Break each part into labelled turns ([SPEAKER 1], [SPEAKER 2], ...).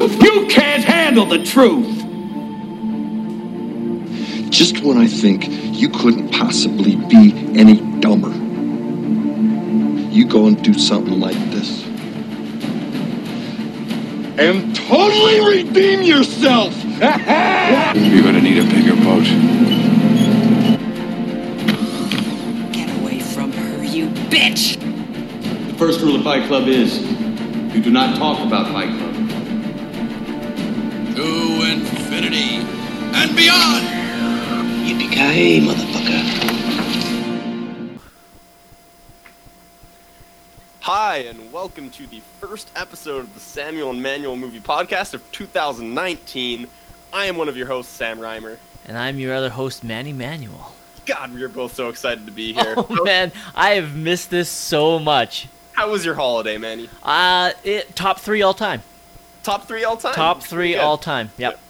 [SPEAKER 1] You can't handle the truth.
[SPEAKER 2] Just when I think you couldn't possibly be any dumber, you go and do something like this. And totally redeem yourself!
[SPEAKER 3] You're gonna need a bigger boat.
[SPEAKER 4] Get away from her, you bitch!
[SPEAKER 1] The first rule of Fight Club is you do not talk about Fight Club.
[SPEAKER 5] To infinity and beyond!
[SPEAKER 6] Yippee-ki-yay, motherfucker.
[SPEAKER 7] Hi, and welcome to the first episode of the Samuel and Manuel Movie Podcast of 2019. I am one of your hosts, Sam Reimer.
[SPEAKER 8] And I'm your other host, Manny Manuel.
[SPEAKER 7] God, we are both so excited to be here.
[SPEAKER 8] Oh man, I have missed this so much.
[SPEAKER 7] How was your holiday, Manny?
[SPEAKER 8] Uh, it top three all time.
[SPEAKER 7] Top three all time?
[SPEAKER 8] Top three all time. Yep.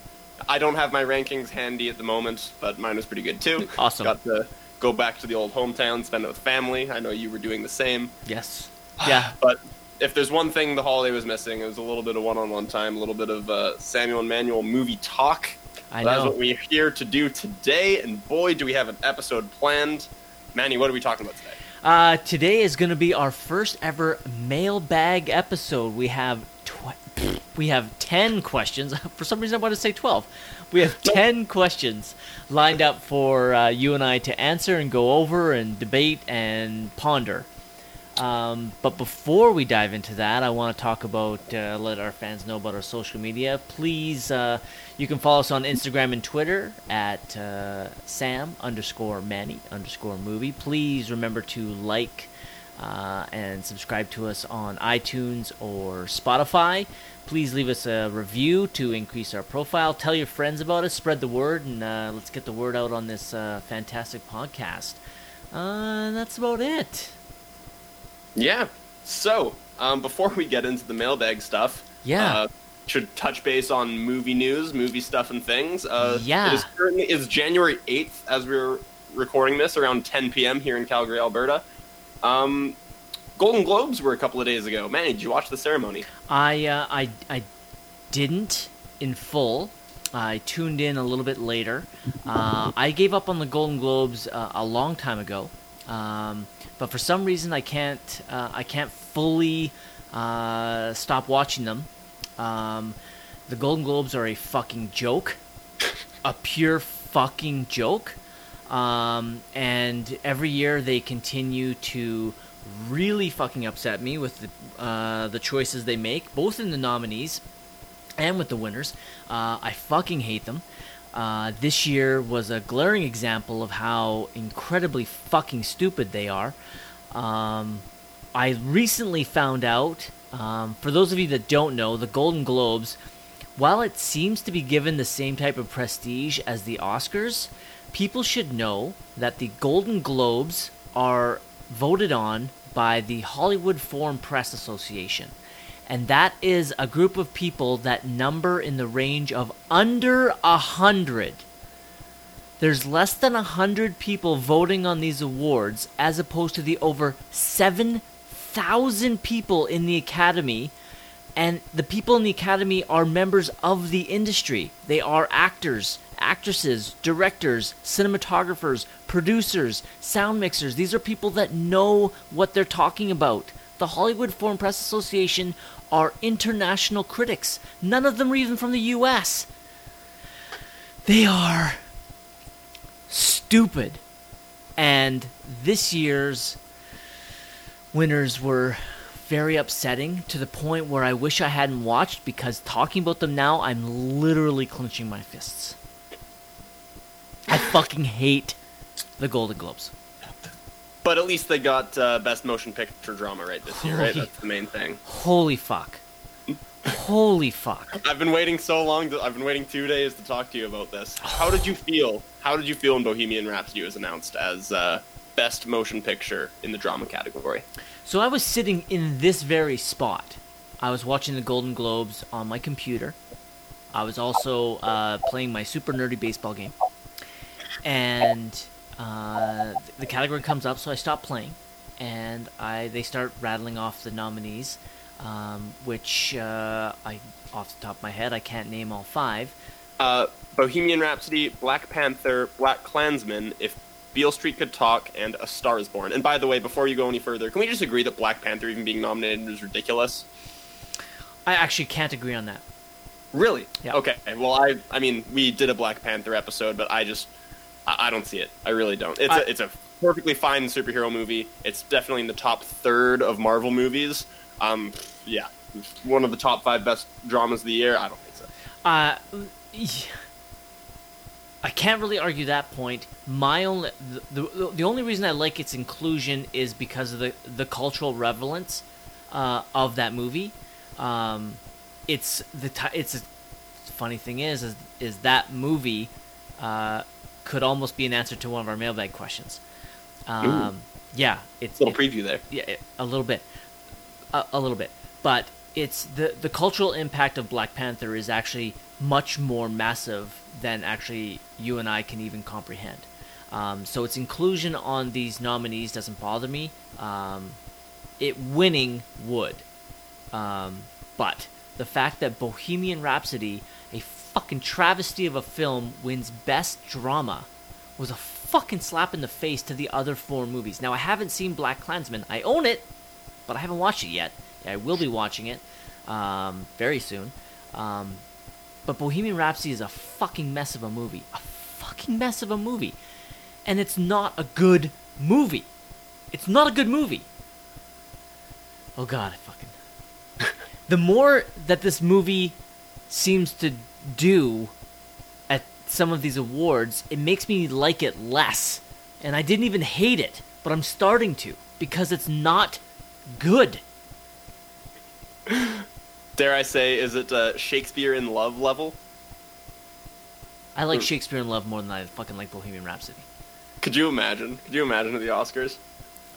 [SPEAKER 7] I don't have my rankings handy at the moment, but mine was pretty good too.
[SPEAKER 8] Awesome.
[SPEAKER 7] Got to go back to the old hometown, spend it with family. I know you were doing the same.
[SPEAKER 8] Yes. Yeah.
[SPEAKER 7] But if there's one thing the holiday was missing, it was a little bit of one-on-one time, a little bit of uh, Samuel and Manuel movie talk.
[SPEAKER 8] I know.
[SPEAKER 7] That's what we're here to do today, and boy, do we have an episode planned. Manny, what are we talking about today?
[SPEAKER 8] Uh, today is going to be our first ever mailbag episode. We have we have ten questions. For some reason, I want to say twelve. We have ten questions lined up for uh, you and I to answer and go over and debate and ponder. Um, but before we dive into that, I want to talk about uh, let our fans know about our social media. Please, uh, you can follow us on Instagram and Twitter at uh, Sam underscore Manny underscore movie. Please remember to like uh, and subscribe to us on iTunes or Spotify. Please leave us a review to increase our profile. Tell your friends about us, spread the word, and uh, let's get the word out on this uh, fantastic podcast. Uh, that's about it.
[SPEAKER 7] Yeah. So, um, before we get into the mailbag stuff,
[SPEAKER 8] Yeah.
[SPEAKER 7] uh, should touch base on movie news, movie stuff, and things. Uh,
[SPEAKER 8] Yeah.
[SPEAKER 7] It is currently is January eighth as we're recording this around 10 p.m. here in Calgary, Alberta. Um, Golden Globes were a couple of days ago. Man, did you watch the ceremony?
[SPEAKER 8] I uh, I I didn't in full. I tuned in a little bit later. Uh, I gave up on the Golden Globes uh, a long time ago, um, but for some reason I can't uh, I can't fully uh, stop watching them. Um, the Golden Globes are a fucking joke, a pure fucking joke. Um, and every year they continue to really fucking upset me with the uh, the choices they make, both in the nominees and with the winners. Uh, I fucking hate them. Uh, this year was a glaring example of how incredibly fucking stupid they are. Um, I recently found out, um, for those of you that don't know, the Golden Globes, while it seems to be given the same type of prestige as the Oscars, people should know that the Golden Globes are voted on by the Hollywood Foreign Press Association. And that is a group of people that number in the range of under a hundred. There's less than a hundred people voting on these awards, as opposed to the over 7,000 people in the Academy. And the people in the Academy are members of the industry. They are actors, actresses, directors, cinematographers, producers, sound mixers. These are people that know what they're talking about. The Hollywood Foreign Press Association are international critics. None of them are even from the US. They are stupid. And this year's winners were very upsetting to the point where I wish I hadn't watched because talking about them now, I'm literally clenching my fists. Fucking hate the Golden Globes.
[SPEAKER 7] But at least they got uh, best motion picture drama right this year, right?
[SPEAKER 8] Holy-
[SPEAKER 7] That's the main thing.
[SPEAKER 8] Holy fuck. Holy fuck.
[SPEAKER 7] I've been waiting so long. To, I've been waiting two days to talk to you about this. How did you feel? How did you feel when Bohemian Rhapsody was announced as uh, best motion picture in the drama category?
[SPEAKER 8] So I was sitting in this very spot. I was watching the Golden Globes on my computer. I was also uh, playing my super nerdy baseball game. And uh, the category comes up, so I stop playing. And I they start rattling off the nominees. um, which uh, I, off the top of my head, I can't name all five.
[SPEAKER 7] Uh, Bohemian Rhapsody, Black Panther, BlacKkKlansman, If Beale Street Could Talk, and A Star Is Born. And by the way, before you go any further, can we just agree that Black Panther even being nominated is ridiculous?
[SPEAKER 8] I actually can't agree on that.
[SPEAKER 7] Really?
[SPEAKER 8] Yeah.
[SPEAKER 7] Okay. Well, I I mean, we did a Black Panther episode, but I just I, I don't see it. I really don't. It's
[SPEAKER 8] I-
[SPEAKER 7] a it's a perfectly fine superhero movie. It's definitely in the top third of Marvel movies. Um, yeah, one of the top five best dramas of the year. I don't think so.
[SPEAKER 8] Uh, I can't really argue that point. My only the, the, the only reason I like its inclusion is because of the the cultural relevance uh, of that movie. Um, it's the ti it's a funny thing is is, is that movie uh, could almost be an answer to one of our mailbag questions. Um, yeah, it's a
[SPEAKER 7] Little
[SPEAKER 8] it-
[SPEAKER 7] preview there.
[SPEAKER 8] yeah, it- a little bit, a, a little bit, but it's the the cultural impact of Black Panther is actually much more massive than actually you and I can even comprehend. Um, so its inclusion on these nominees doesn't bother me. Um, it winning would, um, but the fact that Bohemian Rhapsody, fucking travesty of a film, wins Best Drama was a fucking slap in the face to the other four movies. Now I haven't seen BlacKkKlansman. I own it, but I haven't watched it yet. I will be watching it um, very soon. Um, but Bohemian Rhapsody is a fucking mess of a movie. A fucking mess of a movie. And it's not a good movie. It's not a good movie. Oh god, I fucking. the more that this movie seems to do at some of these awards, it makes me like it less. And I didn't even hate it, but I'm starting to because it's not good.
[SPEAKER 7] Dare I say, is it uh, Shakespeare in Love level?
[SPEAKER 8] I like Shakespeare in Love more than I fucking like Bohemian Rhapsody.
[SPEAKER 7] Could you imagine? Could you imagine at the Oscars?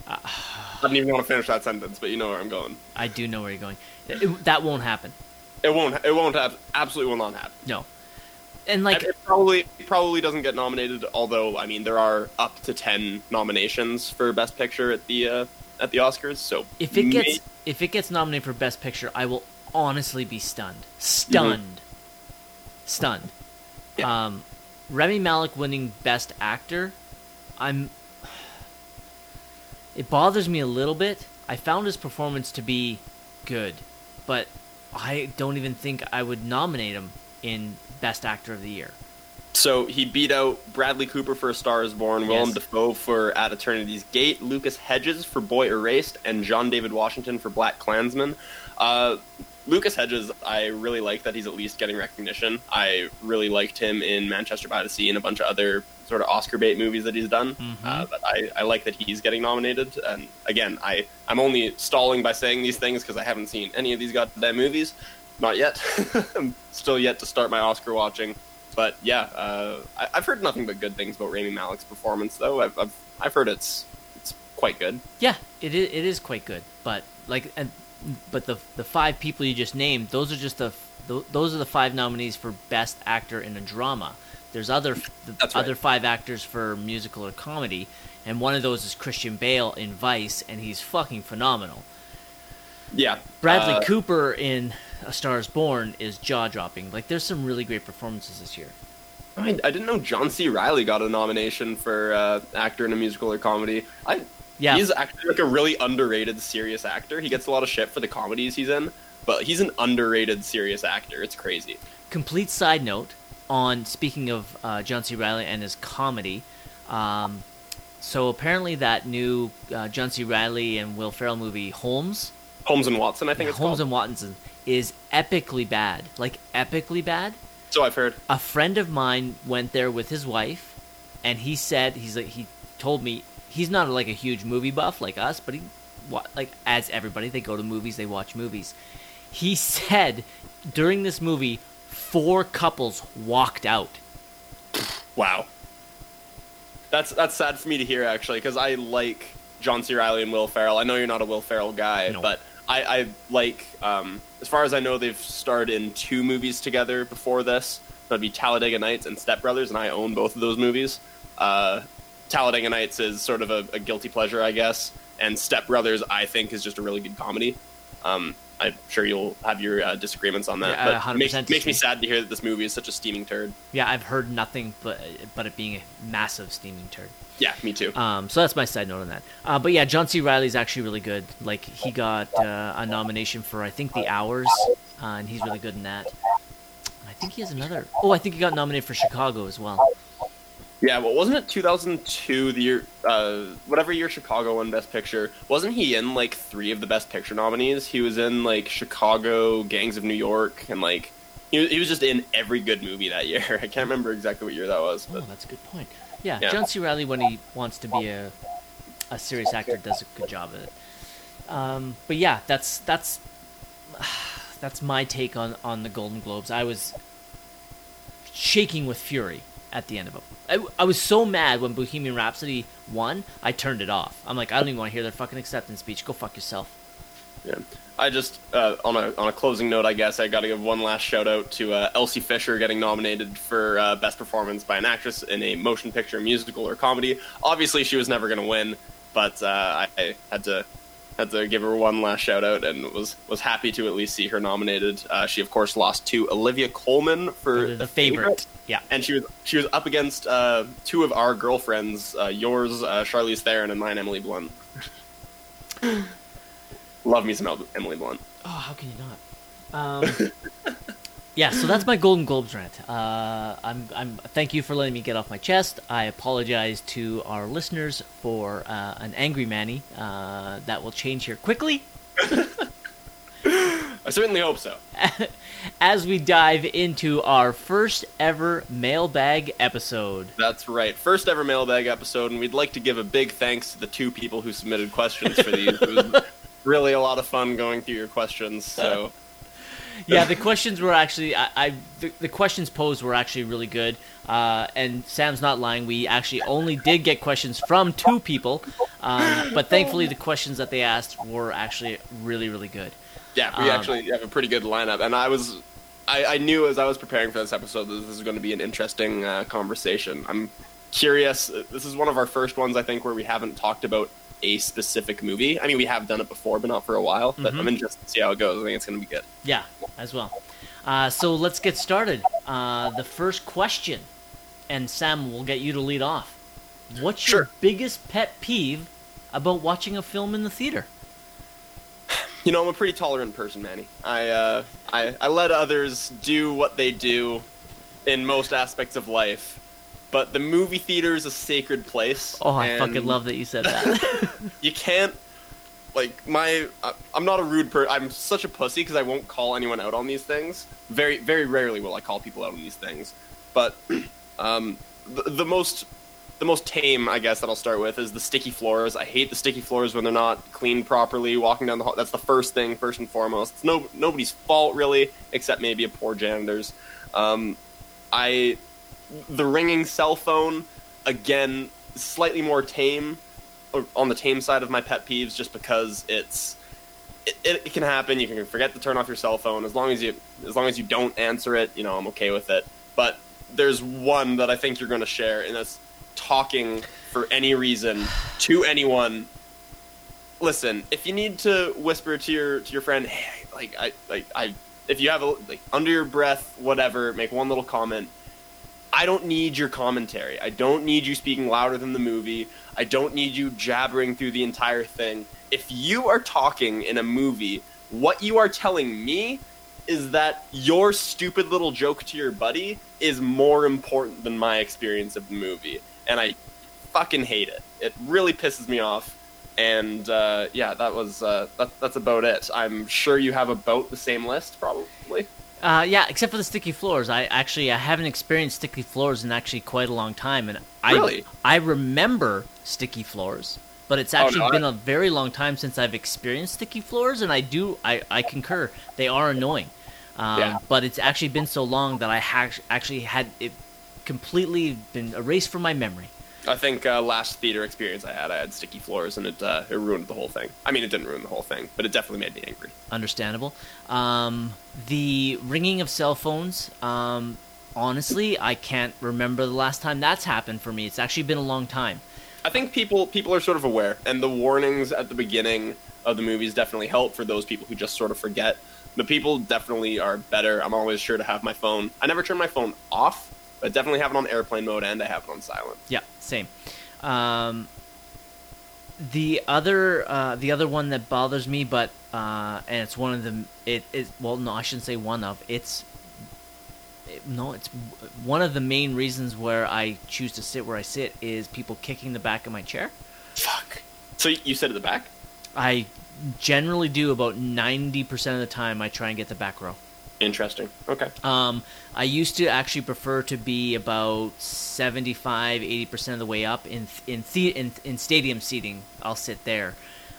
[SPEAKER 8] Uh,
[SPEAKER 7] I didn't even want to finish that sentence, but you know where I'm going.
[SPEAKER 8] I do know where you're going. It- it- that won't happen.
[SPEAKER 7] It won't. It won't have. Absolutely will not happen.
[SPEAKER 8] No. And like,
[SPEAKER 7] it probably probably doesn't get nominated. Although I mean, there are up to ten nominations for Best Picture at the uh, at the Oscars. So
[SPEAKER 8] if it gets if it gets nominated for Best Picture, I will honestly be stunned. Stunned. Stunned.
[SPEAKER 7] Yeah.
[SPEAKER 8] Um, Rami Malek winning Best Actor, I'm. It bothers me a little bit. I found his performance to be good, but I don't even think I would nominate him in Best Actor of the Year.
[SPEAKER 7] So he beat out Bradley Cooper for A Star Is Born, Willem
[SPEAKER 8] Yes.
[SPEAKER 7] Dafoe for At Eternity's Gate, Lucas Hedges for Boy Erased, and John David Washington for BlacKkKlansman. Uh, Lucas Hedges, I really like that he's at least getting recognition. I really liked him in Manchester by the Sea and a bunch of other sort of Oscar bait movies that he's done. Uh, but I, I like that he's getting nominated. And again, I, I'm only stalling by saying these things because I haven't seen any of these goddamn movies. Not yet. I'm still yet to start my Oscar watching. But yeah, uh, I, I've heard nothing but good things about Rami Malek's performance, though. I've, I've, I've heard it's it's quite good.
[SPEAKER 8] Yeah, it is, it is quite good, but like, and, but the the five people you just named, those are just the th- those are the five nominees for best actor in a drama. There's other the
[SPEAKER 7] That's right.
[SPEAKER 8] other five actors for musical or comedy, and one of those is Christian Bale in Vice, and he's fucking phenomenal.
[SPEAKER 7] Yeah,
[SPEAKER 8] Bradley
[SPEAKER 7] uh,
[SPEAKER 8] Cooper in A Star Is Born is jaw dropping. Like, there's some really great performances this year.
[SPEAKER 7] I, I didn't know John C. Reilly got a nomination for uh, actor in a musical or comedy. I
[SPEAKER 8] Yeah.
[SPEAKER 7] he's actually like a really underrated serious actor. He gets a lot of shit for the comedies he's in, but he's an underrated serious actor. It's crazy.
[SPEAKER 8] complete side note on speaking of uh, John C. Reilly and his comedy. Um, so apparently that new uh, John C. Reilly and Will Ferrell movie Holmes,
[SPEAKER 7] Holmes and Watson, I think it's
[SPEAKER 8] Holmes
[SPEAKER 7] called.
[SPEAKER 8] and Watson, is epically bad. Like epically bad.
[SPEAKER 7] so I've heard.
[SPEAKER 8] A friend of mine went there with his wife, and he said he's like he told me he's not like a huge movie buff like us, but he like as everybody they go to movies, they watch movies. He said during this movie, four couples walked out.
[SPEAKER 7] Wow. That's that's sad for me to hear actually, because I like John C. Reilly and Will Ferrell. I know you're not a Will Ferrell guy,
[SPEAKER 8] No.
[SPEAKER 7] but I, I like. Um, as far as I know, they've starred in two movies together before this. That'd be Talladega Nights and Step Brothers, and I own both of those movies. Uh, Talladega Nights is sort of a, a guilty pleasure, I guess, and Step Brothers, I think, is just a really good comedy. Um, I'm sure you'll have your uh, disagreements on that.
[SPEAKER 8] Yeah,
[SPEAKER 7] but
[SPEAKER 8] 100%
[SPEAKER 7] it makes, makes me sad to hear that this movie is such a steaming turd.
[SPEAKER 8] Yeah, I've heard nothing but but it being a massive steaming turd.
[SPEAKER 7] Yeah, me too.
[SPEAKER 8] Um, so that's my side note on that. Uh, but yeah, John C. Reilly's actually really good. Like he got uh, a nomination for I think The Hours, uh, and he's really good in that. I think he has another. Oh, I think he got nominated for Chicago as well.
[SPEAKER 7] Yeah, well, wasn't it 2002, the year, uh, whatever year Chicago won Best Picture? Wasn't he in like three of the Best Picture nominees? He was in like Chicago, Gangs of New York, and like he was, he was just in every good movie that year. I can't remember exactly what year that was,
[SPEAKER 8] Oh, that's a good point. Yeah,
[SPEAKER 7] Yeah.
[SPEAKER 8] John C. Reilly, when he wants to be a a serious actor, does a good job of it. Um, but yeah, that's that's that's my take on on the Golden Globes. I was shaking with fury at the end of them. I, I was so mad when Bohemian Rhapsody won. I turned it off. I'm like, I don't even want to hear their fucking acceptance speech. Go fuck yourself.
[SPEAKER 7] yeah. I just uh, on a on a closing note, I guess I got to give one last shout out to uh, Elsie Fisher getting nominated for uh, Best Performance by an Actress in a Motion Picture, Musical, or Comedy. Obviously, she was never going to win, but uh, I, I had to had to give her one last shout out and was was happy to at least see her nominated. Uh, she of course lost to Olivia Colman for
[SPEAKER 8] The, the favorite. Yeah.
[SPEAKER 7] and she was she was up against uh, two of our girlfriends, uh, yours, uh, Charlize Theron, and mine, Emily Blunt. Love me some Emily Blunt.
[SPEAKER 8] Oh, how can you not? Um, yeah, so that's my Golden Globes rant. Uh, I'm, I'm. Thank you for letting me get off my chest. I apologize to our listeners for uh, an angry Manny. Uh, that will change here quickly
[SPEAKER 7] I certainly hope so.
[SPEAKER 8] as we dive into our first ever mailbag episode.
[SPEAKER 7] That's right. First ever mailbag episode, and we'd like to give a big thanks to the two people who submitted questions for these. It was really a lot of fun going through your questions. So
[SPEAKER 8] Yeah, the questions were actually. I, I the, the questions posed were actually really good. Uh, and Sam's not lying. We actually only did get questions from two people, um, but thankfully the questions that they asked were actually really, really good.
[SPEAKER 7] Yeah, we
[SPEAKER 8] Um,
[SPEAKER 7] actually have a pretty good lineup, and I was. I, I knew as I was preparing for this episode that this was going to be an interesting uh, conversation. I'm curious. This is one of our first ones, I think, where we haven't talked about a specific movie. I mean, we have done it before, but not for a while. But
[SPEAKER 8] Mhm.
[SPEAKER 7] I'm interested to see how it goes. I think it's going to be good.
[SPEAKER 8] Yeah, as well. Uh, so let's get started. Uh, the first question, and Sam will get you to lead off. What's your
[SPEAKER 7] Sure.
[SPEAKER 8] biggest pet peeve about watching a film in the theater?
[SPEAKER 7] You know, I'm a pretty tolerant person, Manny. I, uh, I, I let others do what they do in most aspects of life, but the movie theater is a sacred place.
[SPEAKER 8] Oh, I fucking love that you said that.
[SPEAKER 7] You can't, like, my. I- I'm not a rude person. I'm such a pussy because I won't call anyone out on these things. Very, very rarely will I call people out on these things. But um, the, the most the most tame, I guess, that I'll start with is the sticky floors. I hate the sticky floors when they're not cleaned properly. Walking down the hall, that's the first thing, first and foremost. It's no nobody's fault really, except maybe a poor janitor's. Um, I the ringing cell phone again, slightly more tame, or on the tame side of my pet peeves, just because it's it, it, it can happen. You can forget to turn off your cell phone as long as you as long as you don't answer it. You know, I'm okay with it. But there's one that I think you're going to share, and that's talking for any reason to anyone. Listen, if you need to whisper to your to your friend, hey, like I like I, if you have a like under your breath, whatever, make one little comment. I don't need your commentary. I don't need you speaking louder than the movie. I don't need you jabbering through the entire thing. If you are talking in a movie, what you are telling me is that your stupid little joke to your buddy is more important than my experience of the movie. And I fucking hate it. It really pisses me off. And uh, yeah, that was uh, that, that's about it. I'm sure you have about the same list, probably.
[SPEAKER 8] Uh, yeah, except for the sticky floors. I actually I haven't experienced sticky floors in actually quite a long time, and I
[SPEAKER 7] Really?
[SPEAKER 8] I remember sticky floors, but it's
[SPEAKER 7] Oh,
[SPEAKER 8] actually
[SPEAKER 7] no,
[SPEAKER 8] been a very long time since I've experienced sticky floors, and I do I, I concur they are annoying, um,
[SPEAKER 7] Yeah.
[SPEAKER 8] but it's actually been so long that I ha- actually had it completely been erased from my memory.
[SPEAKER 7] I think uh, last theater experience I had, I had sticky floors, and it uh, it ruined the whole thing. I mean, it didn't ruin the whole thing, but it definitely made me angry.
[SPEAKER 8] Understandable. Um, the ringing of cell phones. Um, honestly, I can't remember the last time that's happened for me. It's actually been a long time.
[SPEAKER 7] I think people people are sort of aware, and the warnings at the beginning of the movies definitely help for those people who just sort of forget. But people definitely are better. I'm always sure to have my phone. I never turn my phone off, but definitely have it on airplane mode and I have it on silent.
[SPEAKER 8] Yeah, same. Um, the other uh, the other one that bothers me, but uh, and it's one of the it is well no I shouldn't say one of it's it, no it's one of the main reasons where I choose to sit where I sit is people kicking the back of my chair.
[SPEAKER 7] Fuck. So you sit at the back?
[SPEAKER 8] I generally do about ninety percent of the time. I try and get the back row.
[SPEAKER 7] Interesting. Okay.
[SPEAKER 8] Um, I used to actually prefer to be about 75, 80% of the way up in in, the, in in stadium seating. I'll sit there.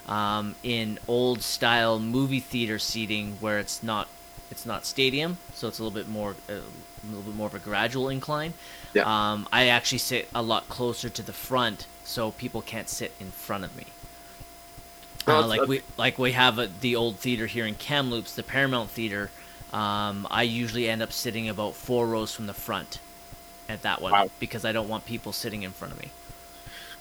[SPEAKER 8] Um, in old style movie theater seating where it's not it's not stadium, so it's a little bit more uh, a little bit more of a gradual incline.
[SPEAKER 7] Yeah.
[SPEAKER 8] Um, I actually sit a lot closer to the front, so people can't sit in front of me. Uh, like we like we have a, the old theater here in Kamloops, the Paramount Theater. Um, I usually end up sitting about four rows from the front at that one
[SPEAKER 7] Wow.
[SPEAKER 8] because I don't want people sitting in front of me.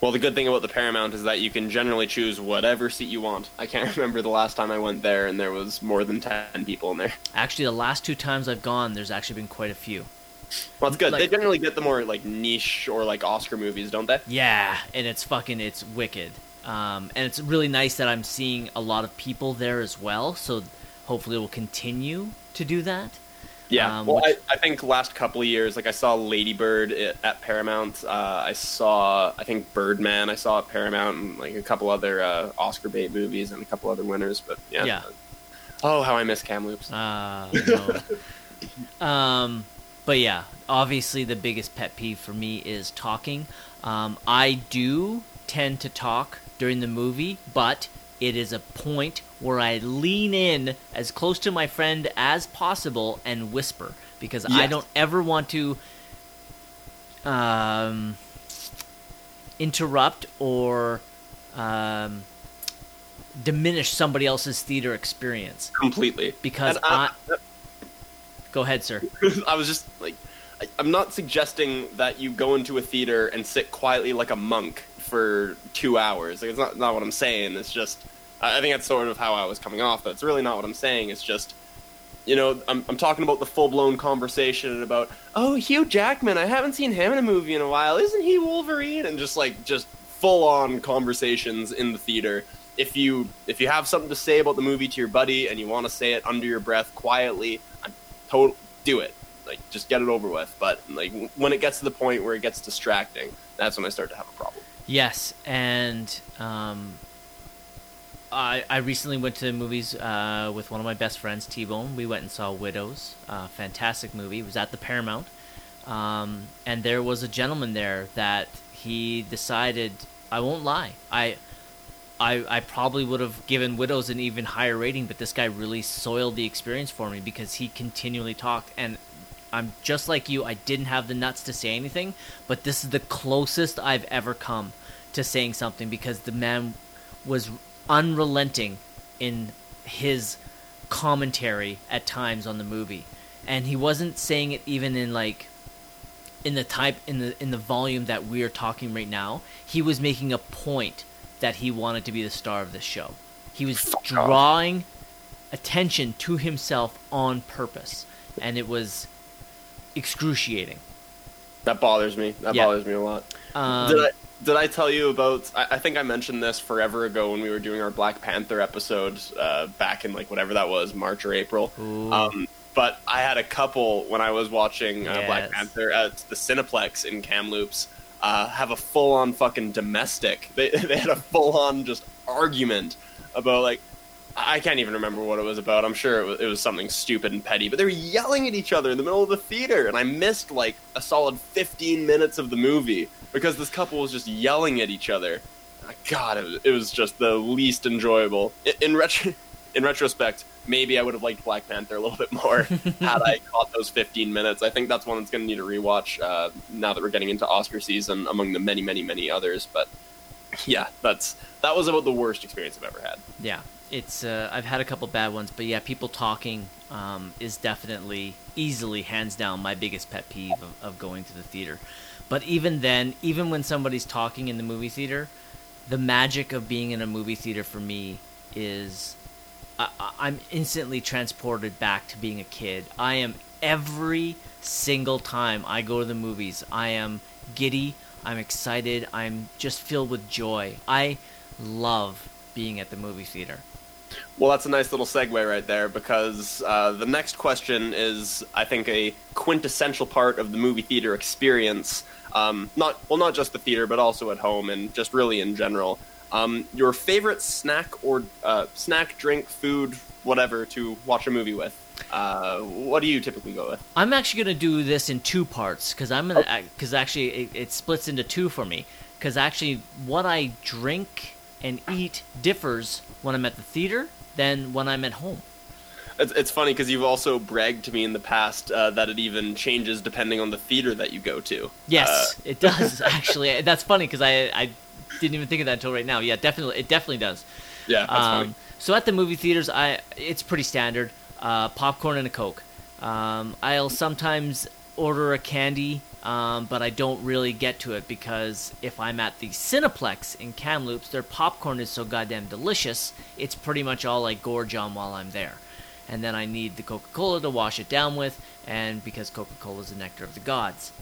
[SPEAKER 7] Well, the good thing about the Paramount is that you can generally choose whatever seat you want. I can't remember the last time I went there and there was more than 10 people in there.
[SPEAKER 8] Actually, the last two times I've gone, there's actually been quite a few.
[SPEAKER 7] Well, it's good.
[SPEAKER 8] Like-
[SPEAKER 7] they generally get the more like niche or like Oscar movies, don't they?
[SPEAKER 8] Yeah, and it's fucking it's wicked. Um, and it's really nice that I'm seeing a lot of people there as well. So hopefully it will continue to do that.
[SPEAKER 7] Yeah.
[SPEAKER 8] Um,
[SPEAKER 7] well,
[SPEAKER 8] which-
[SPEAKER 7] I, I think last couple of years, like I saw Lady Bird at, at Paramount. Uh, I saw, I think Birdman. I saw at Paramount, and like a couple other uh, Oscar bait movies and a couple other winners. But yeah.
[SPEAKER 8] Yeah.
[SPEAKER 7] Oh, how I miss Kamloops.
[SPEAKER 8] Uh, no. um, but yeah, obviously the biggest pet peeve for me is talking. Um, I do tend to talk during the movie, but it is a point where I lean in as close to my friend as possible and whisper because I don't ever want to um, interrupt or um, diminish somebody else's theater experience
[SPEAKER 7] Completely.
[SPEAKER 8] because
[SPEAKER 7] And I-
[SPEAKER 8] I, go ahead, sir.
[SPEAKER 7] I was just like, I, I'm not suggesting that you go into a theater and sit quietly like a monk for two hours. Like, it's not not what I'm saying. It's just, I think that's sort of how I was coming off. But it's really not what I'm saying. It's just, you know, I'm I'm talking about the full blown conversation about, oh, Hugh Jackman. I haven't seen him in a movie in a while. Isn't he Wolverine? And just like just full on conversations in the theater. If you if you have something to say about the movie to your buddy and you want to say it under your breath quietly, I'm total do it like just get it over with but like when it gets to the point where it gets distracting that's when i start to have a problem
[SPEAKER 8] Yes, and um, I I recently went to movies uh, with one of my best friends, T Bone. We went and saw Widows, uh, fantastic movie. It was at the Paramount, um, and there was a gentleman there that he decided. I won't lie, I. I, I probably would have given Widows an even higher rating, but this guy really soiled the experience for me because he continually talked. And I'm just like you, I didn't have the nuts to say anything, but this is the closest I've ever come to saying something because the man was unrelenting in his commentary at times on the movie. And he wasn't saying it even in like in the type in the in the volume that we're talking right now. He was making a point that he wanted to be the star of this show. He was drawing attention to himself on purpose, and it was excruciating.
[SPEAKER 7] that bothers me that
[SPEAKER 8] Yeah.
[SPEAKER 7] bothers me a lot
[SPEAKER 8] Um,
[SPEAKER 7] did i did i tell you about I, I think i mentioned this forever ago when we were doing our black panther episode uh, back in like whatever that was march or april. Um, but i had a couple when i was watching uh, black panther at the cineplex in kamloops. Uh, have a full-on fucking domestic. They, they had a full-on just argument about like I can't even remember what it was about. I'm sure it was, it was something stupid and petty, but they were yelling at each other in the middle of the theater, and I missed like a solid 15 minutes of the movie because this couple was just yelling at each other. God, it was, just the least enjoyable. In, in, retro, in retrospect, maybe I would have liked Black Panther a little bit more had I caught those 15 minutes. I think that's one that's going to need a rewatch uh, now that we're getting into Oscar season, among the many, many, many others. But yeah, that's that was about the worst experience I've ever had.
[SPEAKER 8] yeah, it's uh, I've had a couple bad ones, but yeah, people talking um, is definitely easily hands down my biggest pet peeve of, of going to the theater. But even then, even when somebody's talking in the movie theater, the magic of being in a movie theater for me is I, I'm instantly transported back to being a kid. I am every single time I go to the movies. I am giddy. I'm excited. I'm just filled with joy. I love being at the movie theater.
[SPEAKER 7] Well, that's a nice little segue right there because uh, the next question is, I think, a quintessential part of the movie theater experience. Um, not well, not just the theater, but also at home and just really in general. Um, your favorite snack or uh, snack, drink, food, whatever to watch a movie with. Uh, what do you typically go with?
[SPEAKER 8] I'm actually going to do this in two parts because I'm gonna because actually it, it splits into two for me because actually what I drink and eat differs when I'm at the theater than when I'm at home.
[SPEAKER 7] It's, it's funny because you've also bragged to me in the past uh, that it even changes depending on the theater that you go to.
[SPEAKER 8] Yes,
[SPEAKER 7] Uh,
[SPEAKER 8] it does actually. That's funny because I I didn't even think of that until right now. Yeah, definitely, it definitely does.
[SPEAKER 7] yeah, that's funny.
[SPEAKER 8] Um, so at the movie theaters, I it's pretty standard: uh, popcorn and a coke. Um, I'll sometimes order a candy, um, but I don't really get to it because if I'm at the Cineplex in Kamloops, their popcorn is so goddamn delicious. It's pretty much all I gorge on while I'm there, and then I need the Coca-Cola to wash it down with, and because Coca-Cola is the nectar of the gods.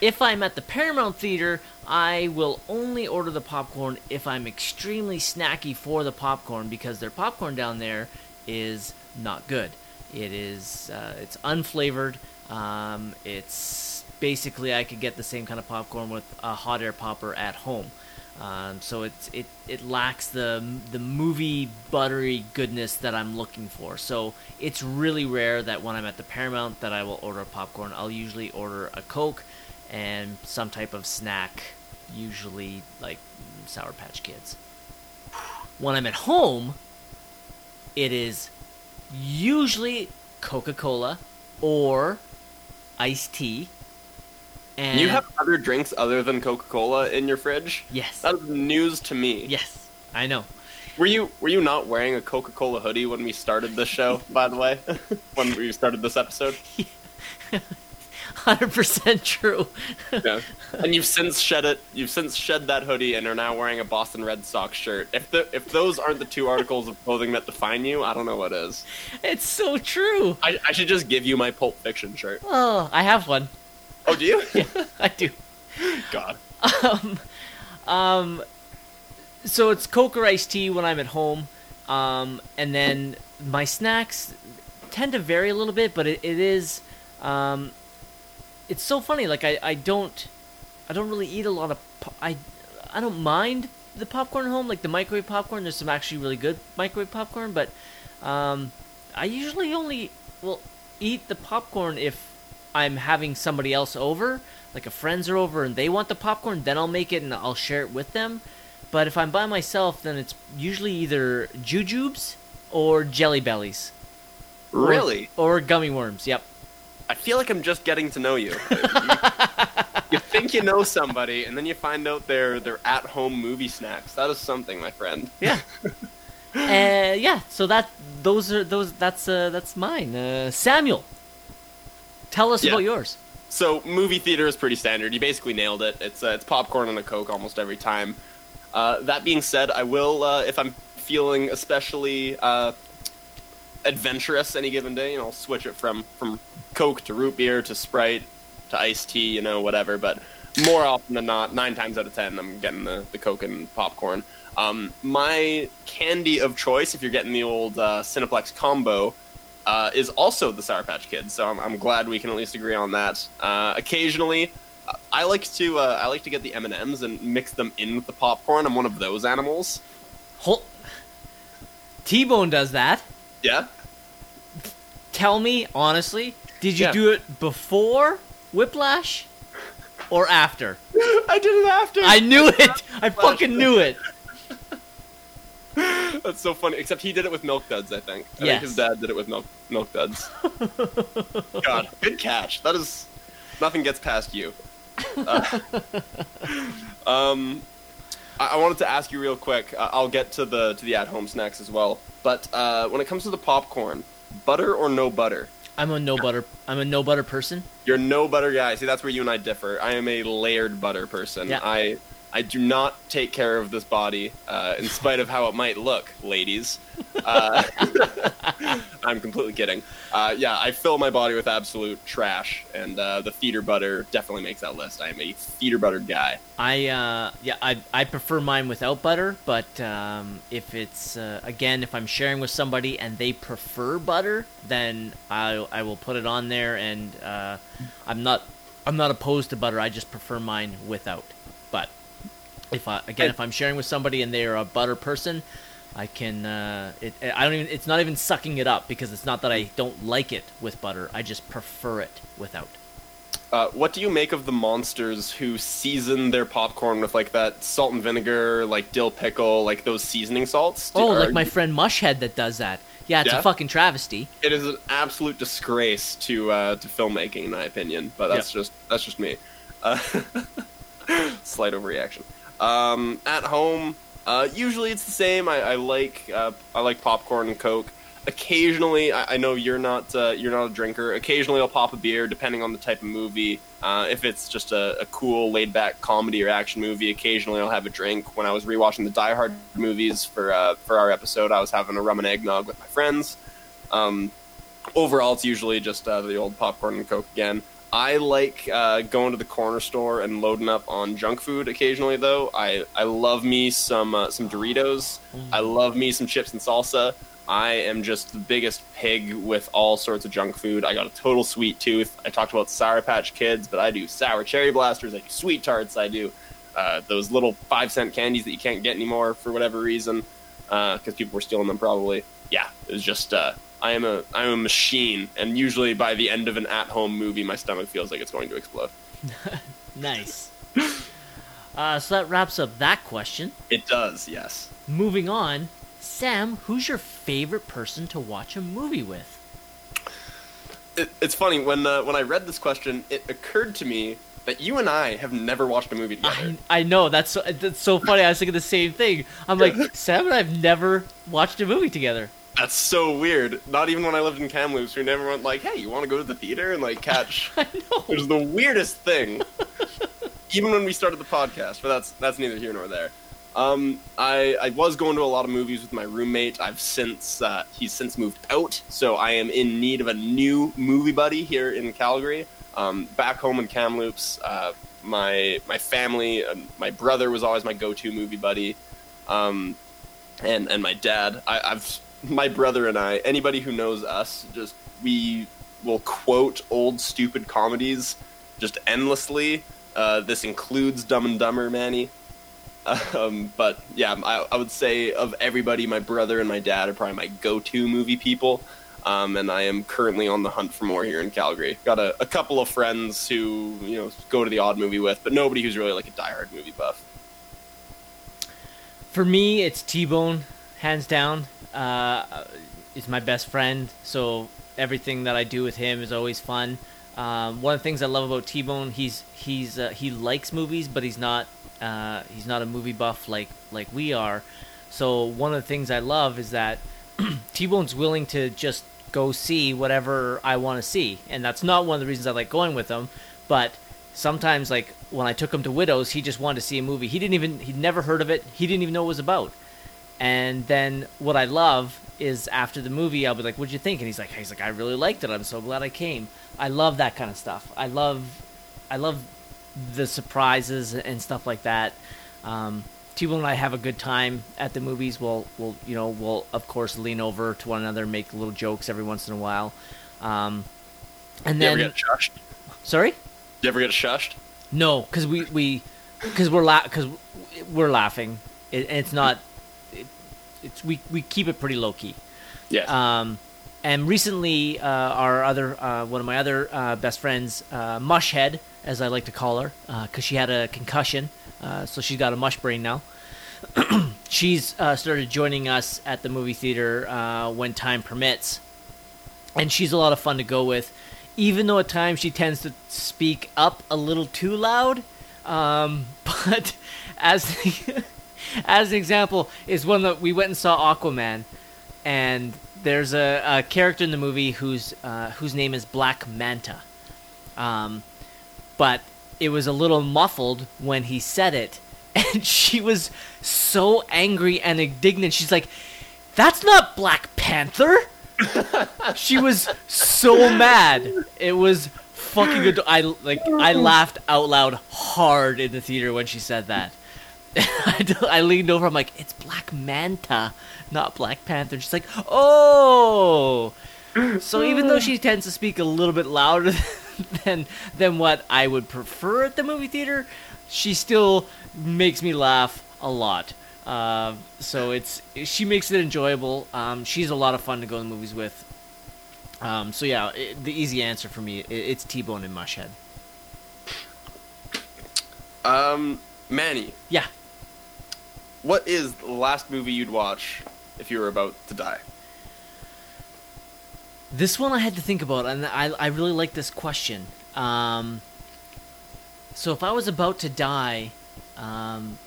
[SPEAKER 8] If I'm at the Paramount Theater, I will only order the popcorn if I'm extremely snacky for the popcorn because their popcorn down there is not good. It is uh, it's unflavored. Um, it's basically I could get the same kind of popcorn with a hot air popper at home. Um, so it's it it lacks the the movie buttery goodness that I'm looking for. So it's really rare that when I'm at the Paramount that I will order popcorn. I'll usually order a Coke and some type of snack, usually like Sour Patch Kids. When I'm at home, it is usually Coca-Cola or iced tea. And
[SPEAKER 7] you have other drinks other than Coca Cola in your fridge?
[SPEAKER 8] yes,
[SPEAKER 7] That is news to me.
[SPEAKER 8] yes, I know.
[SPEAKER 7] Were you were you not wearing a Coca Cola hoodie when we started this show? by the way, when we started this episode,
[SPEAKER 8] Hundred percent true.
[SPEAKER 7] yeah. And you've since shed it. You've since shed that hoodie and are now wearing a Boston Red Sox shirt. If the if those aren't the two articles of clothing that define you, I don't know what is.
[SPEAKER 8] it's so true.
[SPEAKER 7] I, I should just give you my Pulp Fiction shirt.
[SPEAKER 8] Oh, I have one.
[SPEAKER 7] Oh, do you?
[SPEAKER 8] yeah, I do.
[SPEAKER 7] God.
[SPEAKER 8] Um, um, so it's Coke or iced tea when I'm at home, um, and then my snacks tend to vary a little bit, but it, it is, um, it's so funny. Like I, I don't, I don't really eat a lot of, po- I, I don't mind the popcorn at home, like the microwave popcorn. There's some actually really good microwave popcorn, but, um, I usually only will eat the popcorn if I'm having somebody else over, like a friends are over and they want the popcorn, then I'll make it and I'll share it with them. But if I'm by myself, then it's usually either jujubes or jelly bellies. Or-
[SPEAKER 7] Really?
[SPEAKER 8] Or, gummy worms. Yep.
[SPEAKER 7] I feel like I'm just getting to know you. you. you think you know somebody, and then you find out they're they're at home movie snacks. That is something, my friend.
[SPEAKER 8] Yeah. uh, yeah. So that those are those. That's uh, that's mine. Uh, Samuel, tell us
[SPEAKER 7] Yeah.
[SPEAKER 8] about yours.
[SPEAKER 7] So movie theater is pretty standard. You basically nailed it. It's uh, it's popcorn and a coke almost every time. Uh, that being said, I will uh, if I'm feeling especially uh, adventurous any given day, you know, I'll switch it from from coke to root beer to Sprite to iced tea, you know, whatever. But more often than not, nine times out of ten, I'm getting the the coke and popcorn. Um, my candy of choice, if you're getting the old uh, Cineplex combo, uh, is also the Sour Patch Kids. So I'm, I'm glad we can at least agree on that. Uh, occasionally, I like to uh, I like to get the M and M's and mix them in with the popcorn. I'm one of those animals.
[SPEAKER 8] Hol- T-Bone does that.
[SPEAKER 7] Yeah.
[SPEAKER 8] Tell me honestly, did you
[SPEAKER 7] Yeah.
[SPEAKER 8] do it before Whiplash or after?
[SPEAKER 7] I did it after.
[SPEAKER 8] I knew it. I fucking knew it.
[SPEAKER 7] That's so funny. Except he did it with Milk Duds. I think. I
[SPEAKER 8] Yes.
[SPEAKER 7] think his dad did it with Milk Milk Duds. God, good catch. That is nothing gets past you. Uh, um, I, I wanted to ask you real quick. Uh, I'll get to the to the at home snacks as well. But uh, when it comes to the popcorn, butter or no butter?
[SPEAKER 8] I'm a no butter. I'm a no butter person.
[SPEAKER 7] You're no butter guy. See, that's where you and I differ. I am a layered butter person.
[SPEAKER 8] Yeah.
[SPEAKER 7] I I do not take care of this body, uh, in spite of how it might look, ladies. Uh, I'm completely kidding. Uh, yeah, I fill my body with absolute trash, and uh, the theater butter definitely makes that list. I am a theater buttered guy.
[SPEAKER 8] I uh, yeah, I I prefer mine without butter, but um, if it's uh, again if I'm sharing with somebody and they prefer butter, then I I will put it on there, and I'm not I'm not opposed to butter. I just prefer mine without. If I again if I'm sharing with somebody and they are a butter person, I can uh, it I don't even it's not even sucking it up because it's not that I don't like it with butter. I just prefer it without.
[SPEAKER 7] Uh, what do you make of the monsters who season their popcorn with like that salt and vinegar, like dill pickle, like those seasoning salts? Do-
[SPEAKER 8] Oh, like my
[SPEAKER 7] you-
[SPEAKER 8] friend Mushhead that does that. Yeah, it's
[SPEAKER 7] Yeah?
[SPEAKER 8] a fucking travesty.
[SPEAKER 7] It is an absolute disgrace to uh, to filmmaking, in my opinion. But that's just that's just me. Uh, slight overreaction. Um, at home, uh, usually it's the same. I, I like uh, I like popcorn and coke. Occasionally, I, I know you're not uh, you're not a drinker. Occasionally, I'll pop a beer, depending on the type of movie. Uh, if it's just a, a cool, laid back comedy or action movie, occasionally I'll have a drink. When I was rewatching the Die Hard movies for uh, for our episode, I was having a rum and eggnog with my friends. Um, overall, it's usually just uh, the old popcorn and coke again. I like uh, going to the corner store and loading up on junk food occasionally, though. I, I love me some uh, some Doritos. I love me some chips and salsa. I am just the biggest pig with all sorts of junk food. I got a total sweet tooth. I talked about Sour Patch Kids, but I do sour cherry blasters. I do sweet tarts. I do uh, those little five cent candies that you can't get anymore for whatever reason because people were stealing them probably. Yeah, it was just uh, I am a I am a machine, and usually by the end of an at home movie, my stomach feels like it's going to explode.
[SPEAKER 8] Nice. uh, so that wraps up that question.
[SPEAKER 7] It does, yes.
[SPEAKER 8] Moving on, Sam, who's your favorite person to watch a movie with?
[SPEAKER 7] It, it's funny when uh, when I read this question, it occurred to me that you and I have never watched a movie together.
[SPEAKER 8] I, I know that's so, that's so funny. I was thinking the same thing. I'm like Sam and I've never watched a movie together.
[SPEAKER 7] That's so weird. Not even when I lived in Kamloops, we never went like, "Hey, you want to go to the theater and like catch?"
[SPEAKER 8] I know.
[SPEAKER 7] It was the weirdest thing. Even when we started the podcast, but that's that's neither here nor there. Um, I I was going to a lot of movies with my roommate. I've since uh, he's since moved out, so I am in need of a new movie buddy here in Calgary. Um, back home in Kamloops, uh, my my family, uh, my brother was always my go-to movie buddy, um, and and my dad. I, I've my brother and I. Anybody who knows us, just we will quote old stupid comedies just endlessly. Uh, this includes Dumb and Dumber, Manny. Um, but yeah, I, I would say of everybody, my brother and my dad are probably my go-to movie people. Um, and I am currently on the hunt for more here in Calgary. Got a, a couple of friends who you know go to the odd movie with, but nobody who's really like a diehard movie buff.
[SPEAKER 8] For me, it's T Bone, hands down. Uh, is my best friend, so everything that I do with him is always fun. Um, one of the things I love about T Bone, he's he's uh, he likes movies, but he's not uh, he's not a movie buff like like we are. So one of the things I love is that T Bone's willing to just go see whatever I want to see, and that's not one of the reasons I like going with him. But sometimes, like when I took him to Widows, he just wanted to see a movie. He didn't even he'd never heard of it. He didn't even know what it was about. And then what I love is after the movie, I'll be like, "What'd you think?" And he's like, "He's like, I really liked it. I'm so glad I came." I love that kind of stuff. I love, I love the surprises and stuff like that. Um, T-Bone and I have a good time at the movies. We'll, we'll, you know, we'll of course lean over to one another, and make little jokes every once in a while. Um, and
[SPEAKER 7] You ever
[SPEAKER 8] then,
[SPEAKER 7] get shushed?
[SPEAKER 8] sorry,
[SPEAKER 7] You ever get shushed?
[SPEAKER 8] no, because we we because we're la- cause we're laughing. It, and it's not. It, it's we we keep it pretty low key.
[SPEAKER 7] Yes.
[SPEAKER 8] Um, and recently, uh, our other uh, one of my other uh, best friends, uh, Mushhead, as I like to call her, because she had a concussion, uh, so she's got a mush brain now. she's uh, started joining us at the movie theater uh, when time permits, and she's a lot of fun to go with. Even though at times she tends to speak up a little too loud, um, but as as an example is one that we went and saw Aquaman, and there's a, a character in the movie whose uh, whose name is Black Manta, um, but it was a little muffled when he said it, and she was so angry and indignant. She's like, "That's not Black Panther." she was so mad. It was fucking good. I like I laughed out loud hard in the theater when she said that. I, I leaned over. I'm like, "It's Black Manta, not Black Panther." She's like, "Oh." So even though she tends to speak a little bit louder than than what I would prefer at the movie theater, she still makes me laugh a lot. Uh, so it's she makes it enjoyable. Um, she's a lot of fun to go to movies with. Um, so yeah, it, the easy answer for me it, it's T Bone and Mushhead.
[SPEAKER 7] Um, Manny,
[SPEAKER 8] Yeah,
[SPEAKER 7] what is the last movie you'd watch if you were about to die?
[SPEAKER 8] this one I had to think about, and I I really like this question. Um, so if I was about to die, um,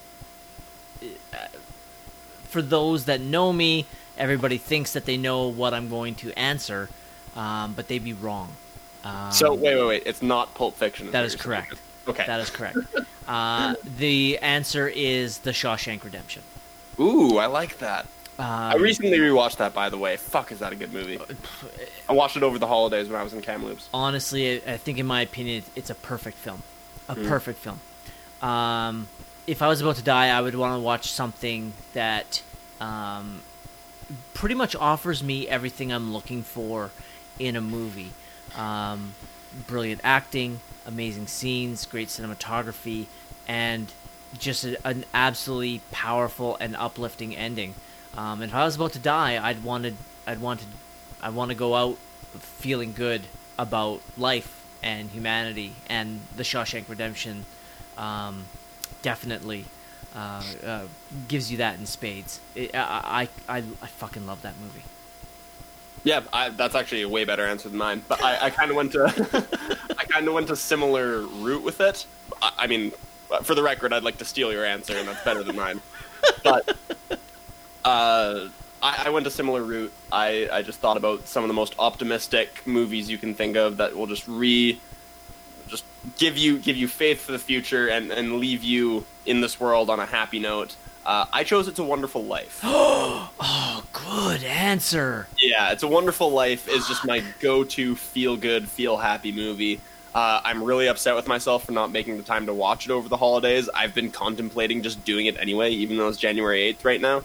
[SPEAKER 8] for those that know me, everybody thinks that they know what I'm going to answer, um, but they'd be wrong. Um,
[SPEAKER 7] so wait, wait, wait. It's not Pulp Fiction.
[SPEAKER 8] That is
[SPEAKER 7] what
[SPEAKER 8] is
[SPEAKER 7] you're
[SPEAKER 8] correct.
[SPEAKER 7] Okay.
[SPEAKER 8] That is correct. Uh, the answer is The Shawshank Redemption.
[SPEAKER 7] Ooh, I like that.
[SPEAKER 8] Um,
[SPEAKER 7] I recently rewatched that, by the way. Fuck, is that a good movie? I watched it over the holidays when I was in Kamloops.
[SPEAKER 8] honestly, I I think in my opinion, it's a perfect film. A perfect film. Um, if I was about to die, I would want to watch something that um, pretty much offers me everything I'm looking for in a movie. Um, brilliant acting, amazing scenes, great cinematography, and just a, an absolutely powerful and uplifting ending. Um, and if I was about to die, I'd wanted, I'd wanted, I want to go out feeling good about life and humanity, and the Shawshank Redemption um, definitely uh, uh, gives you that in spades. It, I, I, I, I fucking love that movie.
[SPEAKER 7] Yeah, I, that's actually a way better answer than mine. But I, I kind of went to, I kind of went a similar route with it. I, I mean, for the record, I'd like to steal your answer, and that's better than mine. But uh, I, went a similar route. I, I just thought about some of the most optimistic movies you can think of that will just re, just give you give you faith for the future and, and leave you in this world on a happy note. Uh, I chose It's a Wonderful Life.
[SPEAKER 8] Oh, good answer.
[SPEAKER 7] Yeah, It's a Wonderful Life is just my go-to feel-good, feel-happy movie. Uh, I'm really upset with myself for not making the time to watch it over the holidays. I've been contemplating just doing it anyway, even though it's January 8th right now,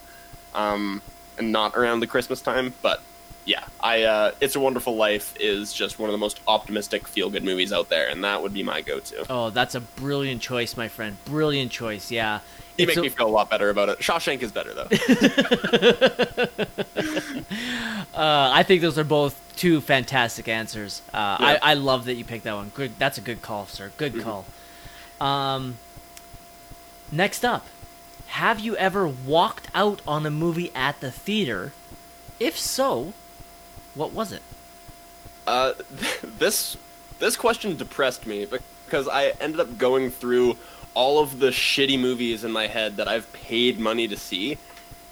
[SPEAKER 7] um, and not around the Christmas time. But yeah, I uh, It's a Wonderful Life is just one of the most optimistic, feel-good movies out there, and that would be my go-to.
[SPEAKER 8] Oh, that's a brilliant choice, my friend. Brilliant choice. Yeah.
[SPEAKER 7] You make
[SPEAKER 8] a-
[SPEAKER 7] me feel a lot better about it. Shawshank is better though.
[SPEAKER 8] Uh, I think those are both two fantastic answers. Uh,
[SPEAKER 7] Yeah.
[SPEAKER 8] I, I love that you picked that one. Good. That's a good call, sir. Good
[SPEAKER 7] Mm-hmm.
[SPEAKER 8] call. Um, next up, have you ever walked out on a movie at the theater? If so, what was it?
[SPEAKER 7] Uh, this this question depressed me because I ended up going through all of the shitty movies in my head that I've paid money to see,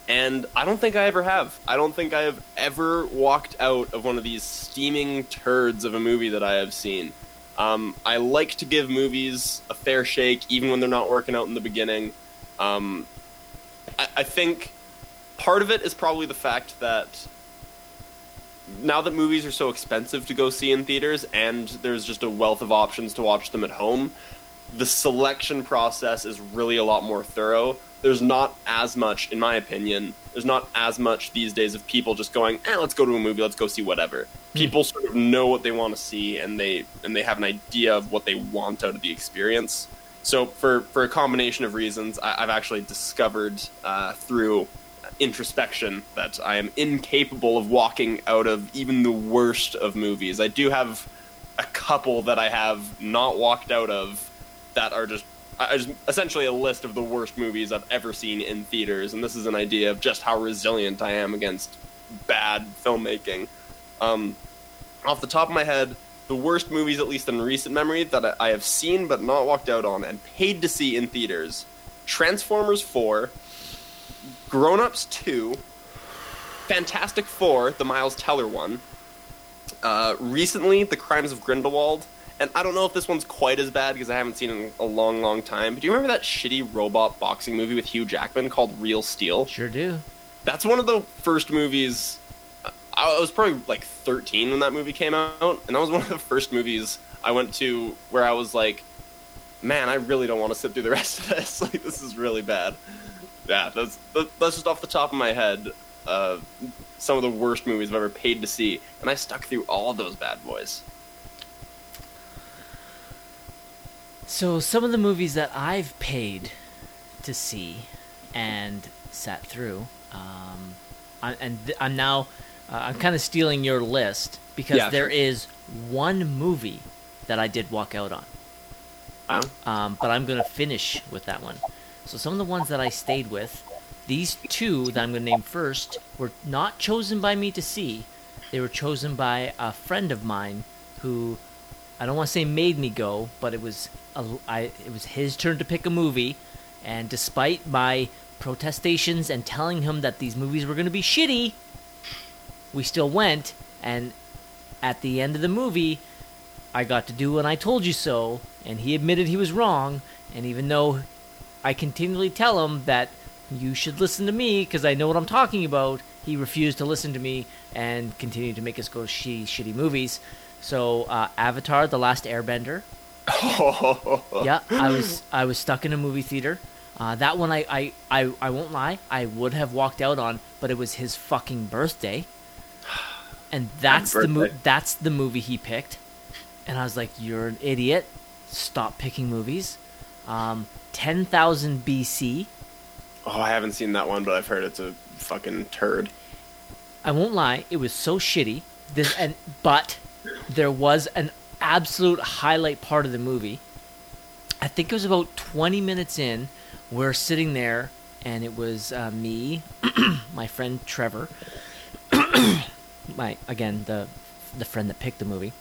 [SPEAKER 7] and I don't think I ever have. I don't think I have ever walked out of one of these steaming turds of a movie that I have seen. Um, I like to give movies a fair shake, even when they're not working out in the beginning. Um, I, I think part of it is probably the fact that now that movies are so expensive to go see in theaters and there's just a wealth of options to watch them at home, the selection process is really a lot more thorough. There's not as much, in my opinion, there's not as much these days of people just going, eh, let's go to a movie, let's go see whatever. People sort of know what they want to see and they and they have an idea of what they want out of the experience. So for, for a combination of reasons, I, I've actually discovered uh, through introspection that I am incapable of walking out of even the worst of movies. I do have a couple that I have not walked out of that are just essentially a list of the worst movies I've ever seen in theaters, and this is an idea of just how resilient I am against bad filmmaking. Um, off the top of my head, the worst movies, at least in recent memory, that I- have seen but not walked out on and paid to see in theaters: Transformers Four, Grown Ups 2, Fantastic Four, the Miles Teller one, uh, recently, The Crimes of Grindelwald, and I don't know if this one's quite as bad because I haven't seen it in a long, long time. But do you remember that shitty robot boxing movie with Hugh Jackman called Real Steel?
[SPEAKER 8] Sure do.
[SPEAKER 7] That's one of the first movies. I was probably like 13 when that movie came out, and that was one of the first movies I went to where I was like, "Man, I really don't want to sit through the rest of this. Like, this is really bad." Yeah, that's that's just off the top of my head. Uh, some of the worst movies I've ever paid to see, and I stuck through all those bad boys.
[SPEAKER 8] So some of the movies that I've paid to see and sat through, um, I, and th- I'm now uh, I'm kind of stealing your list because
[SPEAKER 7] Yeah,
[SPEAKER 8] there is one movie that I did walk out on,
[SPEAKER 7] Wow.
[SPEAKER 8] um, but I'm gonna finish with that one. So some of the ones that I stayed with, these two that I'm gonna name first, were not chosen by me to see. They were chosen by a friend of mine who I don't want to say made me go, but it was a, I, it was his turn to pick a movie, and despite my protestations and telling him that these movies were going to be shitty, we still went. And at the end of the movie, I got to do when I told you so, and he admitted he was wrong. And even though I continually tell him that you should listen to me because I know what I'm talking about, he refused to listen to me and continued to make us go see shitty movies. So uh, Avatar: The Last Airbender. yeah, I was I was stuck in a movie theater. Uh, that one I, I, I, I won't lie, I would have walked out on, but it was his fucking birthday, and that's the mo- that's the movie he picked, and I was like, "You're an idiot! Stop picking movies." Um, Ten thousand BC.
[SPEAKER 7] Oh, I haven't seen that one, but I've heard it's a fucking turd.
[SPEAKER 8] I won't lie, it was so shitty. This and but there was an absolute highlight part of the movie. I think it was about 20 minutes in. We're sitting there, and it was uh, me, my friend Trevor, my again the the friend that picked the movie,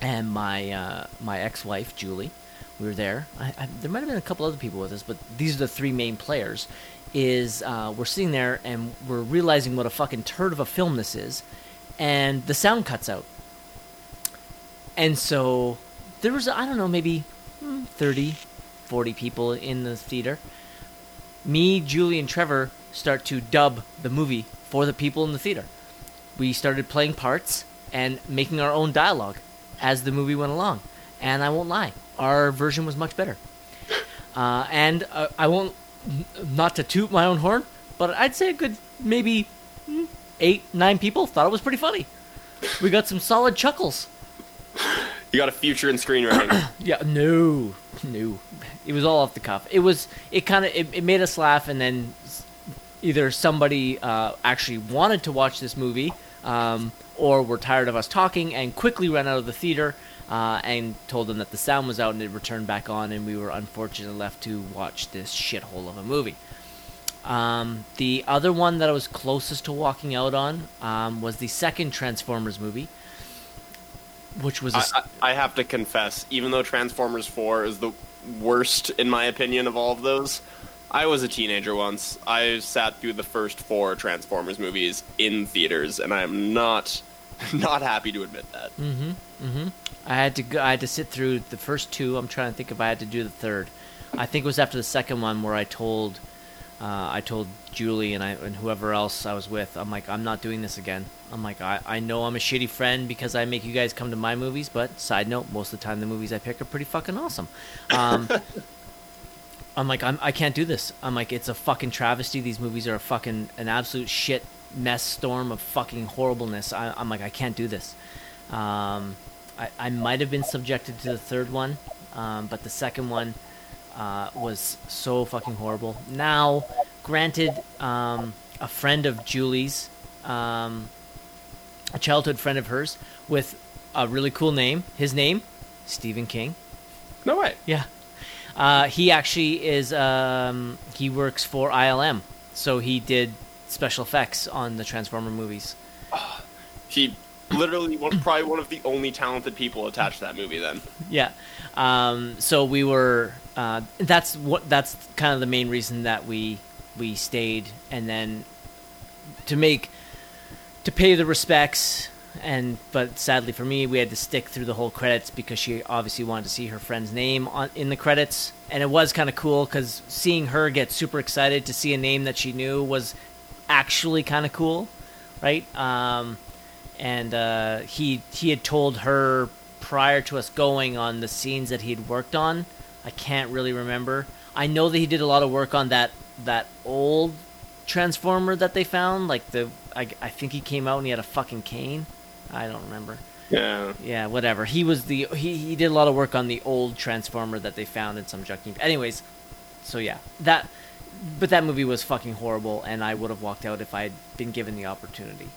[SPEAKER 8] and my uh, my ex-wife Julie. We were there. I, I, there might have been a couple other people with us, but these are the three main players. Is uh, we're sitting there and we're realizing what a fucking turd of a film this is, and the sound cuts out. And so there was I don't know maybe mm, 30, 40 people in the theater. Me, Julie, and Trevor start to dub the movie for the people in the theater. We started playing parts and making our own dialogue as the movie went along. And I won't lie, our version was much better. Uh, and uh, I won't, not to toot my own horn, but I'd say a good maybe mm, eight, nine people thought it was pretty funny. We got some solid chuckles.
[SPEAKER 7] You got a future in screenwriting.
[SPEAKER 8] Yeah, no, no. It was all off the cuff. It was. It kind of. It, it made us laugh, and then either somebody uh, actually wanted to watch this movie, um, or were tired of us talking and quickly ran out of the theater uh, and told them that the sound was out and it returned back on, and we were unfortunately left to watch this shithole of a movie. Um, the other one that I was closest to walking out on um, was the second Transformers movie, which was a
[SPEAKER 7] I, I, have to confess, even though Transformers 4 is the worst, in my opinion, of all of those, I was a teenager once. I sat through the first four Transformers movies in theaters, and I am not not happy to admit that. Mm-hmm. Mm-hmm.
[SPEAKER 8] I had to go, I had to sit through the first two. I'm trying to think if I had to do the third. I think it was after the second one where I told uh, I told Julie and I and whoever else I was with. I'm like I'm not doing this again. I'm like I, I know I'm a shitty friend because I make you guys come to my movies, but side note, most of the time the movies I pick are pretty fucking awesome. Um, I'm like I'm, I can't do this. I'm like it's a fucking travesty. These movies are a fucking an absolute shit mess storm of fucking horribleness. I, I'm like I can't do this. Um, I, I might have been subjected to the third one, um, but the second one uh, was so fucking horrible. Now, granted, um, a friend of Julie's, um, a childhood friend of hers, with a really cool name. His name, Stephen King.
[SPEAKER 7] No way.
[SPEAKER 8] Yeah. Uh, he actually is. Um, he works for ILM, so he did special effects on the Transformer movies.
[SPEAKER 7] He literally one, probably one of the only talented people attached to that movie. Then
[SPEAKER 8] Yeah. Um, so we were. Uh, that's what. That's kind of the main reason that we we stayed, and then to make to pay the respects and but sadly for me, we had to stick through the whole credits because she obviously wanted to see her friend's name on in the credits, and it was kind of cool because seeing her get super excited to see a name that she knew was actually kind of cool, right? Um, and uh, he he had told her prior to us going on the scenes that he'd worked on. I can't really remember. I know that he did a lot of work on that that old transformer that they found, like the I, I think he came out and he had a fucking cane. I don't remember.
[SPEAKER 7] Yeah.
[SPEAKER 8] Yeah, whatever. He was the he, he did a lot of work on the old transformer that they found in some junkie. Anyways, so yeah, that but that movie was fucking horrible, and I would have walked out if I had been given the opportunity.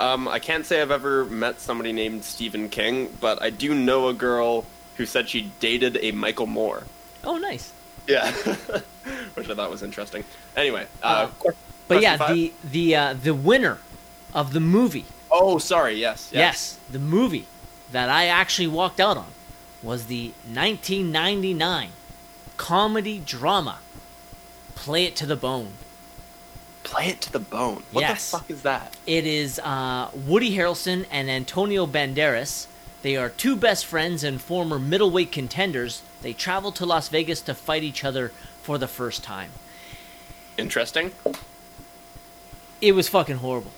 [SPEAKER 7] Um, I can't say I've ever met somebody named Stephen King, but I do know a girl who said she dated a Michael Moore.
[SPEAKER 8] Oh, nice.
[SPEAKER 7] Yeah, which I thought was interesting. Anyway, uh,
[SPEAKER 8] Uh, But yeah,
[SPEAKER 7] five?
[SPEAKER 8] the the uh, the winner of the movie,
[SPEAKER 7] oh, sorry, yes,
[SPEAKER 8] yes, the movie that I actually walked out on was the 1999 comedy drama Play It to the Bone.
[SPEAKER 7] Play it to the bone. What
[SPEAKER 8] Yes.
[SPEAKER 7] the fuck is that?
[SPEAKER 8] It is uh, Woody Harrelson and Antonio Banderas. They are two best friends and former middleweight contenders. They travel to Las Vegas to fight each other for the first time.
[SPEAKER 7] Interesting.
[SPEAKER 8] It was fucking horrible.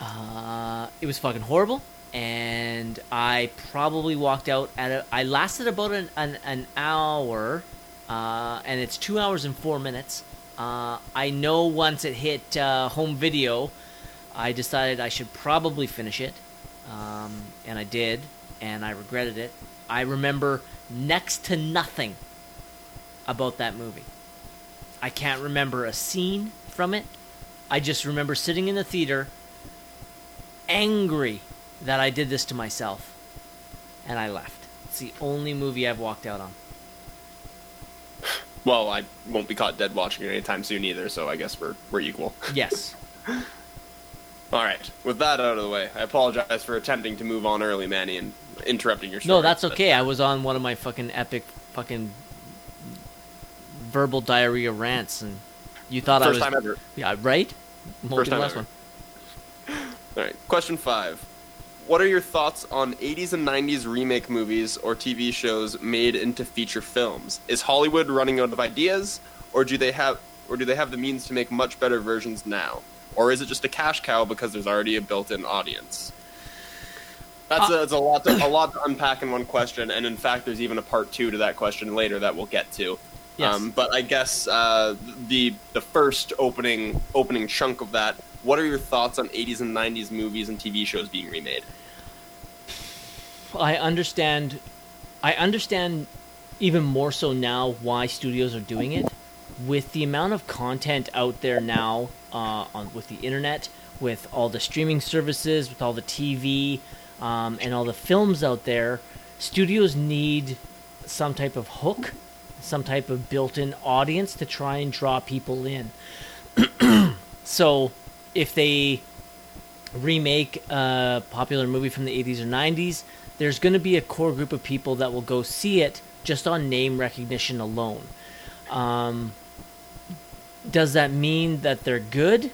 [SPEAKER 8] Uh, it was fucking horrible, and I probably walked out at a. I lasted about an an, an hour, uh, and it's two hours and four minutes. Uh, I know once it hit uh, home video, I decided I should probably finish it, um, and I did, and I regretted it. I remember next to nothing about that movie. I can't remember a scene from it. I just remember sitting in the theater, angry that I did this to myself, and I left. It's the only movie I've walked out on.
[SPEAKER 7] Well, I won't be caught dead watching it anytime soon either, so I guess we're we're equal.
[SPEAKER 8] Yes.
[SPEAKER 7] All right. With that out of the way, I apologize for attempting to move on early, Manny, and interrupting your story.
[SPEAKER 8] No, that's okay. I was on one of my fucking epic fucking verbal diarrhea rants, and you thought I
[SPEAKER 7] First
[SPEAKER 8] was
[SPEAKER 7] time ever.
[SPEAKER 8] yeah right. Won't
[SPEAKER 7] First
[SPEAKER 8] the
[SPEAKER 7] time
[SPEAKER 8] last
[SPEAKER 7] ever.
[SPEAKER 8] one.
[SPEAKER 7] All right. Question five. What are your thoughts on 80s and 90s remake movies or TV shows made into feature films? Is Hollywood running out of ideas, or do they have, or do they have the means to make much better versions now, or is it just a cash cow because there's already a built-in audience? That's, a, that's a lot to, a lot to unpack in one question, and in fact, there's even a part two to that question later that we'll get to.
[SPEAKER 8] Yes.
[SPEAKER 7] Um, but I guess uh, the the first opening opening chunk of that. What are your thoughts on 80s and 90s movies and TV shows being remade?
[SPEAKER 8] I understand. I understand even more so now why studios are doing it. With the amount of content out there now uh, on with the internet, with all the streaming services, with all the TV, um, and all the films out there, studios need some type of hook, some type of built-in audience to try and draw people in. so, if they remake a popular movie from the 80s or 90s, there's going to be a core group of people that will go see it just on name recognition alone. Um, does that mean that they're good?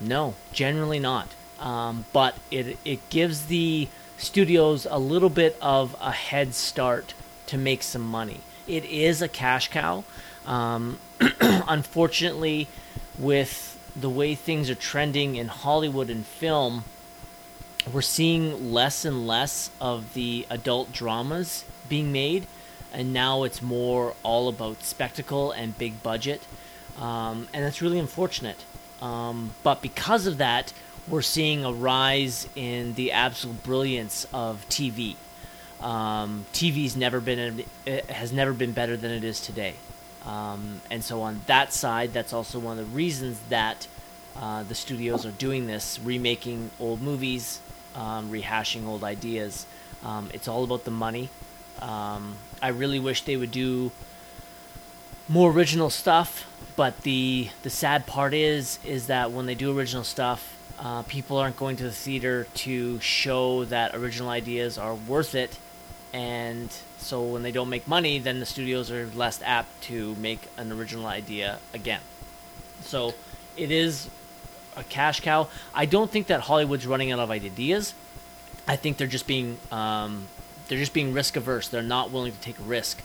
[SPEAKER 8] No, generally not. Um, but it it gives the studios a little bit of a head start to make some money. It is a cash cow. Um, unfortunately, with the way things are trending in Hollywood and film, we're seeing less and less of the adult dramas being made, and now it's more all about spectacle and big budget, um, and that's really unfortunate. Um, but because of that, we're seeing a rise in the absolute brilliance of TV. Um, TV's never been it has never been better than it is today, um, and so on that side, that's also one of the reasons that uh, the studios are doing this, remaking old movies, um, rehashing old ideas. Um, it's all about the money. Um, I really wish they would do more original stuff, but the the sad part is is that when they do original stuff, uh, people aren't going to the theater to show that original ideas are worth it, and so when they don't make money, then the studios are less apt to make an original idea again. So it is a cash cow. I don't think that Hollywood's running out of ideas. I think they're just being um, they're just being risk averse. They're not willing to take a risk,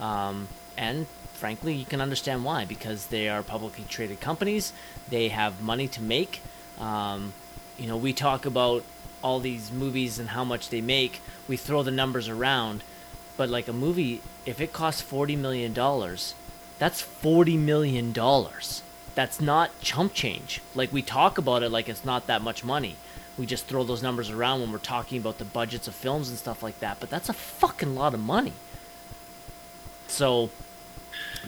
[SPEAKER 8] um, and frankly, you can understand why because they are publicly traded companies. They have money to make. Um, you know, we talk about all these movies and how much they make. We throw the numbers around, but like a movie, if it costs forty million dollars, that's forty million dollars. That's not chump change. Like we talk about it like it's not that much money. We just throw those numbers around when we're talking about the budgets of films and stuff like that. But that's a fucking lot of money. So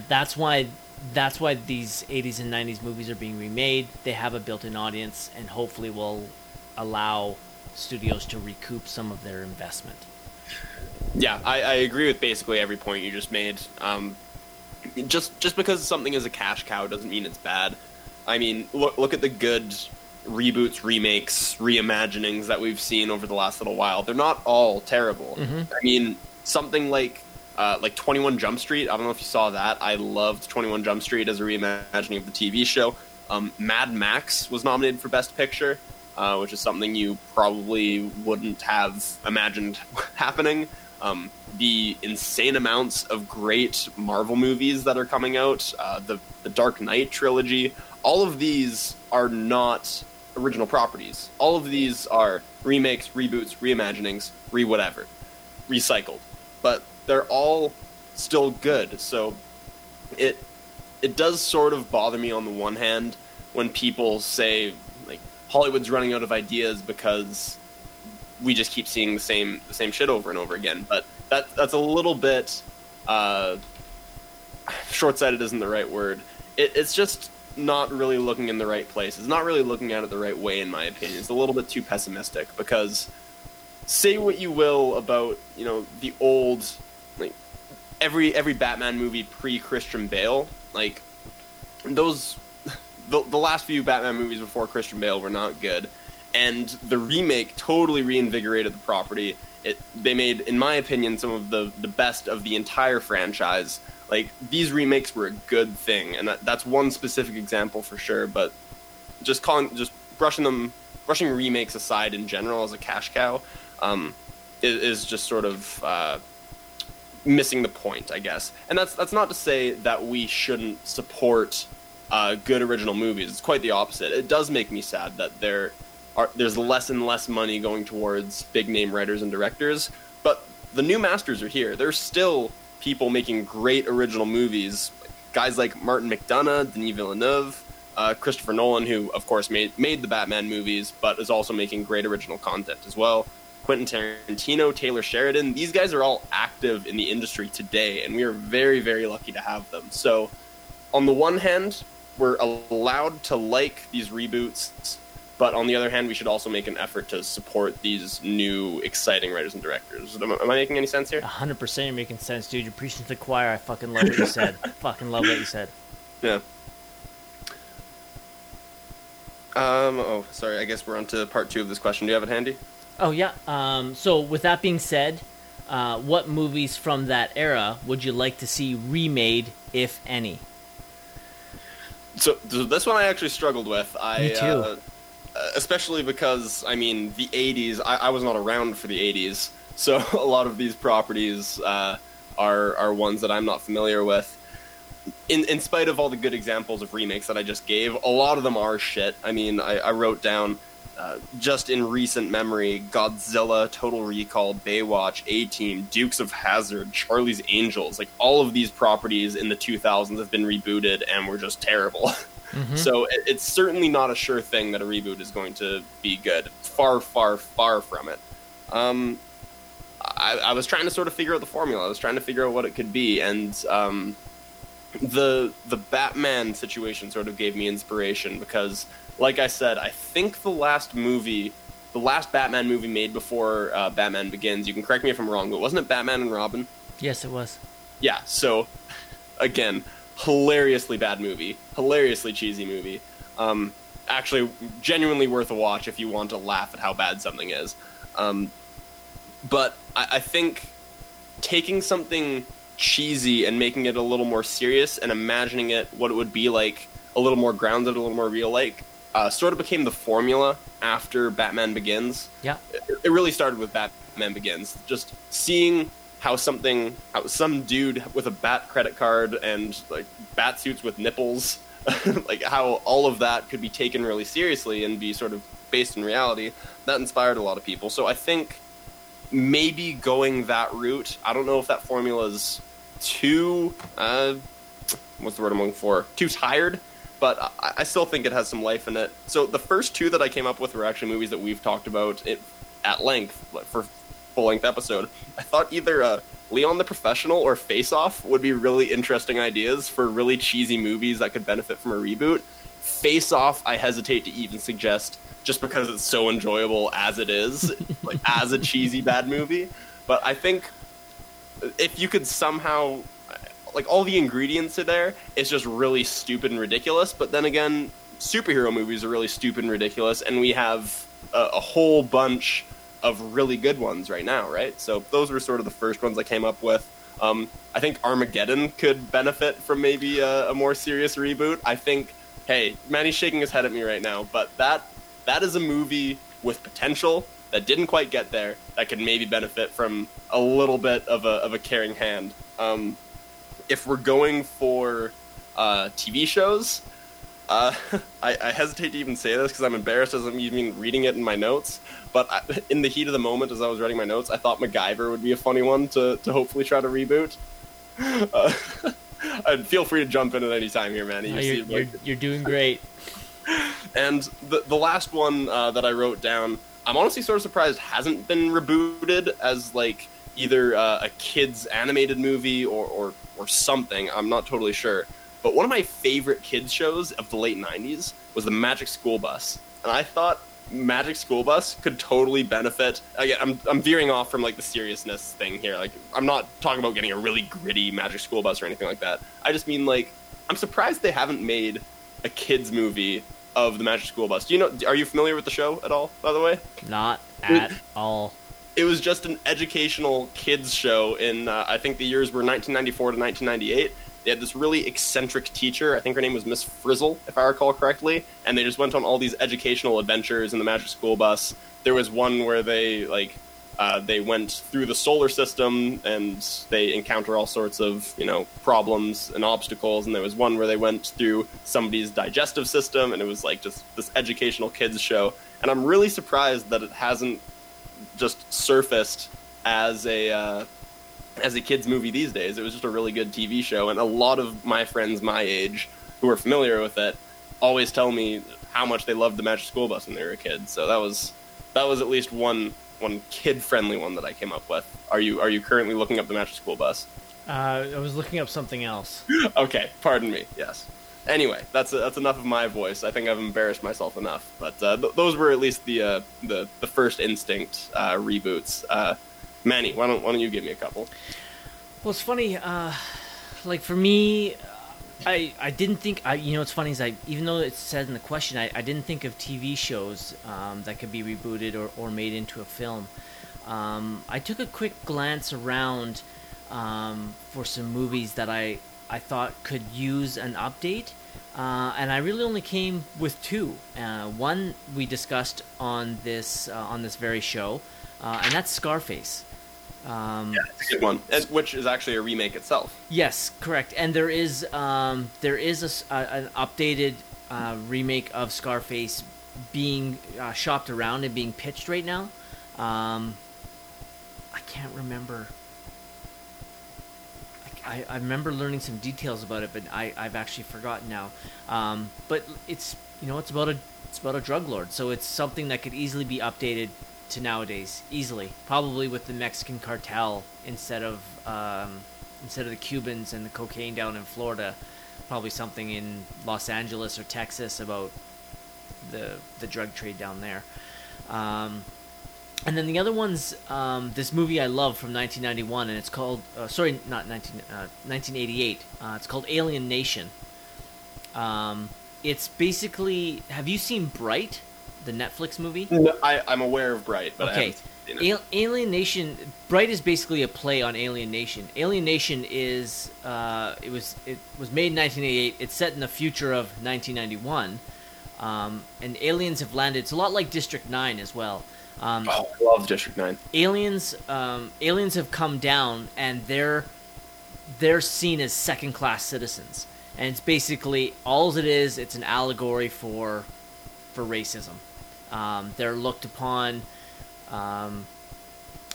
[SPEAKER 8] that's why that's why these 80s and 90s movies are being remade. They have a built-in audience and hopefully will allow studios to recoup some of their investment.
[SPEAKER 7] Yeah, I, I agree with basically every point you just made. Um, just just because something is a cash cow doesn't mean it's bad. I mean, look look at the good reboots, remakes, reimaginings that we've seen over the last little while. They're not all terrible.
[SPEAKER 8] Mhm.
[SPEAKER 7] I mean, something like uh, like Twenty One Jump Street. I don't know if you saw that. I loved Twenty One Jump Street as a reimagining of the TV show. Um, Mad Max was nominated for Best Picture, uh, which is something you probably wouldn't have imagined happening. Um, the insane amounts of great Marvel movies that are coming out, uh, the the Dark Knight trilogy, all of these are not original properties. All of these are remakes, reboots, reimaginings, re whatever, recycled. But they're all still good. So it it does sort of bother me on the one hand when people say Hollywood's running out of ideas because we just keep seeing the same the same shit over and over again. But that that's a little bit uh, short sighted isn't the right word. It, it's just not really looking in the right place. It's not really looking at it the right way, in my opinion. It's a little bit too pessimistic because say what you will about you know the old like every every Batman movie pre Christian Bale like those the, the last few Batman movies before Christian Bale were not good, and the remake totally reinvigorated the property. It they made, in my opinion, some of the the best of the entire franchise. Like these remakes were a good thing, and that, that's one specific example for sure. But just calling, just brushing them, brushing remakes aside in general as a cash cow, um, is, is just sort of. Uh, missing the point, I guess. And that's that's not to say that we shouldn't support uh, good original movies. It's quite the opposite. It does make me sad that there are there's less and less money going towards big name writers and directors. But the new masters are here. There's still people making great original movies. Guys like Martin McDonagh, Denis Villeneuve, uh, Christopher Nolan, who of course made made the Batman movies, but is also making great original content as well. Quentin Tarantino, Taylor Sheridan, these guys are all active in the industry today, and we are very, very lucky to have them. So, on the one hand, we're allowed to like these reboots, but on the other hand, we should also make an effort to support these new, exciting writers and directors. Am, am I making any sense here?
[SPEAKER 8] 100% you're making sense, dude. You're preaching to the choir. I fucking love what you said. fucking love what you said.
[SPEAKER 7] Yeah. Um. Oh, sorry. I guess we're on to part two of this question. Do you have it handy?
[SPEAKER 8] Oh, yeah. Um, so, with that being said, uh, what movies from that era would you like to see remade, if any?
[SPEAKER 7] So, so this one I actually struggled with. I,
[SPEAKER 8] Me too.
[SPEAKER 7] Uh, especially because I mean the '80s. I, I was not around for the '80s, so a lot of these properties uh, are are ones that I'm not familiar with. In in spite of all the good examples of remakes that I just gave, a lot of them are shit. I mean, I, I wrote down. Uh, just in recent memory, Godzilla, Total Recall, Baywatch, A Team, Dukes of Hazzard, Charlie's Angels, like all of these properties in the 2000s have been rebooted and were just terrible. So it, it's certainly not a sure thing that a reboot is going to be good. Far, far, far from it. Um, I, I was trying to sort of figure out the formula. I was trying to figure out what it could be, and um, the the Batman situation sort of gave me inspiration because, like I said, I think the last movie, the last Batman movie made before uh, Batman Begins. You can correct me if I'm wrong, but wasn't it Batman and Robin?
[SPEAKER 8] Yes, it was.
[SPEAKER 7] Yeah, so again, hilariously bad movie, hilariously cheesy movie. Um, actually, genuinely worth a watch if you want to laugh at how bad something is. Um, but I, I think taking something cheesy and making it a little more serious and imagining it what it would be like a little more grounded, a little more real like, uh, sort of became the formula after Batman Begins
[SPEAKER 8] Yeah.
[SPEAKER 7] it really started with Batman Begins. Just seeing how something, how some dude with a bat credit card and like bat suits with nipples, like how all of that could be taken really seriously and be sort of based in reality. That inspired a lot of people. So I think maybe going that route. I don't know if that formula is too uh, what's the word I'm looking for? Too tired, but I, I, still think it has some life in it. So the first two that I came up with were actually movies that we've talked about it, at length for full length episode. I thought either uh, Leon the Professional or Face Off would be really interesting ideas for really cheesy movies that could benefit from a reboot. Face Off, I hesitate to even suggest just because it's so enjoyable as it is, like as a cheesy bad movie. But I think if you could somehow like all the ingredients are there, it's just really stupid and ridiculous. But then again, superhero movies are really stupid and ridiculous, and we have a, a whole bunch of really good ones right now, right? So those were sort of the first ones I came up with. Um, I think Armageddon could benefit from maybe a, a, more serious reboot. I think, hey, Manny's shaking his head at me right now, but that that is a movie with potential that didn't quite get there that could maybe benefit from a little bit of a, of a caring hand. Um, if we're going for uh, TV shows, uh, I, I, hesitate to even say this because I'm embarrassed as I'm even reading it in my notes. But I, in the heat of the moment, as I was writing my notes, I thought MacGyver would be a funny one to, to hopefully try to reboot. Uh, feel free to jump in at any time here, man.
[SPEAKER 8] You no, you're, you're, you're, doing great.
[SPEAKER 7] And the the last one uh, that I wrote down, I'm honestly sort of surprised hasn't been rebooted as like either uh, a kids animated movie or, or or something. I'm not totally sure. But one of my favorite kids shows of the late '90s was the Magic School Bus, and I thought Magic School Bus could totally benefit. Again, I'm I'm veering off from like the seriousness thing here. Like I'm not talking about getting a really gritty Magic School Bus or anything like that. I just mean like I'm surprised they haven't made a kids movie of the Magic School Bus. Do you know? Are you familiar with the show at all? By the way,
[SPEAKER 8] not at all.
[SPEAKER 7] It was just an educational kids show in uh, I think the years were 1994 to 1998. They had this really eccentric teacher. I think her name was Miss Frizzle, if I recall correctly. And they just went on all these educational adventures in the Magic School Bus. There was one where they like uh, they went through the solar system and they encounter all sorts of you know problems and obstacles. And there was one where they went through somebody's digestive system, and it was like just this educational kids show. And I'm really surprised that it hasn't just surfaced as a uh, as a kids movie these days. It was just a really good TV show, and a lot of my friends my age who are familiar with it always tell me how much they loved the Magic School Bus when they were a kid. So that was that was at least one one kid friendly one that I came up with. Are you are you currently looking up the Magic School Bus?
[SPEAKER 8] Uh, I was looking up something else.
[SPEAKER 7] okay, pardon me. Yes. Anyway, that's that's enough of my voice. I think I've embarrassed myself enough. But uh, th- those were at least the uh, the the first instinct uh, reboots. Uh, Manny, why don't why don't you give me a couple?
[SPEAKER 8] Well, it's funny. Uh, like for me, I I didn't think I you know what's funny is I even though it said in the question I, I didn't think of TV shows um, that could be rebooted or, or made into a film. Um, I took a quick glance around um, for some movies that I I thought could use an update, uh, and I really only came with two. Uh, one we discussed on this uh, on this very show, uh, and that's Scarface.
[SPEAKER 7] Um, yeah, it's a good one, which is actually a remake itself.
[SPEAKER 8] Yes, correct. And there is um, there is a, a, an updated uh, remake of Scarface being uh, shopped around and being pitched right now. Um, I can't remember. I, I remember learning some details about it, but I, I've actually forgotten now. Um, but it's you know it's about a it's about a drug lord, so it's something that could easily be updated to nowadays easily. Probably with the Mexican cartel instead of um, instead of the Cubans and the cocaine down in Florida. Probably something in Los Angeles or Texas about the the drug trade down there. Um, and then the other one's um, this movie I love from 1991, and it's called uh, sorry, not 19, uh, 1988. Uh, it's called Alien Nation. Um, it's basically have you seen Bright? the Netflix movie?
[SPEAKER 7] No, I, am aware of Bright, but okay.
[SPEAKER 8] Al- Alien Nation. Bright is basically a play on Alien Nation. Alien Nation is uh, it was it was made in 1988. It's set in the future of 1991, um, and aliens have landed. It's a lot like District Nine as well. Um,
[SPEAKER 7] Oh, I love District Nine.
[SPEAKER 8] aliens um, aliens have come down and they're they're seen as second class citizens. And it's basically all it is it's an allegory for for racism. Um, they're looked upon um,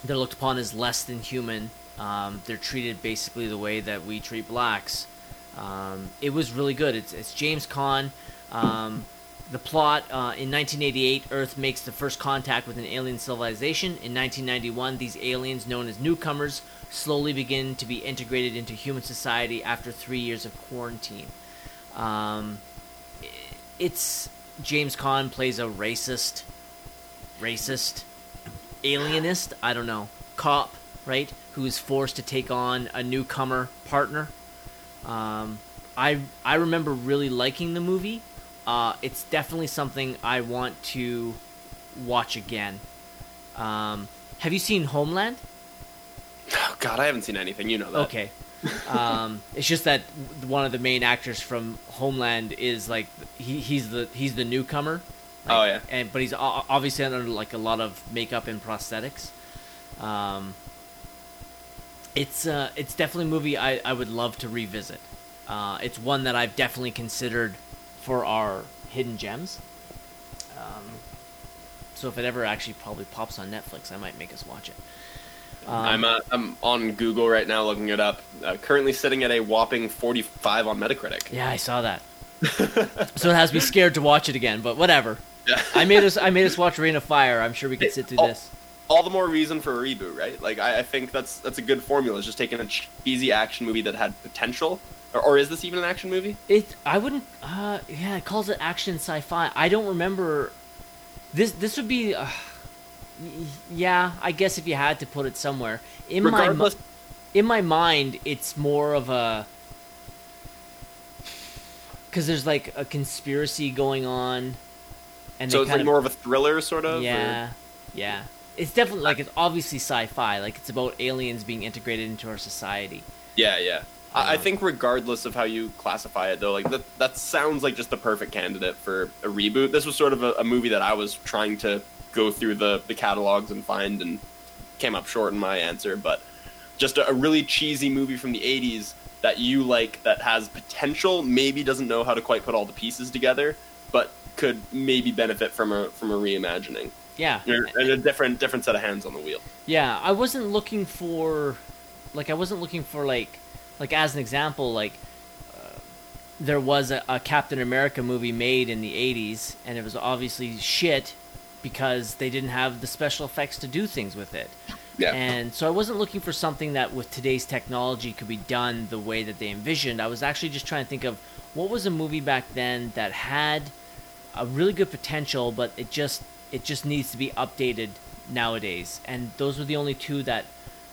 [SPEAKER 8] they're looked upon as less than human. Um, they're treated basically the way that we treat blacks. Um, it was really good. It's, it's James Caan um, the plot uh, in 1988, Earth makes the first contact with an alien civilization. In 1991, these aliens, known as newcomers, slowly begin to be integrated into human society after three years of quarantine. Um, it's James Caan plays a racist, racist, alienist. I don't know, cop, right? Who is forced to take on a newcomer partner. Um, I I remember really liking the movie. Uh, it's definitely something I want to watch again. Um, have you seen Homeland?
[SPEAKER 7] Oh, God, I haven't seen anything. You know that.
[SPEAKER 8] Okay. um, it's just that one of the main actors from Homeland is like he, he's the he's the newcomer.
[SPEAKER 7] Oh, yeah.
[SPEAKER 8] and but he's obviously under like a lot of makeup and prosthetics. Um, it's uh, it's definitely a movie I, I would love to revisit. Uh, it's one that I've definitely considered for our hidden gems. Um, so if it ever actually probably pops on Netflix, I might make us watch it. Um,
[SPEAKER 7] I'm uh, I'm on Google right now looking it up. Uh, currently sitting at a whopping 45 on Metacritic.
[SPEAKER 8] Yeah, I saw that. so it has me scared to watch it again, but whatever.
[SPEAKER 7] Yeah.
[SPEAKER 8] I made us I made us watch Reign of Fire. I'm sure we can sit through
[SPEAKER 7] Oh.
[SPEAKER 8] this.
[SPEAKER 7] All the more reason for a reboot, right? Like I, I think that's that's a good formula. It's just taking a cheesy action movie that had potential, or, or is this even an action movie?
[SPEAKER 8] It I wouldn't uh yeah, it calls it action sci-fi. I don't remember this this would be uh, yeah, I guess if you had to put it somewhere. In my in my mind, it's more of a cuz there's like a conspiracy going on and
[SPEAKER 7] so it's like
[SPEAKER 8] of
[SPEAKER 7] more of a thriller, sort of. or-
[SPEAKER 8] Yeah, yeah. It's definitely like it's obviously sci-fi. Like it's about aliens being integrated into our society.
[SPEAKER 7] Yeah, yeah. I, I think regardless of how you classify it, though, like that that sounds like just the perfect candidate for a reboot. This was sort of a, a movie that I was trying to go through the the catalogs and find, and came up short in my answer. But just a, a really cheesy movie from the '80s that you like, that has potential, maybe doesn't know how to quite put all the pieces together, but could maybe benefit from a from a reimagining
[SPEAKER 8] Yeah,
[SPEAKER 7] and a different different set of hands on the wheel.
[SPEAKER 8] yeah. I wasn't looking for, like, I wasn't looking for like, like as an example, like. Uh, there was a, a Captain America movie made in the 80s, and it was obviously shit because they didn't have the special effects to do things with it.
[SPEAKER 7] Yeah.
[SPEAKER 8] And so I wasn't looking for something that with today's technology could be done the way that they envisioned. I was actually just trying to think of what was a movie back then that had a really good potential, but it just it just needs to be updated nowadays. And those were the only two that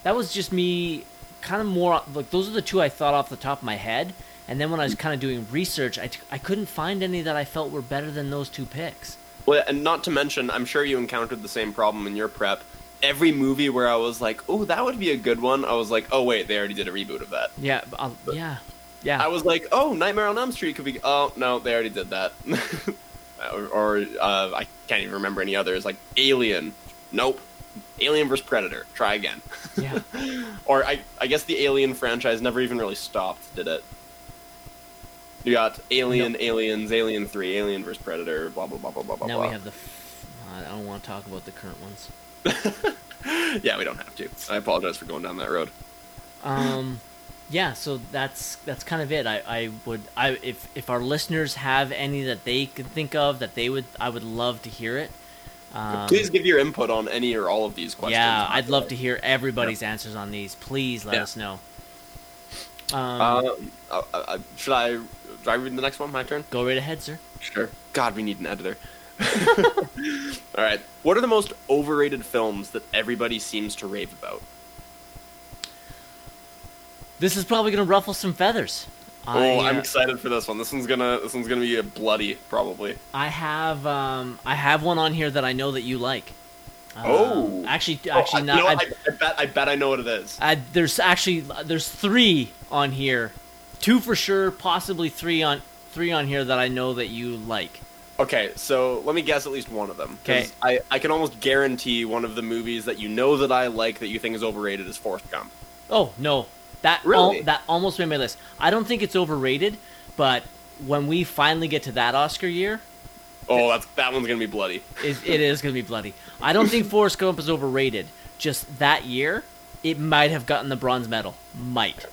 [SPEAKER 8] that was just me kind of more like those are the two I thought off the top of my head. And then when I was kind of doing research, I, t- I couldn't find any that I felt were better than those two picks.
[SPEAKER 7] Well, and not to mention, I'm sure you encountered the same problem in your prep. Every movie where I was like, "Oh, that would be a good one," I was like, "Oh wait, they already did a reboot of that."
[SPEAKER 8] Yeah, I'll, yeah, yeah.
[SPEAKER 7] I was like, "Oh, Nightmare on Elm Street could be." Oh no, they already did that. or or uh, I can't even remember any others. Like Alien, nope. Alien vs Predator, try again.
[SPEAKER 8] yeah.
[SPEAKER 7] or I I guess the Alien franchise never even really stopped, did it? You got Alien, Aliens, Alien Three, Alien vs Predator, blah blah blah blah blah blah.
[SPEAKER 8] now
[SPEAKER 7] blah.
[SPEAKER 8] we have the. F- I don't want to talk about the current ones.
[SPEAKER 7] yeah, we don't have to. I apologize for going down that road.
[SPEAKER 8] Um, yeah. So that's that's kind of it. I, I would I if if our listeners have any that they could think of that they would I would love to hear it. Um,
[SPEAKER 7] Please give your input on any or all of these questions.
[SPEAKER 8] Yeah, I'd love to hear everybody's answers on these. Please let
[SPEAKER 7] Yeah.
[SPEAKER 8] us know. Um,
[SPEAKER 7] Uh, uh, uh, should I? Do I read the next one? My turn.
[SPEAKER 8] go right ahead, sir.
[SPEAKER 7] Sure. God, we need an editor. All right. What are the most overrated films that everybody seems to rave about?
[SPEAKER 8] This is probably gonna ruffle some feathers.
[SPEAKER 7] Oh,
[SPEAKER 8] I,
[SPEAKER 7] I'm
[SPEAKER 8] uh,
[SPEAKER 7] excited for this one. This one's gonna. This one's gonna be a bloody, probably.
[SPEAKER 8] I have um I have one on here that I know that you like. Um,
[SPEAKER 7] Oh.
[SPEAKER 8] actually,
[SPEAKER 7] Oh,
[SPEAKER 8] actually
[SPEAKER 7] I,
[SPEAKER 8] not.
[SPEAKER 7] what?
[SPEAKER 8] I-
[SPEAKER 7] I, I bet. I bet I know what it is.
[SPEAKER 8] Uh, there's actually there's three on here, two for sure, possibly three on three on here that I know that you like.
[SPEAKER 7] Okay, so let me guess at least one of them.
[SPEAKER 8] Okay.
[SPEAKER 7] I, I can almost guarantee one of the movies that you know that I like that you think is overrated is Forrest Gump.
[SPEAKER 8] Oh no, that
[SPEAKER 7] Really?
[SPEAKER 8] al- that almost made my list. I don't think it's overrated, but when we finally get to that Oscar year,
[SPEAKER 7] Oh, that's that one's gonna be bloody.
[SPEAKER 8] it, it is going to be bloody. I don't think Forrest Gump is overrated. Just that year, it might have gotten the bronze medal. Might.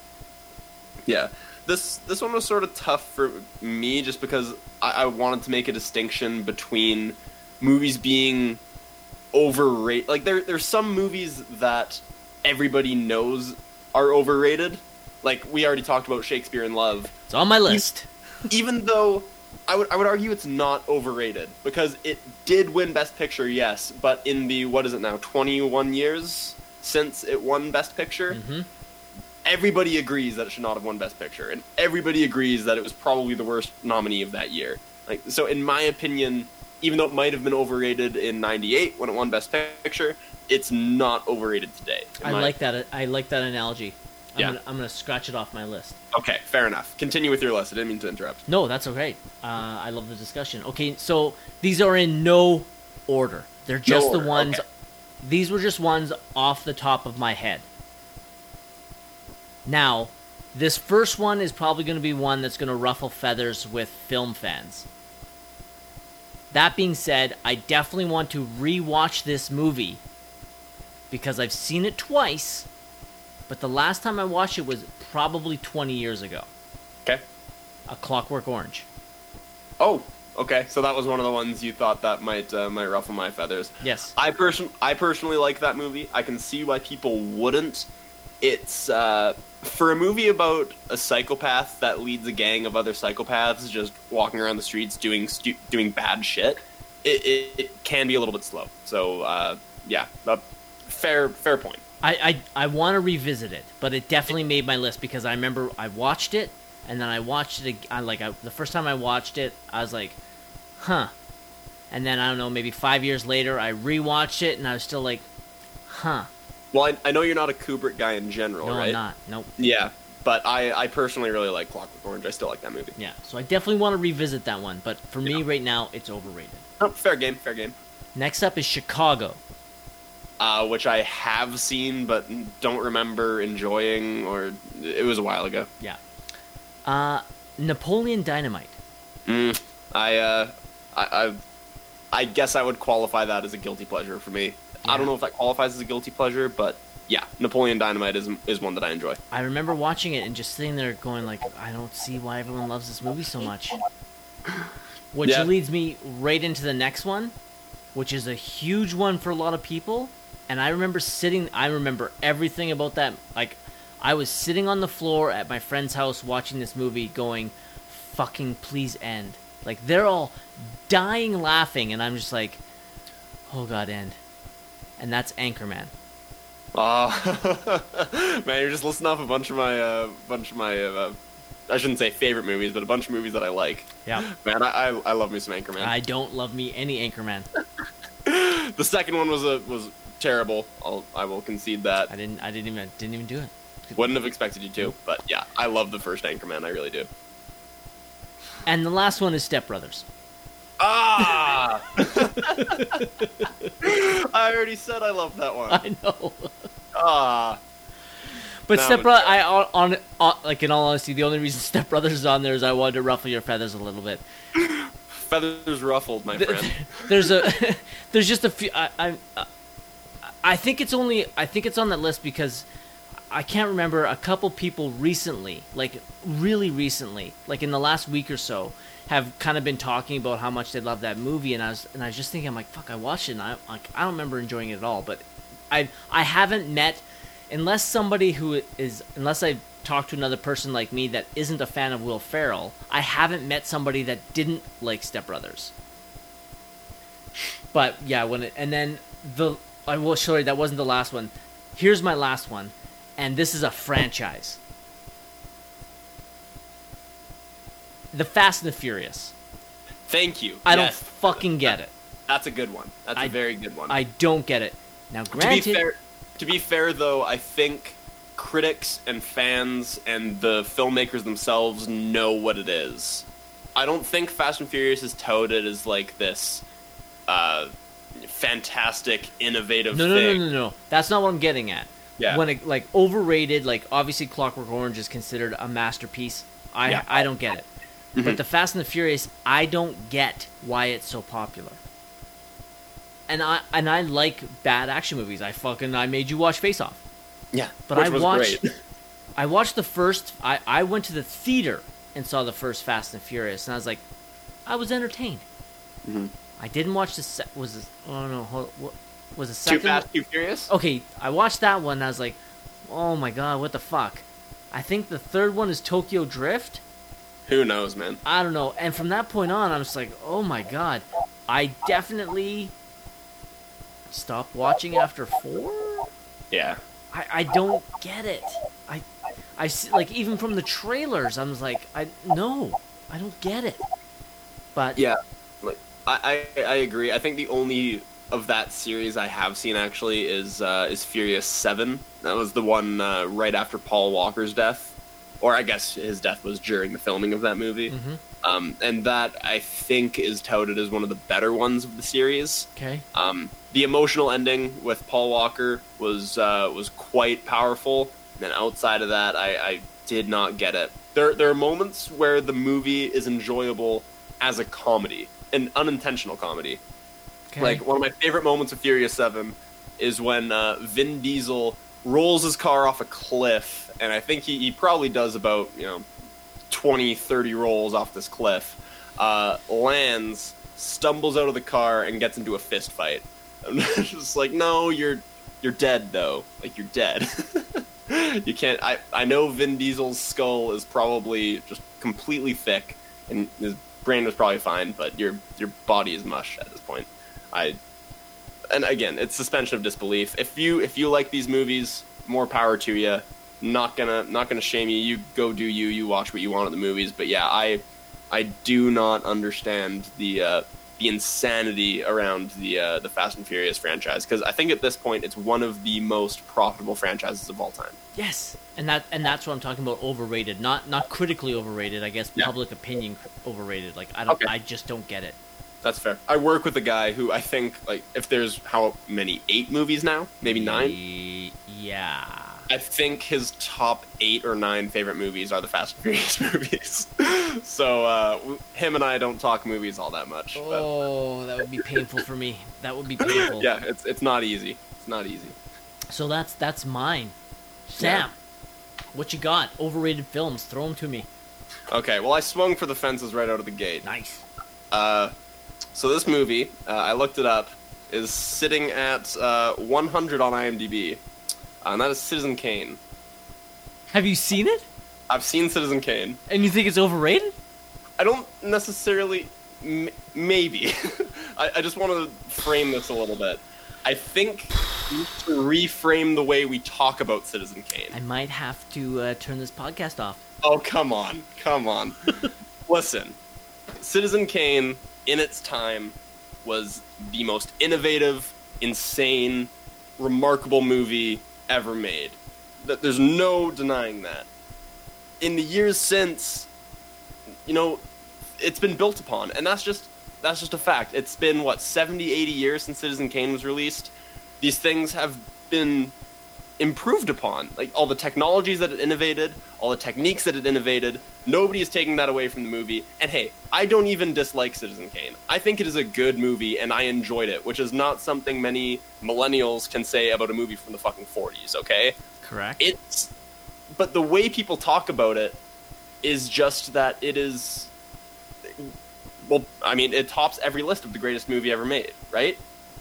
[SPEAKER 7] Yeah. This this one was sort of tough for me just because I, I wanted to make a distinction between movies being overrated. Like there there's some movies that everybody knows are overrated. Like we already talked about Shakespeare in Love.
[SPEAKER 8] It's on my list.
[SPEAKER 7] Even though I would I would argue it's not overrated because it did win Best Picture, yes, but in the what is it now, twenty one years since it won Best Picture,
[SPEAKER 8] Mhm.
[SPEAKER 7] everybody agrees that it should not have won Best Picture, and everybody agrees that it was probably the worst nominee of that year. Like so, in my opinion, even though it might have been overrated in '98 when it won Best Picture, it's not overrated today.
[SPEAKER 8] I
[SPEAKER 7] my-
[SPEAKER 8] like that. I like that analogy. I'm
[SPEAKER 7] Yeah.
[SPEAKER 8] Gonna, I'm gonna scratch it off my list.
[SPEAKER 7] Okay, fair enough. Continue with your list. I didn't mean to interrupt.
[SPEAKER 8] No, that's okay. Uh, I love the discussion. Okay, so these are in no order. They're just the
[SPEAKER 7] order,
[SPEAKER 8] ones.
[SPEAKER 7] okay.
[SPEAKER 8] These were just ones off the top of my head. Now, this first one is probably going to be one that's going to ruffle feathers with film fans. That being said, I definitely want to rewatch this movie because I've seen it twice, but the last time I watched it was probably 20 years ago.
[SPEAKER 7] Okay.
[SPEAKER 8] A Clockwork Orange.
[SPEAKER 7] Oh, okay. So that was one of the ones you thought that might uh, might ruffle my feathers.
[SPEAKER 8] Yes.
[SPEAKER 7] I person I personally like that movie. I can see why people wouldn't. It's uh, for a movie about a psychopath that leads a gang of other psychopaths just walking around the streets doing stu- doing bad shit. It, it, it can be a little bit slow. So uh, yeah, uh, fair fair point.
[SPEAKER 8] I, I, I want to revisit it, but it definitely made my list because I remember I watched it, and then I watched it. I like I, the first time I watched it, I was like, huh. And then I don't know, maybe five years later, I rewatched it, and I was still like, huh.
[SPEAKER 7] Well, I, I know you're not a Kubrick guy in general,
[SPEAKER 8] No,
[SPEAKER 7] right?
[SPEAKER 8] I'm not. Nope.
[SPEAKER 7] Yeah, but I, I personally really like Clockwork Orange. I still like that movie.
[SPEAKER 8] Yeah. So I definitely want to revisit that one, but for me right now, it's overrated.
[SPEAKER 7] Oh, fair game, fair game.
[SPEAKER 8] Next up is Chicago.
[SPEAKER 7] uh, which I have seen but don't remember enjoying, or it was a while ago.
[SPEAKER 8] Yeah. Uh, Napoleon Dynamite.
[SPEAKER 7] Mm, I, uh, I, I, I guess I would qualify that as a guilty pleasure for me. I don't know if that qualifies as a guilty pleasure, but yeah, Napoleon Dynamite is is one that I enjoy.
[SPEAKER 8] I remember watching it and just sitting there going like, I don't see why everyone loves this movie so much. Which
[SPEAKER 7] Yeah.
[SPEAKER 8] leads me right into the next one, which is a huge one for a lot of people. And I remember sitting, I remember everything about that. Like, I was sitting on the floor at my friend's house watching this movie going, fucking please end. Like, they're all dying laughing, and I'm just like, oh god, end. And that's Anchorman.
[SPEAKER 7] Uh, man, you're just listing off a bunch of my, uh, bunch of my, uh, I shouldn't say favorite movies, but a bunch of movies that I like.
[SPEAKER 8] Yeah.
[SPEAKER 7] Man, I, I, I love me some Anchorman.
[SPEAKER 8] I don't love me any Anchorman.
[SPEAKER 7] the second one was a was terrible. I'll, I will concede that.
[SPEAKER 8] I didn't. I didn't even. Didn't even do it.
[SPEAKER 7] Wouldn't have expected you to, but yeah, I love the first Anchorman. I really do.
[SPEAKER 8] And the last one is Step Brothers.
[SPEAKER 7] Ah! I already said I love that one.
[SPEAKER 8] I know.
[SPEAKER 7] Ah,
[SPEAKER 8] But Step I on, on, on like in all honesty, the only reason Step Brothers is on there is I wanted to ruffle your feathers a little bit.
[SPEAKER 7] feathers ruffled, my friend.
[SPEAKER 8] There's a, there's just a few. I, I, I think it's only. I think it's on that list because I can't remember a couple people recently, like really recently, like in the last week or so, have kind of been talking about how much they love that movie, and I was and I was just thinking, I'm like, fuck, I watched it, and I like I don't remember enjoying it at all, but I I haven't met unless somebody who is unless I've talked to another person like me that isn't a fan of Will Ferrell, I haven't met somebody that didn't like Step Brothers. But yeah, when it, and then the I will sorry that wasn't the last one. Here's my last one, and this is a franchise. The Fast and the Furious.
[SPEAKER 7] Thank you.
[SPEAKER 8] I don't fucking get it.
[SPEAKER 7] That's a good one. That's a
[SPEAKER 8] I-
[SPEAKER 7] very good one.
[SPEAKER 8] I don't get it. Now,
[SPEAKER 7] to be
[SPEAKER 8] granted,
[SPEAKER 7] fair, to be fair though, I think critics and fans and the filmmakers themselves know what it is. I don't think Fast and Furious is touted as like this uh, fantastic, innovative
[SPEAKER 8] No, no, no,
[SPEAKER 7] thing.
[SPEAKER 8] no, no. That's not what I'm getting at.
[SPEAKER 7] Yeah.
[SPEAKER 8] When it like overrated, like obviously Clockwork Orange is considered a masterpiece. I
[SPEAKER 7] Yeah.
[SPEAKER 8] I don't get it.
[SPEAKER 7] Mhm.
[SPEAKER 8] But the Fast and the Furious, I don't get why it's so popular. And I and I like bad action movies. I fucking I made you watch Face Off.
[SPEAKER 7] Yeah,
[SPEAKER 8] But
[SPEAKER 7] which
[SPEAKER 8] I
[SPEAKER 7] was
[SPEAKER 8] watched
[SPEAKER 7] great.
[SPEAKER 8] I watched the first I I went to the theater and saw the first Fast and Furious and I was like I was entertained.
[SPEAKER 7] Mhm.
[SPEAKER 8] I didn't watch the se- was this, oh no hold, what was the
[SPEAKER 7] Too
[SPEAKER 8] second
[SPEAKER 7] Fast, Too Furious.
[SPEAKER 8] okay, I watched that one and I was like, oh my god, what the fuck? I think the third one is Tokyo Drift.
[SPEAKER 7] Who knows, man?
[SPEAKER 8] I don't know. And from that point on, I was like, oh my god. I definitely stopped watching after four.
[SPEAKER 7] Yeah,
[SPEAKER 8] I, I don't get it. I, I see, like even from the trailers, I was like, I no, I don't get it. But
[SPEAKER 7] yeah. Like I, I, I agree. I think the only of that series I have seen actually is uh, is Furious Seven. That was the one uh, right after Paul Walker's death, or I guess his death was during the filming of that movie.
[SPEAKER 8] Mhm.
[SPEAKER 7] Um, and that I think is touted as one of the better ones of the series.
[SPEAKER 8] okay,
[SPEAKER 7] Um, the emotional ending with Paul Walker was uh, was quite powerful. And then outside of that, I, I did not get it. There there are moments where the movie is enjoyable as a comedy, an unintentional comedy.
[SPEAKER 8] okay.
[SPEAKER 7] Like one of my favorite moments of Furious Seven is when uh, Vin Diesel rolls his car off a cliff, and I think he, he probably does about you know 20, 30 rolls off this cliff. Uh, lands, stumbles out of the car, and gets into a fist fight. I'm just like, no, you're you're dead though. Like you're dead. you can't. I I know Vin Diesel's skull is probably just completely thick, and his brain was probably fine, but your your body is mush at this point. I and again, it's suspension of disbelief. If you if you like these movies, more power to you. Not gonna not gonna shame you. You go do you. You watch what you want at the movies. But yeah, I I do not understand the uh, the insanity around the uh, the Fast and Furious franchise because I think at this point it's one of the most profitable franchises of all time.
[SPEAKER 8] yes, and that and that's what I'm talking about. Overrated, not not critically overrated. I guess
[SPEAKER 7] Yeah.
[SPEAKER 8] public opinion overrated. Like I don't,
[SPEAKER 7] Okay.
[SPEAKER 8] I just don't get it.
[SPEAKER 7] That's fair. I work with a guy who I think like if there's how many eight movies now, maybe nine.
[SPEAKER 8] Yeah.
[SPEAKER 7] I think his top eight or nine favorite movies are the Fast and Furious movies. so uh, him and I don't talk movies all that much. but-
[SPEAKER 8] Oh, that would be painful for me. That would be painful.
[SPEAKER 7] yeah, it's it's not easy. It's not easy.
[SPEAKER 8] So that's that's mine. Sam, what you got? Overrated films. Throw them to me.
[SPEAKER 7] Okay, well I swung for the fences right out of the gate.
[SPEAKER 8] Nice.
[SPEAKER 7] Uh, so this movie, uh, I looked it up, is sitting at uh, 100 on IMDb, uh, and that is Citizen Kane.
[SPEAKER 8] Have you seen it?
[SPEAKER 7] I've seen Citizen Kane.
[SPEAKER 8] And you think it's overrated?
[SPEAKER 7] I don't necessarily. M- maybe. I, I just want to frame this a little bit. I think we need to reframe the way we talk about Citizen Kane.
[SPEAKER 8] I might have to uh, turn this podcast off.
[SPEAKER 7] Oh, come on. Come on. Listen, Citizen Kane, in its time, was the most innovative, insane, remarkable movie ever made. Th- There's no denying that. In the years since, you know, it's been built upon, and that's just that's just a fact. It's been what 70, 80 years since Citizen Kane was released. These things have been improved upon. Like all the technologies that it innovated, all the techniques that it innovated, nobody is taking that away from the movie. And hey, I don't even dislike Citizen Kane. I think it is a good movie and I enjoyed it, which is not something many millennials can say about a movie from the fucking 40s, okay?
[SPEAKER 8] Correct.
[SPEAKER 7] It's but the way people talk about it is just that it is well, I mean, it tops every list of the greatest movie ever made, right?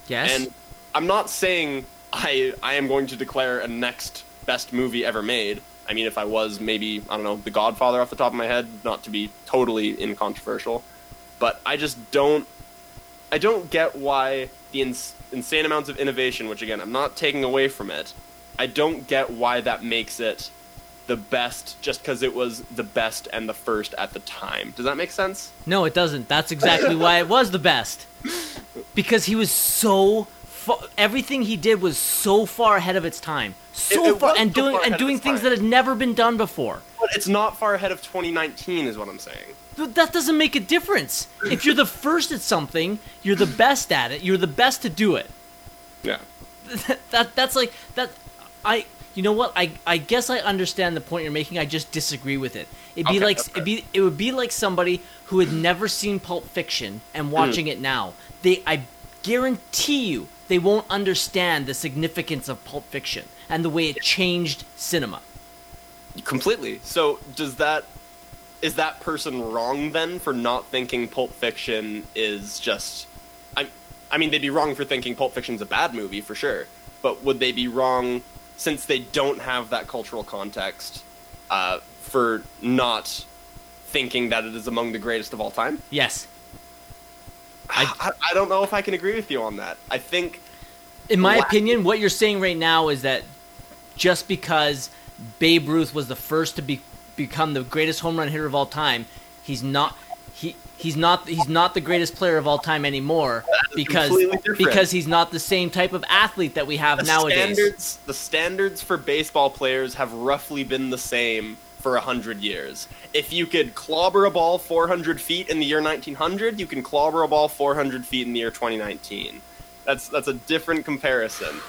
[SPEAKER 8] yes.
[SPEAKER 7] And I'm not saying I I am going to declare a next best movie ever made. I mean, if I was maybe I don't know The Godfather off the top of my head, not to be totally incontroversial, but I just don't I don't get why the ins- insane amounts of innovation, which again I'm not taking away from it, I don't get why that makes it the best just because it was the best and the first at the time. Does that make sense?
[SPEAKER 8] no, it doesn't. That's exactly why it was the best. Because he was so everything he did was so far ahead of its time. So
[SPEAKER 7] It- it
[SPEAKER 8] far and
[SPEAKER 7] so
[SPEAKER 8] doing
[SPEAKER 7] far
[SPEAKER 8] and doing things
[SPEAKER 7] time.
[SPEAKER 8] that had never been done before.
[SPEAKER 7] But But it's not far ahead of 2019, is what I'm saying.
[SPEAKER 8] But that doesn't make a difference. If you're the first at something, you're the best at it. You're the best to do it.
[SPEAKER 7] Yeah.
[SPEAKER 8] That, that that's like that. I you know what? I I guess I understand the point you're making. I just disagree with it. It'd be
[SPEAKER 7] Okay,
[SPEAKER 8] like it'd be it would be like somebody who had never seen Pulp Fiction and hmm. watching it now. They I guarantee you they won't understand the significance of Pulp Fiction and the way it changed cinema.
[SPEAKER 7] Completely. So does that is that person wrong then for not thinking Pulp Fiction is just I I mean they'd be wrong for thinking Pulp Fiction's a bad movie for sure. But would they be wrong since they don't have that cultural context uh, for not thinking that it is among the greatest of all time?
[SPEAKER 8] Yes.
[SPEAKER 7] I, I don't know if I can agree with you on that. I think
[SPEAKER 8] In my opinion, what you're saying right now is that just because Babe Ruth was the first to be become the greatest home run hitter of all time, he's not he he's not he's not the greatest player of all time anymore because because he's not the same type of athlete that we have
[SPEAKER 7] the
[SPEAKER 8] nowadays.
[SPEAKER 7] standards the standards for baseball players have roughly been the same for a hundred years. If you could clobber a ball 400 feet in the year 1900, you can clobber a ball 400 feet in the year 2019. That's that's a different comparison.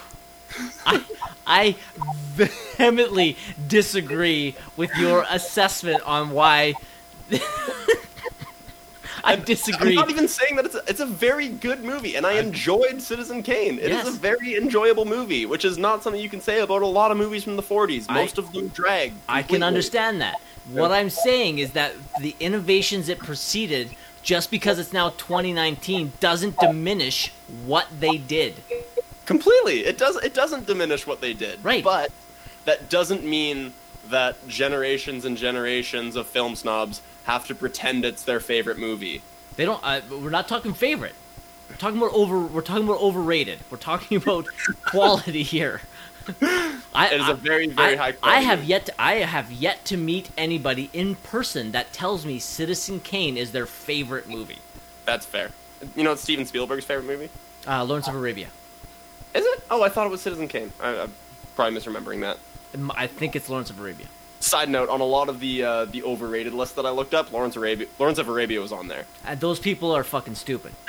[SPEAKER 8] I, I vehemently disagree with your assessment on why. I disagree.
[SPEAKER 7] I'm not even saying that it's a, it's a very good movie, and I enjoyed Citizen Kane. It is
[SPEAKER 8] Yes.
[SPEAKER 7] a very enjoyable movie, which is not something you can say about a lot of movies from the 40s.
[SPEAKER 8] I-
[SPEAKER 7] Most of them drag.
[SPEAKER 8] I can understand that. What I'm saying is that the innovations it preceded, just because it's now 2019, doesn't diminish what they did.
[SPEAKER 7] Completely. It does. It doesn't diminish what they did.
[SPEAKER 8] Right.
[SPEAKER 7] But that doesn't mean that generations and generations of film snobs have to pretend it's their favorite movie.
[SPEAKER 8] They don't. Uh, we're not talking favorite. We're talking about over. We're talking about overrated. We're talking about quality here. I,
[SPEAKER 7] It is
[SPEAKER 8] I-
[SPEAKER 7] a very, very
[SPEAKER 8] I,
[SPEAKER 7] high
[SPEAKER 8] I have yet. To, I have yet to meet anybody in person that tells me Citizen Kane is their favorite movie.
[SPEAKER 7] That's fair. You know, it's Steven Spielberg's favorite movie.
[SPEAKER 8] Uh, Lawrence of Arabia.
[SPEAKER 7] Is it? Oh, I thought it was Citizen Kane. I, I'm probably misremembering that.
[SPEAKER 8] I think it's Lawrence of Arabia.
[SPEAKER 7] Side note: on a lot of the uh, the overrated list that I looked up, Lawrence Arabia, Lawrence of Arabia was on there.
[SPEAKER 8] Uh, those people are fucking stupid.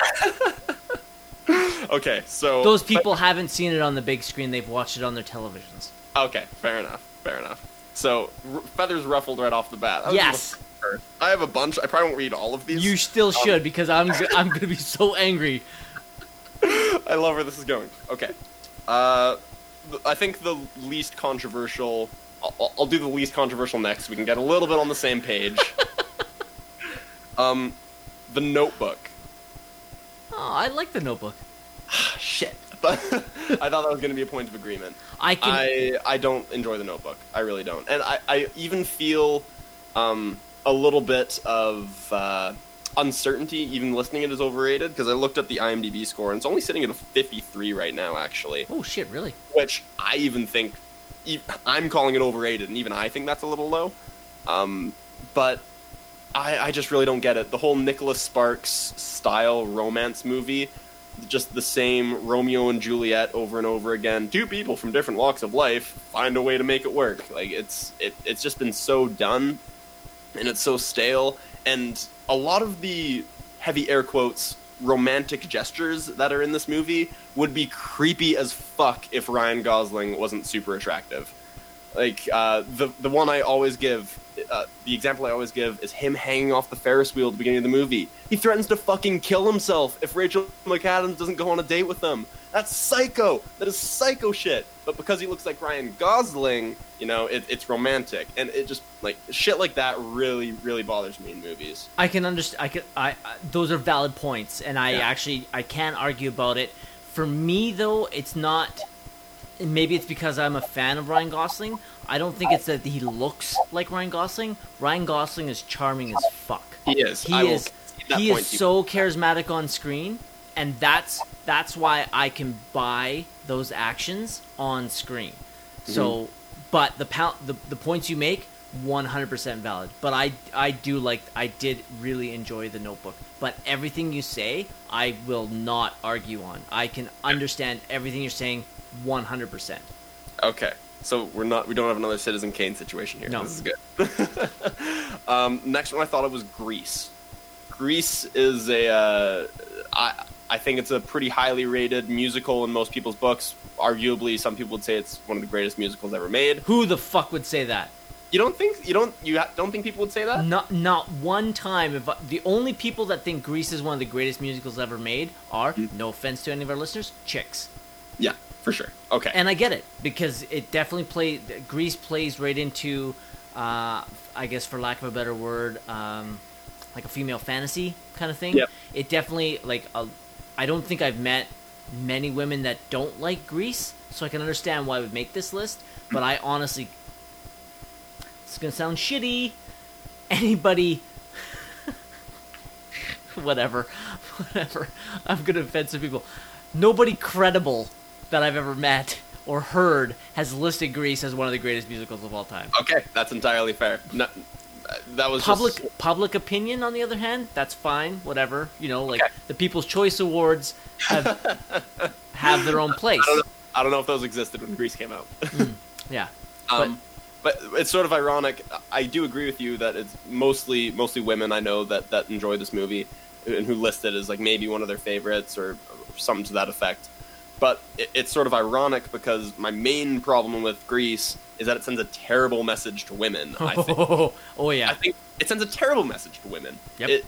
[SPEAKER 7] Okay, so
[SPEAKER 8] Those people haven't seen it on the big screen. They've watched it on their televisions.
[SPEAKER 7] Okay, fair enough. Fair enough. So r- feathers ruffled right off the bat.
[SPEAKER 8] Yes.
[SPEAKER 7] I have a bunch. I probably won't read all of these.
[SPEAKER 8] You still should because I'm I'm gonna be so angry.
[SPEAKER 7] I love where this is going. Okay. Uh, I think the least controversial. I'll- I'll, do the least controversial next. We can get a little bit on the same page. um, the Notebook.
[SPEAKER 8] Oh, I like the Notebook.
[SPEAKER 7] Shit. But I thought that was going to be a point of agreement.
[SPEAKER 8] I can.
[SPEAKER 7] I I don't enjoy the Notebook. I really don't, and I I even feel um a little bit of uh, uncertainty even listening it is overrated because I looked up the IMDb score and it's only sitting at a 53 right now actually,
[SPEAKER 8] oh shit! Really?
[SPEAKER 7] which I even think I'm calling it overrated, and even I think that's a little low. Um, but I, I just really don't get it. The whole Nicholas Sparks style romance movie, just the same Romeo and Juliet over and over again. Two people from different walks of life find a way to make it work. Like it's it, it's just been so done, and it's so stale. And a lot of the heavy air quotes romantic gestures that are in this movie would be creepy as fuck if Ryan Gosling wasn't super attractive. Like uh, the the one I always give, uh, the example I always give is him hanging off the Ferris wheel at the beginning of the movie. He threatens to fucking kill himself if Rachel McAdams doesn't go on a date with him. That's psycho. That is psycho shit. But because he looks like Ryan Gosling, you know, it, it's romantic, and it just like shit like that really, really bothers me in movies.
[SPEAKER 8] I can understand. I can. I, I those are valid points, and I
[SPEAKER 7] Yeah.
[SPEAKER 8] actually I can argue about it. For me, though, it's not. And Maybe it's because I'm a fan of Ryan Gosling. I don't think it's that he looks like Ryan Gosling. Ryan Gosling is charming as fuck.
[SPEAKER 7] He is.
[SPEAKER 8] He
[SPEAKER 7] I
[SPEAKER 8] is. He is so charismatic on screen, and that's that's why I can buy those actions on screen. So,
[SPEAKER 7] Mm-hmm.
[SPEAKER 8] but the pound, the, the points you make, 100% valid. But I I do like I did really enjoy the Notebook. But everything you say, I will not argue on. I can understand everything you're saying 100%.
[SPEAKER 7] Okay. So we're not we don't have another Citizen Kane situation here.
[SPEAKER 8] No.
[SPEAKER 7] This is good. um, next one I thought it was Grease. Grease is a uh, I I think it's a pretty highly rated musical in most people's books. Arguably, some people would say it's one of the greatest musicals ever made.
[SPEAKER 8] Who the fuck would say that?
[SPEAKER 7] You don't think you don't you ha- don't think people would say that?
[SPEAKER 8] Not not one time. If I, the only people that think Grease is one of the greatest musicals ever made are,
[SPEAKER 7] Mm-hmm.
[SPEAKER 8] no offense to any of our listeners, chicks.
[SPEAKER 7] Yeah, for sure. Okay.
[SPEAKER 8] And I get it because it definitely play Grease plays right into, uh, I guess for lack of a better word, um, like a female fantasy kind of thing.
[SPEAKER 7] Yep.
[SPEAKER 8] It definitely like I don't think I've met many women that don't like Grease, so I can understand why I would make this list. But I honestly, it's gonna sound shitty. Anybody. whatever, whatever. I'm gonna offend some people. Nobody credible that I've ever met or heard has listed Grease as one of the greatest musicals of all time.
[SPEAKER 7] okay, that's entirely fair. No, that was
[SPEAKER 8] Public
[SPEAKER 7] Just,
[SPEAKER 8] public opinion, on the other hand, that's fine. Whatever, you know, like
[SPEAKER 7] Okay.
[SPEAKER 8] the People's Choice Awards have have their own place.
[SPEAKER 7] I don't know. I don't know if those existed when Grease came out.
[SPEAKER 8] Yeah,
[SPEAKER 7] Um, but it's sort of ironic. I do agree with you that it's mostly mostly women I know that that enjoy this movie and who list it as like maybe one of their favorites or, or something to that effect. But it, it's sort of ironic because my main problem with Grease is that it sends a terrible message to women. I think.
[SPEAKER 8] oh, oh yeah.
[SPEAKER 7] I think it sends a terrible message to women.
[SPEAKER 8] Yep.
[SPEAKER 7] It,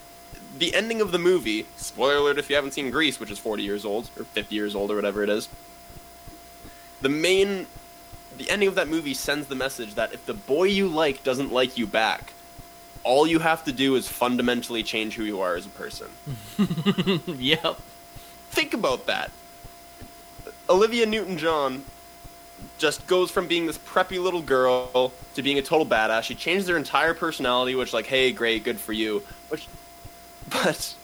[SPEAKER 7] the ending of the movie, spoiler alert if you haven't seen Grease, which is 40 years old, or 50 years old, or whatever it is, the main. The ending of that movie sends the message that if the boy you like doesn't like you back, all you have to do is fundamentally change who you are as a person.
[SPEAKER 8] yep.
[SPEAKER 7] Think about that. Olivia Newton John just goes from being this preppy little girl to being a total badass. She changed her entire personality, which, like, hey, great, good for you. Which, but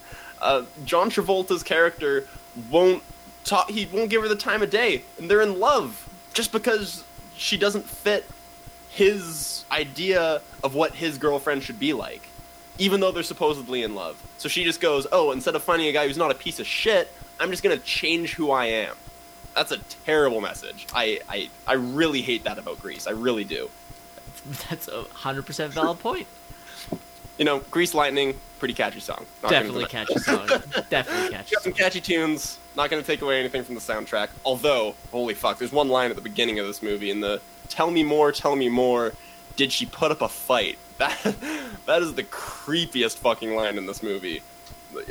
[SPEAKER 7] uh, John Travolta's character won't talk. He won't give her the time of day, and they're in love just because she doesn't fit his idea of what his girlfriend should be like, even though they're supposedly in love. So she just goes, "Oh, instead of finding a guy who's not a piece of shit, I'm just gonna change who I am." That's a terrible message. I, I, I really hate that about Grease. I really do.
[SPEAKER 8] That's a hundred percent valid point.
[SPEAKER 7] You know, Grease Lightning, pretty catchy song. Not
[SPEAKER 8] Definitely catchy song. Definitely catchy.
[SPEAKER 7] Got some
[SPEAKER 8] Song.
[SPEAKER 7] catchy tunes. Not going to take away anything from the soundtrack. Although, holy fuck, there's one line at the beginning of this movie in the "Tell me more, tell me more." Did she put up a fight? That that is the creepiest fucking line in this movie.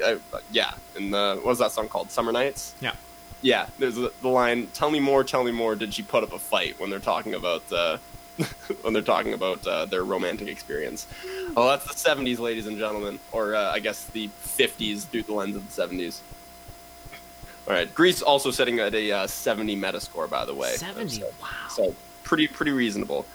[SPEAKER 7] I, yeah, and the what was that song called? Summer Nights.
[SPEAKER 8] Yeah.
[SPEAKER 7] Yeah, there's the, the line. Tell me more, tell me more. Did she put up a fight when they're talking about uh, when they're talking about uh, their romantic experience? Well, that's the '70s, ladies and gentlemen, or uh, I guess the '50s through the lens of the '70s. All right, Grease also sitting at a uh, 70 Metascore, by the way.
[SPEAKER 8] Seventy.
[SPEAKER 7] So,
[SPEAKER 8] Wow.
[SPEAKER 7] so pretty pretty reasonable.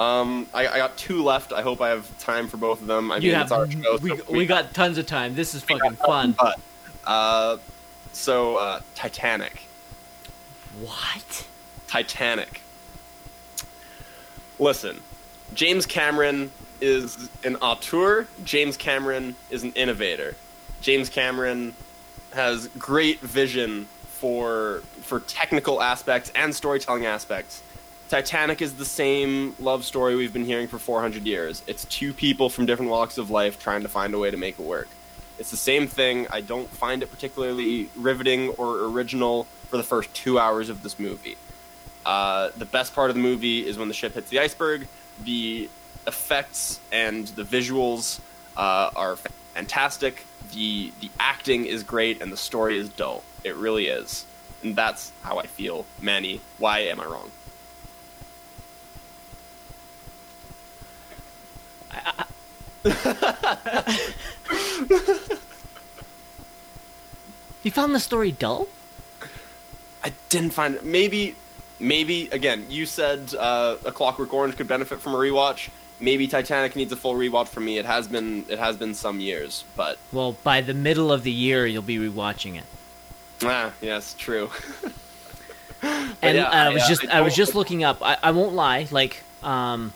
[SPEAKER 7] Um, I, I got two left. I hope I have time for both of them. I
[SPEAKER 8] you
[SPEAKER 7] mean,
[SPEAKER 8] have.
[SPEAKER 7] it's our show.
[SPEAKER 8] we,
[SPEAKER 7] so
[SPEAKER 8] we got tons of time. This is fucking fun.
[SPEAKER 7] But, uh, so uh, Titanic.
[SPEAKER 8] What?
[SPEAKER 7] Titanic. Listen, James Cameron is an auteur. James Cameron is an innovator. James Cameron has great vision for for technical aspects and storytelling aspects. Titanic is the same love story we've been hearing for 400 years. It's two people from different walks of life trying to find a way to make it work. It's the same thing. I don't find it particularly riveting or original for the first two hours of this movie. Uh, the best part of the movie is when the ship hits the iceberg. The effects and the visuals uh, are fantastic. The the acting is great, and the story is dull. It really is, and that's how I feel. Manny, why am I wrong?
[SPEAKER 8] You found the story dull?
[SPEAKER 7] I didn't find it. maybe maybe again. You said uh, a Clockwork Orange could benefit from a rewatch. Maybe Titanic needs a full rewatch for me. It has been it has been some years, but
[SPEAKER 8] Well, by the middle of the year, you'll be rewatching it.
[SPEAKER 7] ah, yes, true.
[SPEAKER 8] and
[SPEAKER 7] yeah,
[SPEAKER 8] I, was
[SPEAKER 7] uh,
[SPEAKER 8] just
[SPEAKER 7] I
[SPEAKER 8] I, was just looking up. I, I won't lie, like um,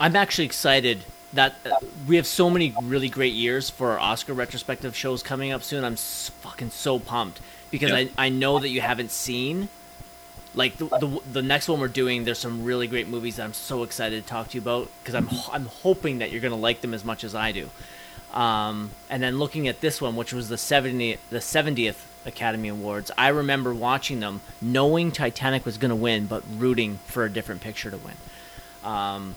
[SPEAKER 8] I'm actually excited that uh, we have so many really great years for our Oscar retrospective shows coming up soon. I'm s- fucking so pumped because
[SPEAKER 7] Yeah.
[SPEAKER 8] I I know that you haven't seen like the, the the next one we're doing, there's some really great movies that I'm so excited to talk to you about because I'm I'm hoping that you're gonna like them as much as I do. Um, and then looking at this one, which was the 70 the 70th Academy Awards, I remember watching them, knowing Titanic was gonna win, but rooting for a different picture to win. Um,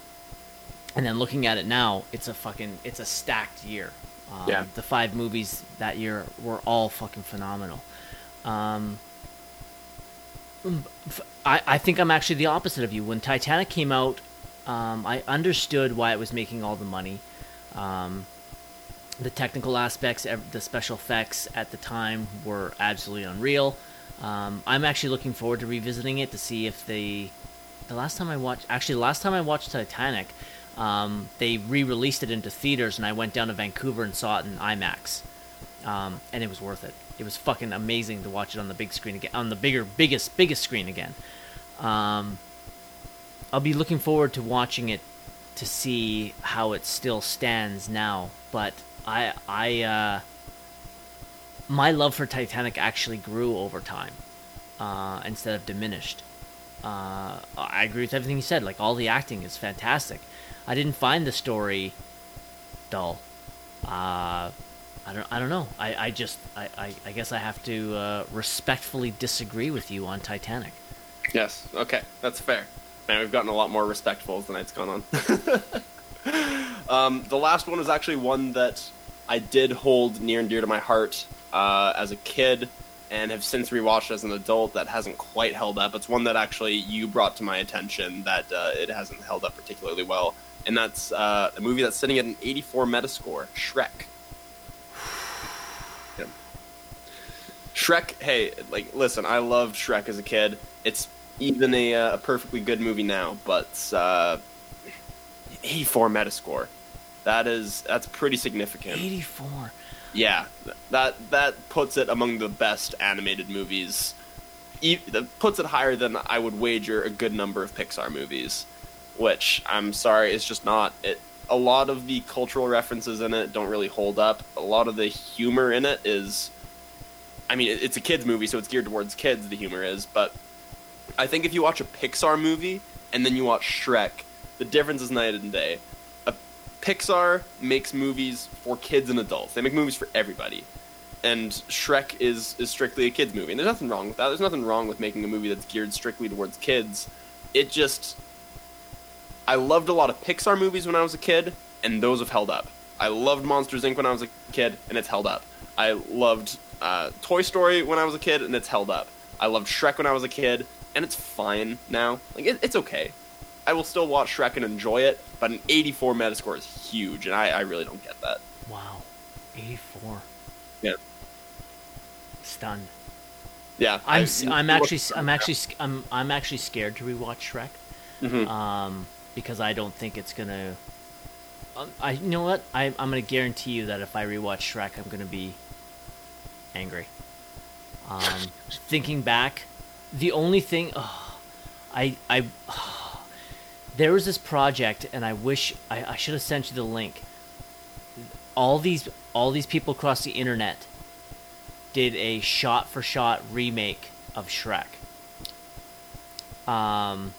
[SPEAKER 8] and then looking at it now, it's a fucking it's a stacked year. Um,
[SPEAKER 7] Yeah.
[SPEAKER 8] The five movies that year were all fucking phenomenal. Um, I, I think I'm actually the opposite of you. When Titanic came out, um, I understood why it was making all the money. Um, the technical aspects, the special effects at the time were absolutely unreal. Um, I'm actually looking forward to revisiting it to see if they. The last time I watched, actually, the last time I watched Titanic, um, they re-released it into theaters, and I went down to Vancouver and saw it in IMAX, um, and it was worth it. It was fucking amazing to watch it on the big screen again, on the bigger, biggest, biggest screen again. Um, I'll be looking forward to watching it to see how it still stands now. But I, I, uh, my love for Titanic actually grew over time, uh, instead of diminished. Uh, I agree with everything you said. Like all the acting is fantastic. I didn't find the story dull. Uh, I don't. I don't know. I, I just. I, I, I guess I have to uh, respectfully disagree with you on Titanic.
[SPEAKER 7] Yes. Okay, that's fair. Man, we've gotten a lot more respectful as the night's gone on. um, the last one was actually one that I did hold near and dear to my heart uh, as a kid, and have since rewatched as an adult. That hasn't quite held up. It's one that actually you brought to my attention that uh, it hasn't held up particularly well, and that's uh, a movie that's sitting at an 84 Metascore. Shrek. Yeah. Shrek, hey, like, listen, I loved Shrek as a kid. It's even a, uh, a perfectly good movie now, but uh, 84 Metascore. That is that's pretty significant.
[SPEAKER 8] 84.
[SPEAKER 7] Yeah, that that puts it among the best animated movies. E- that puts it higher than I would wager a good number of Pixar movies, which I'm sorry, it's just not. It a lot of the cultural references in it don't really hold up. A lot of the humor in it is, I mean, it- it's a kids movie, so it's geared towards kids. The humor is, but I think if you watch a Pixar movie and then you watch Shrek, the difference is night and day. A Pixar makes movies for kids and adults. They make movies for everybody. And Shrek is is strictly a kids movie. And there's nothing wrong with that. There's nothing wrong with making a movie that's geared strictly towards kids. It just I loved a lot of Pixar movies when I was a kid, and those have held up. I loved Monsters Inc. when I was a kid, and it's held up. I loved uh, Toy Story when I was a kid, and it's held up. I loved Shrek when I was a kid, and it's fine now. Like it, it's okay. I will still watch Shrek and enjoy it, but an 84 Metascore is huge, and I, I really don't get that.
[SPEAKER 8] Wow. 84.
[SPEAKER 7] Yeah.
[SPEAKER 8] Stunned.
[SPEAKER 7] Yeah,
[SPEAKER 8] I'm
[SPEAKER 7] I-
[SPEAKER 8] s- I'm actually s- I'm actually I'm I'm actually scared to rewatch Shrek.
[SPEAKER 7] Mhm.
[SPEAKER 8] Um, because I don't think it's gonna. Um, I you know what I I'm gonna guarantee you that if I rewatch Shrek, I'm gonna be angry. Um, thinking back, the only thing, ugh, I I there was this project, and I wish I, I should have sent you the link. All these all these people across the internet did a shot for shot remake of Shrek. Um,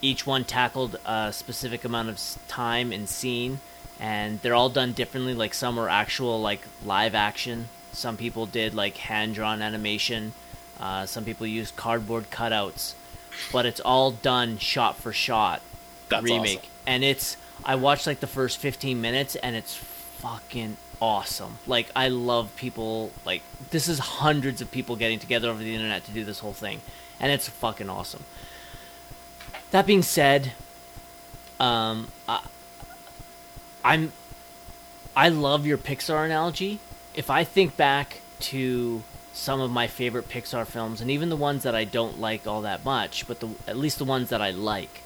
[SPEAKER 8] each one tackled a specific amount of time and scene, and they're all done differently. Like some are actual like live action. Some people did like hand drawn animation. Uh, some people used cardboard cutouts, but it's all done shot for shot
[SPEAKER 7] That's
[SPEAKER 8] remake.
[SPEAKER 7] awesome.
[SPEAKER 8] And it's I watched like the first 15 minutes and it's fucking awesome. Like I love people like this is hundreds of people getting together over the internet to do this whole thing and it's fucking awesome. That being said, um I, I'm I love your Pixar analogy. If I think back to some of my favorite Pixar films, and even the ones that I don't like all that much, but the at least the ones that I like,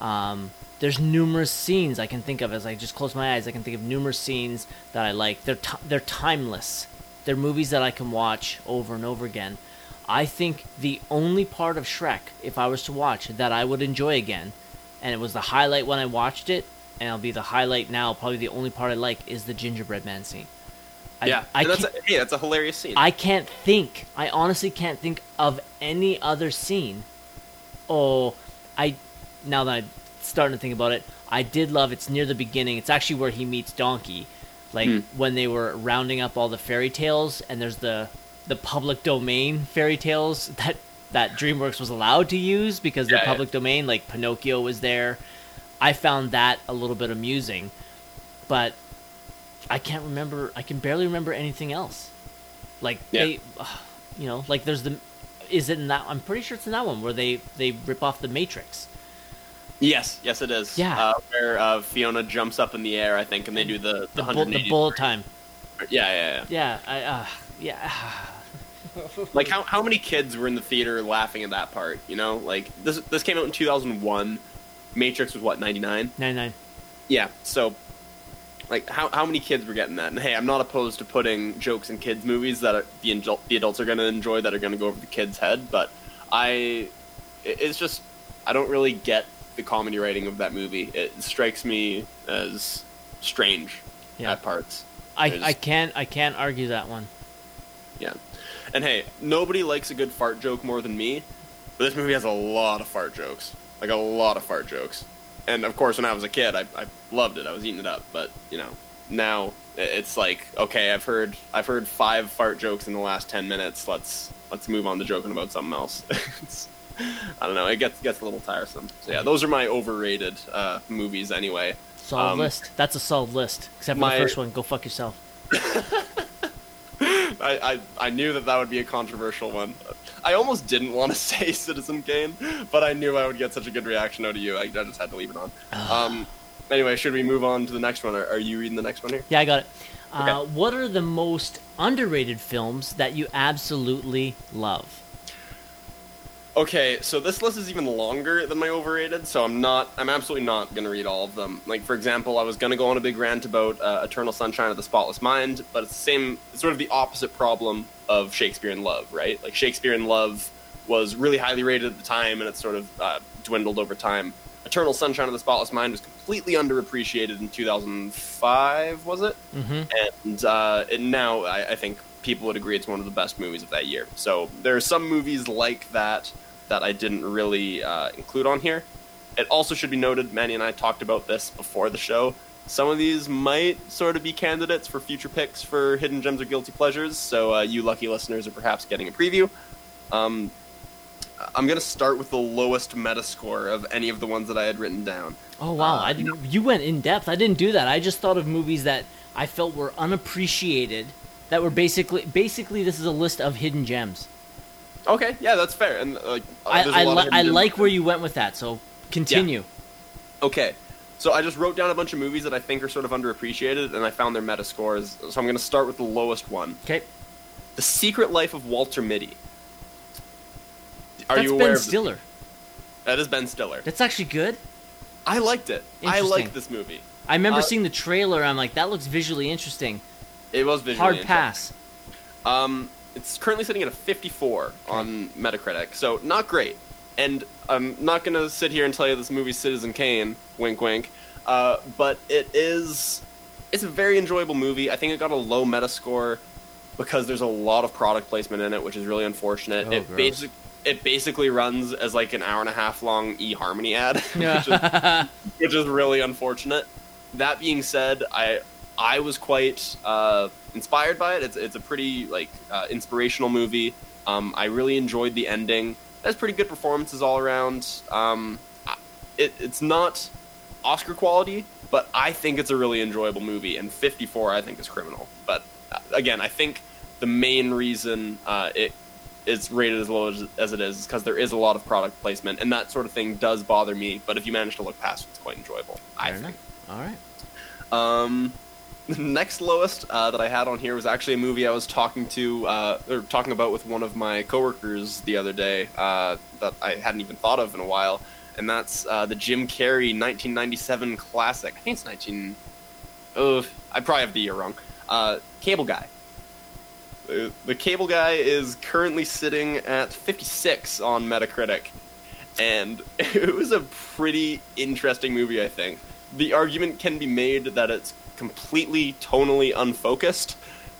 [SPEAKER 8] um, there's numerous scenes I can think of as I just close my eyes. I can think of numerous scenes that I like. They're ti they're timeless. They're movies that I can watch over and over again. I think the only part of Shrek, if I was to watch, that I would enjoy again, and it was the highlight when I watched it, and it'll be the highlight now. Probably the only part I like is the gingerbread man scene. I,
[SPEAKER 7] yeah,
[SPEAKER 8] I
[SPEAKER 7] that's a, hey, that's a hilarious scene.
[SPEAKER 8] I can't think. I honestly can't think of any other scene oh, I now that I'm starting to think about it, I did love. It's near the beginning. It's actually where he meets Donkey, like
[SPEAKER 7] Hmm.
[SPEAKER 8] when they were rounding up all the fairy tales, and there's the the public domain fairy tales that that DreamWorks was allowed to use because
[SPEAKER 7] Yeah,
[SPEAKER 8] the
[SPEAKER 7] yeah.
[SPEAKER 8] public domain, like Pinocchio, was there. I found that a little bit amusing, but I can't remember. I can barely remember anything else. Like
[SPEAKER 7] Yeah.
[SPEAKER 8] they, you know, like there's the. Is it in that? I'm pretty sure it's in that one where they they rip off the Matrix.
[SPEAKER 7] Yes, yes, it is.
[SPEAKER 8] Yeah.
[SPEAKER 7] uh, where uh, Fiona jumps up in the air, I think, and they do the
[SPEAKER 8] The,
[SPEAKER 7] the,
[SPEAKER 8] bull, the bullet time.
[SPEAKER 7] Yeah, yeah, yeah.
[SPEAKER 8] Yeah, I uh, yeah.
[SPEAKER 7] Like how how many kids were in the theater laughing at that part? You know, like this this came out in 2001. Matrix was what 99.
[SPEAKER 8] Nine nine.
[SPEAKER 7] Yeah, so like how how many kids were getting that? And hey, I'm not opposed to putting jokes in kids movies that are, the adul- the adults are going to enjoy that are going to go over the kids' head, but I it's just I don't really get the comedy writing of that movie. It strikes me as strange
[SPEAKER 8] Yeah.
[SPEAKER 7] at parts.
[SPEAKER 8] I, I can't I can't argue that one.
[SPEAKER 7] Yeah. And hey, nobody likes a good fart joke more than me, but this movie has a lot of fart jokes. Like a lot of fart jokes. And of course, when I was a kid, I, I loved it. I was eating it up. But you know, now it's like, okay, I've heard I've heard five fart jokes in the last ten minutes. Let's let's move on to joking about something else. it's, I don't know. It gets gets a little tiresome. So yeah, those are my overrated uh, movies anyway.
[SPEAKER 8] Solid
[SPEAKER 7] Um,
[SPEAKER 8] list. That's a solid list. Except for
[SPEAKER 7] my-
[SPEAKER 8] the first one. Go fuck yourself.
[SPEAKER 7] I, I, I knew that that would be a controversial one. I almost didn't want to say Citizen Kane, but I knew I would get such a good reaction out of you. I, I just had to leave it on. um, anyway, should we move on to the next one? Are, are you reading the next one here?
[SPEAKER 8] Yeah, I got it. Uh,
[SPEAKER 7] Okay.
[SPEAKER 8] what are the most underrated films that you absolutely love?
[SPEAKER 7] Okay, so this list is even longer than my overrated, so I'm not, I'm absolutely not going to read all of them. Like, for example, I was going to go on a big rant about uh, Eternal Sunshine of the Spotless Mind, but it's the same, it's sort of the opposite problem of Shakespeare in Love, right? Like, Shakespeare in Love was really highly rated at the time, and it's sort of uh, dwindled over time. Eternal Sunshine of the Spotless Mind was completely underappreciated in 2005, was it?
[SPEAKER 8] Mm-hmm.
[SPEAKER 7] and uh, and now I, I think people would agree it's one of the best movies of that year. So there are some movies like that that I didn't really uh, include on here. It also should be noted, Manny and I talked about this before the show. Some of these might sort of be candidates for future picks for hidden gems or guilty pleasures. So uh, you lucky listeners are perhaps getting a preview. Um, I'm gonna start with the lowest Metascore of any of the ones that I had written down.
[SPEAKER 8] Oh wow,
[SPEAKER 7] Uh,
[SPEAKER 8] I didn't. You went in depth. I didn't do that. I just thought of movies that I felt were unappreciated. That were basically basically this is a list of hidden gems.
[SPEAKER 7] Okay, yeah, that's fair. And uh, like, uh,
[SPEAKER 8] I I, li- I like where you went with that. So continue.
[SPEAKER 7] Okay, so I just wrote down a bunch of movies that I think are sort of underappreciated, and I found their meta scores. So I'm going to start with the lowest one:
[SPEAKER 8] Okay,
[SPEAKER 7] The Secret Life of Walter Mitty. Are
[SPEAKER 8] that's
[SPEAKER 7] you aware
[SPEAKER 8] Ben
[SPEAKER 7] of?
[SPEAKER 8] Stiller.
[SPEAKER 7] That is Ben Stiller.
[SPEAKER 8] That's actually good.
[SPEAKER 7] I liked it. I liked this movie.
[SPEAKER 8] I remember
[SPEAKER 7] Uh,
[SPEAKER 8] seeing the trailer. I'm like, that looks visually interesting.
[SPEAKER 7] It was visually
[SPEAKER 8] Hard pass.
[SPEAKER 7] Um, it's currently sitting at a 54 on Metacritic, so not great. And I'm not going to sit here and tell you this movie's Citizen Kane, wink wink, uh, but it is. It's a very enjoyable movie. I think it got a low Metascore because there's a lot of product placement in it, which is really unfortunate.
[SPEAKER 8] Oh,
[SPEAKER 7] it
[SPEAKER 8] gross.
[SPEAKER 7] basic, it basically runs as like an hour and a half long eHarmony ad, which, is,
[SPEAKER 8] Yeah.
[SPEAKER 7] which is really unfortunate. That being said, I I was quite uh, inspired by it. It's it's a pretty like uh, inspirational movie. Um, I really enjoyed the ending. That's pretty good performances all around. Um, it, it's not Oscar quality, but I think it's a really enjoyable movie. And 54, I think, is criminal. But uh, again, I think the main reason uh, it is rated as low as, as it is is because there is a lot of product placement, and that sort of thing does bother me. But if you manage to look past it, it's quite enjoyable. I
[SPEAKER 8] Fair
[SPEAKER 7] think.
[SPEAKER 8] enough. All right.
[SPEAKER 7] Um, the next lowest uh, that I had on here was actually a movie I was talking to uh, or talking about with one of my coworkers the other day uh, that I hadn't even thought of in a while, and that's uh, the Jim Carrey 1997 classic. I think it's 19. Oh, I probably have the year wrong. Uh, Cable Guy. Uh, the Cable Guy is currently sitting at 56 on Metacritic, and it was a pretty interesting movie. I think the argument can be made that it's completely tonally unfocused.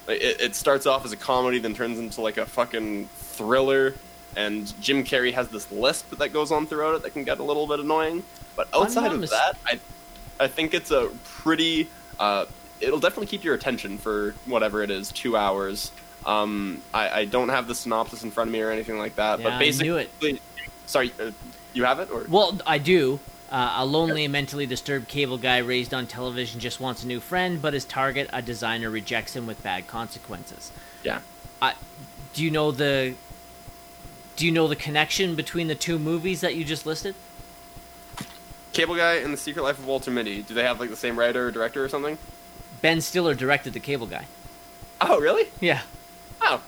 [SPEAKER 7] It, it starts off as a comedy, then turns into like a fucking thriller. and Jim Carrey has this lisp that goes on throughout it that can get a little bit annoying. But outside of
[SPEAKER 8] mis-
[SPEAKER 7] that, I I think it's a pretty. Uh, it'll definitely keep your attention for whatever it is, two hours. Um, I, I don't have the synopsis in front of me or anything like that,
[SPEAKER 8] Yeah,
[SPEAKER 7] but
[SPEAKER 8] I
[SPEAKER 7] basically,
[SPEAKER 8] knew it.
[SPEAKER 7] sorry, uh, you have it or
[SPEAKER 8] Well, I do. Uh, a lonely and mentally disturbed cable guy raised on television just wants a new friend, but his target, a designer, rejects him with bad consequences.
[SPEAKER 7] yeah.
[SPEAKER 8] I, do you know the? Do you know the connection between the two movies that you just listed?
[SPEAKER 7] Cable Guy and The Secret Life of Walter Mitty. Do they have like the same writer or director or something?
[SPEAKER 8] Ben Stiller directed the Cable Guy.
[SPEAKER 7] Oh, really?
[SPEAKER 8] Yeah.
[SPEAKER 7] Oh,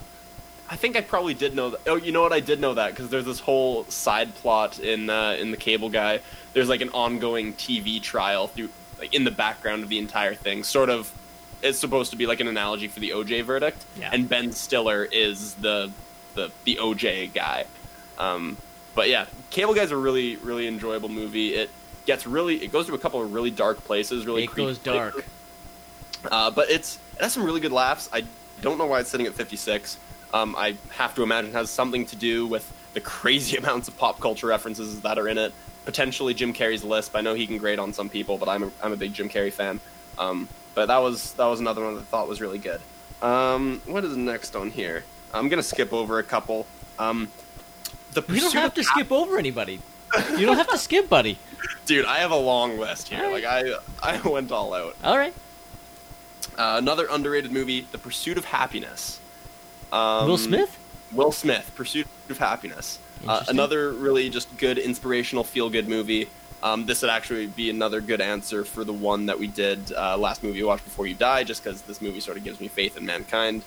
[SPEAKER 7] I think I probably did know that. Oh, you know what? I did know that because there's this whole side plot in uh, in the Cable Guy. There's like an ongoing TV trial through like in the background of the entire thing. Sort of, it's supposed to be like an analogy for the OJ verdict.
[SPEAKER 8] Yeah.
[SPEAKER 7] And Ben Stiller is the the the OJ guy. Um, but yeah, Cable Guy's a really really enjoyable movie. It gets really it goes to a couple of really dark places. Really
[SPEAKER 8] it
[SPEAKER 7] creepy
[SPEAKER 8] goes dark.
[SPEAKER 7] Uh, but it's it has some really good laughs. I don't know why it's sitting at 56. Um, I have to imagine has something to do with the crazy amounts of pop culture references that are in it. Potentially Jim Carrey's lisp. I know he can grade on some people, but I'm a, I'm a big Jim Carrey fan. Um, but that was that was another one that I thought was really good. Um, what is next on here? I'm gonna skip over a couple. Um, the
[SPEAKER 8] You don't have to skip over anybody. You don't have to skip, buddy.
[SPEAKER 7] dude. I have a long list here.
[SPEAKER 8] Alright.
[SPEAKER 7] Like I I went all out.
[SPEAKER 8] All right.
[SPEAKER 7] Uh, another underrated movie, The Pursuit of Happyness. Um,
[SPEAKER 8] Will Smith?
[SPEAKER 7] Will Smith, Pursuit of Happyness. Uh, another really just good, inspirational, feel good movie. Um, this would actually be another good answer for the one that we did uh, last movie you watched before you die, just because this movie sort of gives me faith in mankind.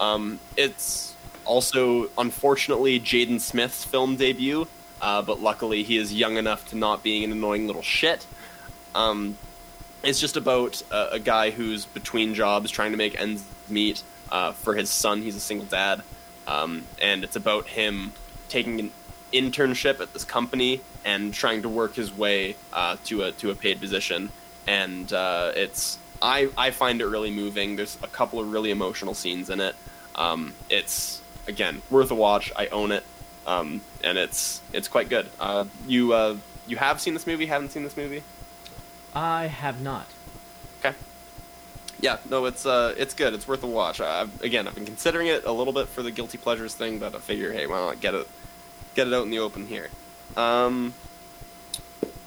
[SPEAKER 7] Um, it's also, unfortunately, Jaden Smith's film debut, uh, but luckily he is young enough to not being an annoying little shit. Um, it's just about a, a guy who's between jobs trying to make ends meet uh, for his son. He's a single dad. Um, and it's about him taking an internship at this company and trying to work his way uh, to a to a paid position. And uh, it's I I find it really moving. There's a couple of really emotional scenes in it. Um, it's again worth a watch. I own it, um, and it's it's quite good. Uh, you uh, you have seen this movie? Haven't seen this movie?
[SPEAKER 8] I have not.
[SPEAKER 7] Yeah, no, it's uh, it's good. It's worth a watch. I've, again, I've been considering it a little bit for the guilty pleasures thing, but I figure, hey, why not get it, get it out in the open here. Um,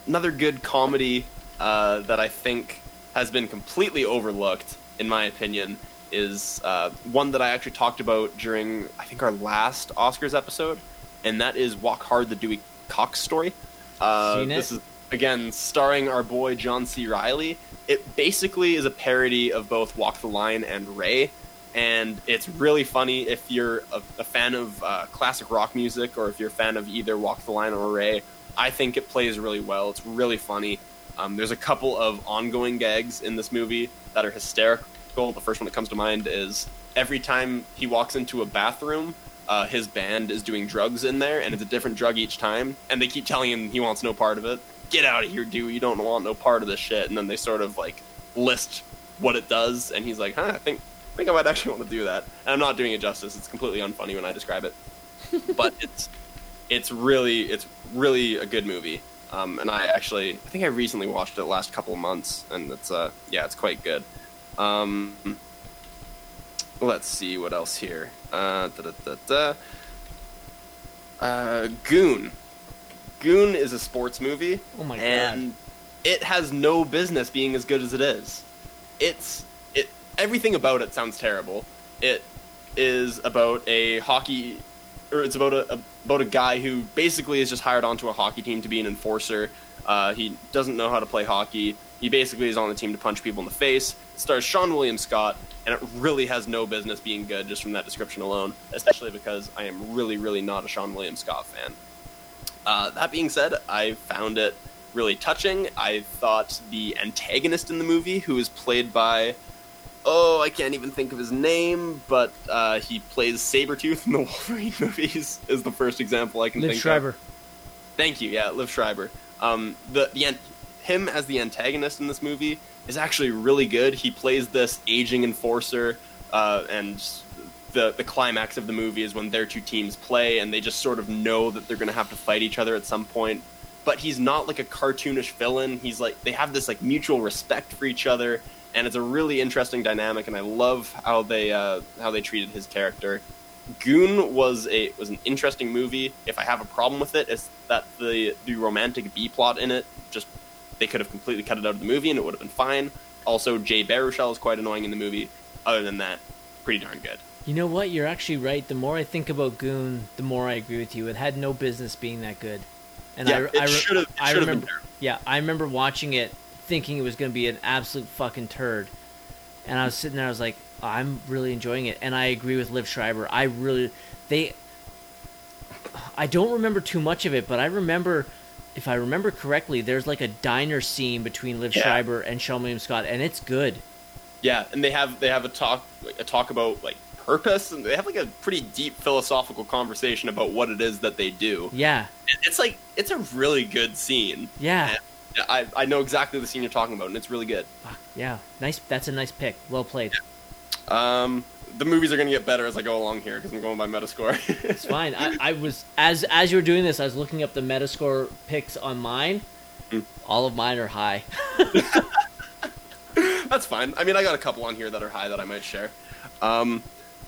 [SPEAKER 7] another good comedy uh, that I think has been completely overlooked, in my opinion, is uh, one that I actually talked about during I think our last Oscars episode, and that is Walk Hard: The Dewey Cox Story. Uh,
[SPEAKER 8] Seen it?
[SPEAKER 7] This is again starring our boy John C. Reilly. It basically is a parody of both Walk the Line and Ray, and it's really funny if you're a, a fan of uh, classic rock music or if you're a fan of either Walk the Line or Ray. I think it plays really well. It's really funny. Um, there's a couple of ongoing gags in this movie that are hysterical. The first one that comes to mind is every time he walks into a bathroom, uh, his band is doing drugs in there, and it's a different drug each time, and they keep telling him he wants no part of it. Get out of here, dude! You don't want no part of this shit. And then they sort of like list what it does, and he's like, "Huh, I think I think I might actually want to do that." And I'm not doing it justice. It's completely unfunny when I describe it, but it's it's really it's really a good movie. Um, and I actually I think I recently watched it last couple of months, and it's uh yeah it's quite good. Um, let's see what else here. Uh, da, da, da, da. Uh, Goon. Goon is a sports movie.
[SPEAKER 8] Oh my god
[SPEAKER 7] and it has no business being as good as it is. It's it everything about it sounds terrible. It is about a hockey or it's about a, about a guy who basically is just hired onto a hockey team to be an enforcer. Uh, he doesn't know how to play hockey. He basically is on the team to punch people in the face. It stars Seann William Scott, and it really has no business being good just from that description alone. Especially because I am really, really not a Seann William Scott fan. Uh, that being said, I found it really touching. I thought the antagonist in the movie, who is played by, oh, I can't even think of his name, but uh, he plays Sabretooth in the Wolverine movies, is the first example I can
[SPEAKER 8] think of.
[SPEAKER 7] Liev think
[SPEAKER 8] Schreiber.
[SPEAKER 7] of. Thank you, yeah, Liev Schreiber. Um, the the an- him as the antagonist in this movie is actually really good. He plays this aging enforcer, uh, and the the climax of the movie is when their two teams play and they just sort of know that they're going to have to fight each other at some point. But he's not like a cartoonish villain. He's like they have this like mutual respect for each other, and it's a really interesting dynamic. And I love how they uh, how they treated his character. Goon was a was an interesting movie. If I have a problem with it, it's that the the romantic B plot in it just they could have completely cut it out of the movie and it would have been fine. Also, Jay Baruchel is quite annoying in the movie. Other than that, pretty darn good.
[SPEAKER 8] You know what? You're actually right. The more I think about Goon, the more I agree with you. It had no business being that good. And
[SPEAKER 7] yeah,
[SPEAKER 8] I, I, re-
[SPEAKER 7] should have.
[SPEAKER 8] I
[SPEAKER 7] been
[SPEAKER 8] remember. Yeah, I remember watching it, thinking it was going to be an absolute fucking turd, and I was sitting there. I was like, I'm really enjoying it, and I agree with Liev Schreiber. I really, they. I don't remember too much of it, but I remember, if I remember correctly, there's like a diner scene between Liev
[SPEAKER 7] Yeah.
[SPEAKER 8] Schreiber and Seann William Scott, and it's good.
[SPEAKER 7] Yeah, and they have they have a talk a talk about like purpose, and they have like a pretty deep philosophical conversation about what it is that they do.
[SPEAKER 8] Yeah,
[SPEAKER 7] It's like it's a really good scene.
[SPEAKER 8] yeah,
[SPEAKER 7] And I I know exactly the scene you're talking about, and it's really good.
[SPEAKER 8] Fuck, yeah. Nice. That's a nice pick. Well played.
[SPEAKER 7] Um, the movies are gonna get better as I go along here because I'm going by Metascore.
[SPEAKER 8] It's fine. I, I was as as you were doing this, I was looking up the Metascore picks on mine.
[SPEAKER 7] Hmm.
[SPEAKER 8] All of mine are high.
[SPEAKER 7] That's fine. I mean, I got a couple on here that are high that I might share. Um,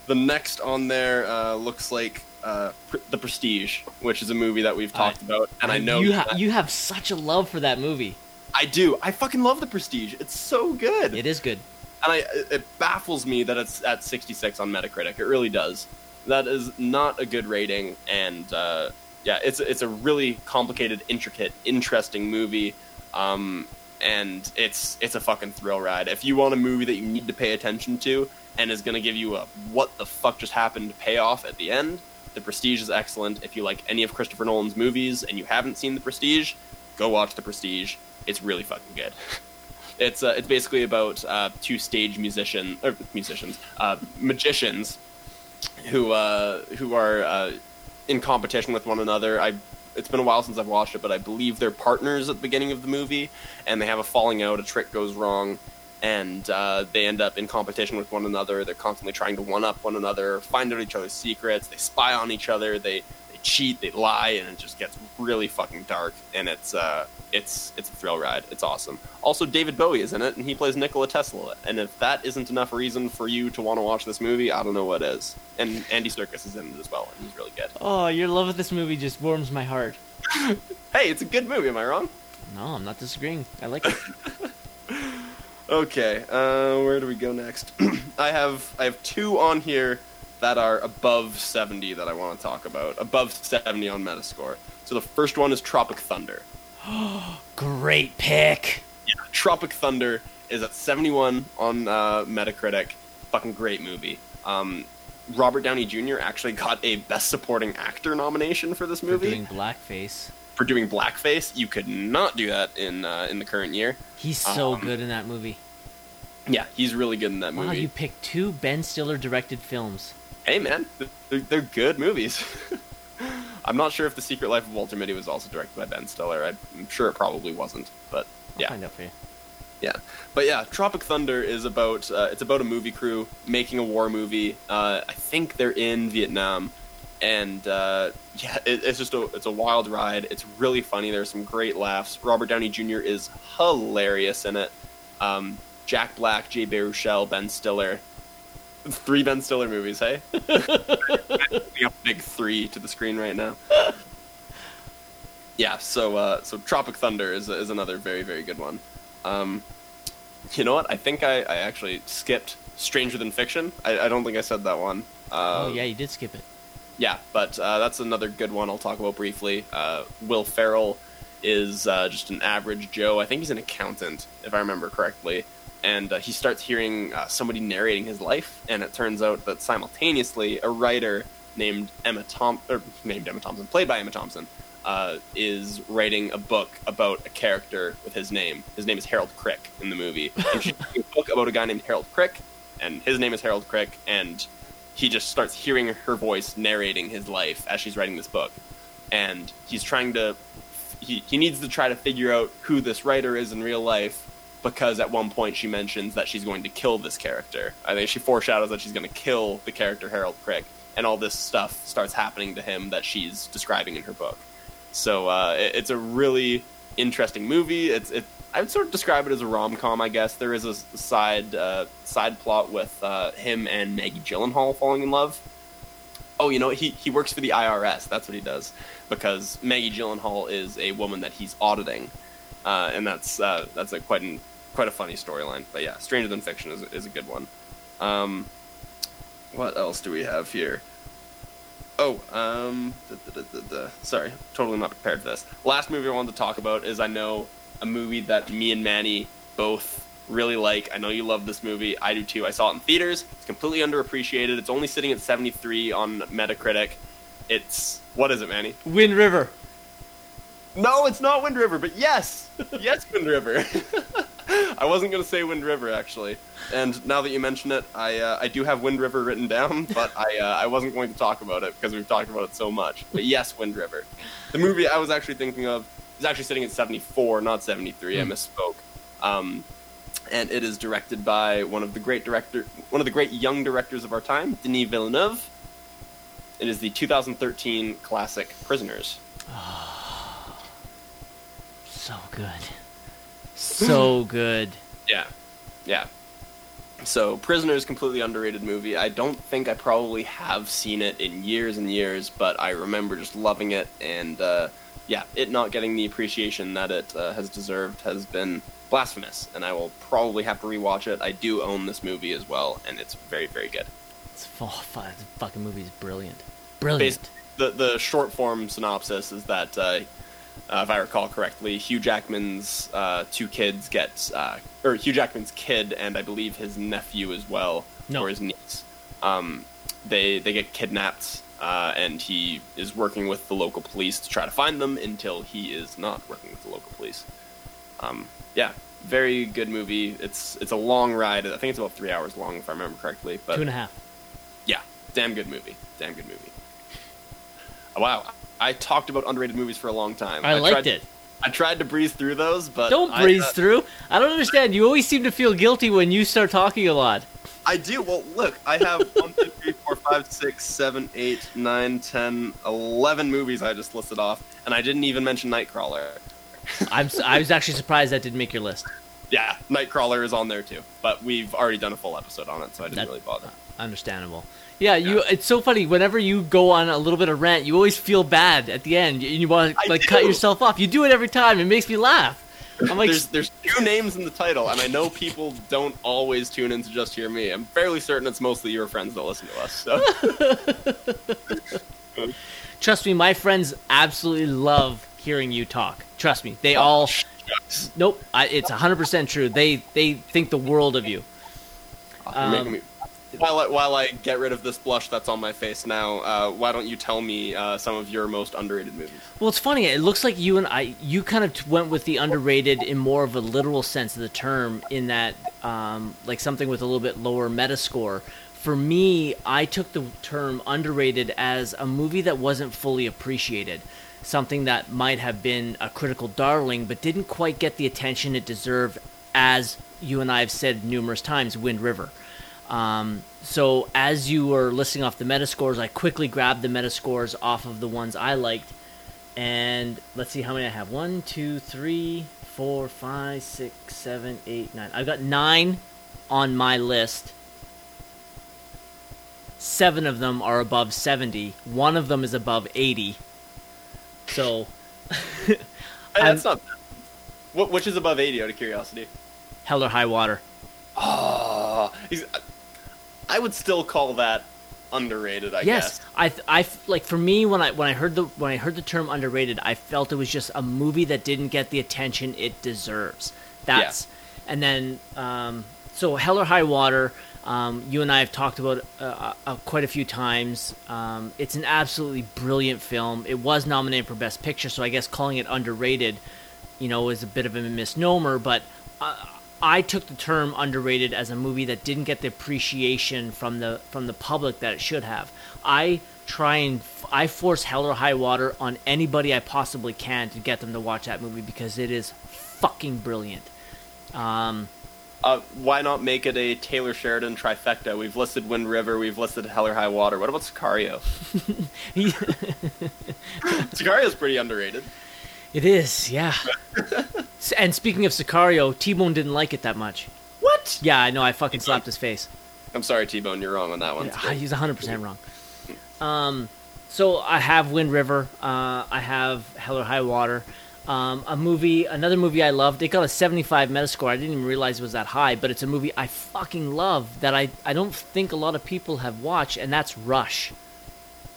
[SPEAKER 7] the next on there uh, looks like uh, Pr- The Prestige, which is a movie that we've talked about, and I know
[SPEAKER 8] you ha- you have such a love for that movie.
[SPEAKER 7] I do. I fucking love The Prestige. It's so good.
[SPEAKER 8] It is good.
[SPEAKER 7] and I it baffles me that it's at 66 on Metacritic. It really does. That is not a good rating, and uh, yeah, it's it's a really complicated, intricate, interesting movie, um, and it's it's a fucking thrill ride. If you want a movie that you need to pay attention to and is going to give you a what the fuck just happened payoff at the end, The Prestige is excellent. If you like any of Christopher Nolan's movies and you haven't seen The Prestige, go watch The Prestige. It's really fucking good. It's uh, it's basically about uh, two stage musician or musicians, uh, magicians, who uh, who are uh, in competition with one another. I it's been a while since I've watched it, but I believe they're partners at the beginning of the movie, and they have a falling out. A trick goes wrong, and uh, they end up in competition with one another. They're constantly trying to one up one another, find out each other's secrets. They spy on each other. They they cheat. They lie, and it just gets really fucking dark. And it's uh, it's it's a thrill ride. It's awesome. Also, David Bowie is in it, and he plays Nikola Tesla. And if that isn't enough reason for you to want to watch this movie, I don't know what is. And Andy Serkis is in it as well, and he's really good.
[SPEAKER 8] Oh, your love of this movie just warms my heart.
[SPEAKER 7] Hey, it's a good movie. Am I wrong?
[SPEAKER 8] No, I'm not disagreeing. I like it.
[SPEAKER 7] Okay, uh, where do we go next? I have I have two on here that are above 70 that I want to talk about. Above 70 on Metascore. So the first one is Tropic Thunder.
[SPEAKER 8] Great pick.
[SPEAKER 7] Yeah, Tropic Thunder is at 71 on uh, Metacritic. Fucking great movie. Um, Robert Downey Jr. actually got a Best Supporting Actor nomination for this
[SPEAKER 8] For
[SPEAKER 7] movie
[SPEAKER 8] doing blackface.
[SPEAKER 7] For doing blackface. You could not do that in uh, in the current year.
[SPEAKER 8] He's so
[SPEAKER 7] Um,
[SPEAKER 8] good in that movie.
[SPEAKER 7] Yeah, he's really good in that movie.
[SPEAKER 8] Wow, you picked two Ben Stiller directed films.
[SPEAKER 7] hey man, they're, they're good movies. I'm not sure if The Secret Life of Walter Mitty was also directed by Ben Stiller. I'm sure it probably wasn't, but yeah.
[SPEAKER 8] I'll find out for you.
[SPEAKER 7] yeah. But yeah, Tropic Thunder is about uh, it's about a movie crew making a war movie. Uh, I think they're in Vietnam, and uh, yeah, it, it's just a it's a wild ride. It's really funny. There's some great laughs. Robert Downey Jr. is hilarious in it. Um, Jack Black, Jay Baruchel, Ben Stiller. Three Ben Stiller movies, hey? Putting up big three to the screen right now. Yeah, so uh, so Tropic Thunder is is another very very good one. Um, you know what? I think I, I actually skipped Stranger Than Fiction. I, I don't think I said that one. Uh,
[SPEAKER 8] oh yeah, you did skip it.
[SPEAKER 7] Yeah, but uh, that's another good one I'll talk about briefly. Uh, Will Ferrell is uh, just an average Joe. I think he's an accountant, if I remember correctly. And uh, he starts hearing uh, somebody narrating his life, and it turns out that simultaneously a writer named Emma Thom- or named Emma Thompson, played by Emma Thompson, uh, is writing a book about a character with his name. His name is Harold Crick in the movie. And she's writing a book about a guy named Harold Crick, and his name is Harold Crick, and he just starts hearing her voice narrating his life as she's writing this book. And he's trying to, he, he needs to try to figure out who this writer is in real life. because at one point she mentions that she's going to kill this character. I think she foreshadows that she's going to kill the character Harold Crick, and all this stuff starts happening to him that she's describing in her book. So uh, it, it's a really interesting movie. It's it. I would sort of describe it as a rom com. I guess There is a side uh, side plot with uh, him and Maggie Gyllenhaal falling in love. Oh, you know he he works for the IRS. That's what he does because Maggie Gyllenhaal is a woman that he's auditing, uh, and that's uh, that's a quite an, quite a funny storyline. But yeah, Stranger Than Fiction is is a good one. Um, what else do we have here? Oh, um, da, da, da, sorry, totally not prepared for this. Last movie I wanted to talk about is I know a movie that me and Manny both really like. I know you love this movie. I do too. I saw it in theaters. It's completely underappreciated. It's only sitting at 73 on Metacritic. It's what is it, Manny?
[SPEAKER 8] Wind River.
[SPEAKER 7] No, it's not Wind River, but yes, yes, Wind River. I wasn't gonna say Wind River actually, and now that you mention it, I uh, I do have Wind River written down, but I uh, I wasn't going to talk about it because we've talked about it so much. But yes, Wind River, the movie I was actually thinking of is actually sitting at 74, not 73. I misspoke. Um, and it is directed by one of the great director, one of the great young directors of our time, Denis Villeneuve. It is the 2013 classic Prisoners.
[SPEAKER 8] So good. So good.
[SPEAKER 7] Yeah, yeah. So, Prisoners, completely underrated movie. I don't think I probably have seen it in years and years, but I remember just loving it, and uh, yeah, it not getting the appreciation that it uh, has deserved has been blasphemous, and I will probably have to rewatch it. I do own this movie as well, and it's very, very good.
[SPEAKER 8] It's fu- the fucking movie is brilliant. Brilliant.
[SPEAKER 7] Based, the the short form synopsis is that, uh, uh, if I recall correctly, Hugh Jackman's uh, two kids get, uh, or Hugh Jackman's kid and I believe his nephew as well,
[SPEAKER 8] No.
[SPEAKER 7] or his niece, um, they they get kidnapped, uh, and he is working with the local police to try to find them until he is not working with the local police. Um, yeah, very good movie. It's it's a long ride. I think it's about three hours long if I remember correctly. But
[SPEAKER 8] Two and a half.
[SPEAKER 7] yeah, damn good movie. Damn good movie. Oh, Wow, I talked about underrated movies for a long time.
[SPEAKER 8] I, liked
[SPEAKER 7] tried,
[SPEAKER 8] it.
[SPEAKER 7] I tried to breeze through those, but
[SPEAKER 8] Don't
[SPEAKER 7] I,
[SPEAKER 8] breeze
[SPEAKER 7] uh,
[SPEAKER 8] through. I don't understand. You always seem to feel guilty when you start talking a lot.
[SPEAKER 7] I do. Well, look, I have one, two, three, four, five, six, seven, eight, nine, ten, eleven movies I just listed off, and I didn't even mention Nightcrawler.
[SPEAKER 8] I'm I was actually surprised that didn't make your list.
[SPEAKER 7] Yeah, Nightcrawler is on there too, but we've already done a full episode on it, so I didn't
[SPEAKER 8] That-
[SPEAKER 7] really bother.
[SPEAKER 8] Understandable. Yeah, you. It's so funny. Whenever you go on a little bit of rant, you always feel bad at the end, and you want to like cut yourself off. You do it every time. It makes me laugh. I'm like,
[SPEAKER 7] there's there's two names in the title, and I know people don't always tune in to just hear me. I'm fairly certain it's mostly your friends that listen to us. So
[SPEAKER 8] trust me, my friends absolutely love hearing you talk. Trust me, they all.
[SPEAKER 7] Shucks.
[SPEAKER 8] Nope, I, it's 100 percent true. They they think the world of you. Um,
[SPEAKER 7] while I, while I get rid of this blush that's on my face now, uh, why don't you tell me uh, some of your most underrated movies?
[SPEAKER 8] Well, it's funny. It looks like you and I, you kind of went with the underrated in more of a literal sense of the term, in that, um, like something with a little bit lower metascore. For me, I took the term underrated as a movie that wasn't fully appreciated, something that might have been a critical darling, but didn't quite get the attention it deserved, as you and I have said numerous times, Wind River. Um, so as you were listing off the metascores, I quickly grabbed the metascores off of the ones I liked, and let's see how many I have. One, two, three, four, five, six, seven, eight, nine. I've got nine on my list. Seven of them are above 70. One of them is above 80. So,
[SPEAKER 7] that's not bad. What, which is above 80 out of curiosity?
[SPEAKER 8] hell or high water.
[SPEAKER 7] Oh, he's, I would still call that underrated. I
[SPEAKER 8] yes,
[SPEAKER 7] guess.
[SPEAKER 8] I, I like for me when I when I heard the when I heard the term underrated, I felt it was just a movie that didn't get the attention it deserves. That's and then um, so Hell or High Water. Um, you and I have talked about uh, uh, quite a few times. Um, it's an absolutely brilliant film. It was nominated for Best Picture, so I guess calling it underrated, you know, is a bit of a misnomer. But uh, I took the term underrated as a movie that didn't get the appreciation from the from the public that it should have. I try and I force Hell or High Water on anybody I possibly can to get them to watch that movie because it is fucking brilliant. Um,
[SPEAKER 7] Uh, why not make it a Taylor Sheridan trifecta? We've listed Wind River, we've listed Hell or High Water. What about Sicario? Sicario's pretty underrated.
[SPEAKER 8] It is, yeah. And speaking of Sicario, T Bone didn't like it that much.
[SPEAKER 7] What?
[SPEAKER 8] Yeah, I know. I fucking slapped his face.
[SPEAKER 7] I'm sorry, T-Bone, you're wrong on that one.
[SPEAKER 8] Yeah, he's 100% wrong. Um, so I have Wind River. Uh, I have Hell or High Water. Um, a movie, another movie I loved. It got a 75 Metascore. I didn't even realize it was that high, but it's a movie I fucking love that I, I don't think a lot of people have watched, and that's Rush.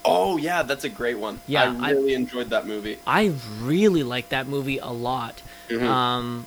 [SPEAKER 7] Oh yeah, that's a great one.
[SPEAKER 8] Yeah,
[SPEAKER 7] I
[SPEAKER 8] I-
[SPEAKER 7] really enjoyed that movie.
[SPEAKER 8] I really like that movie a lot. Um,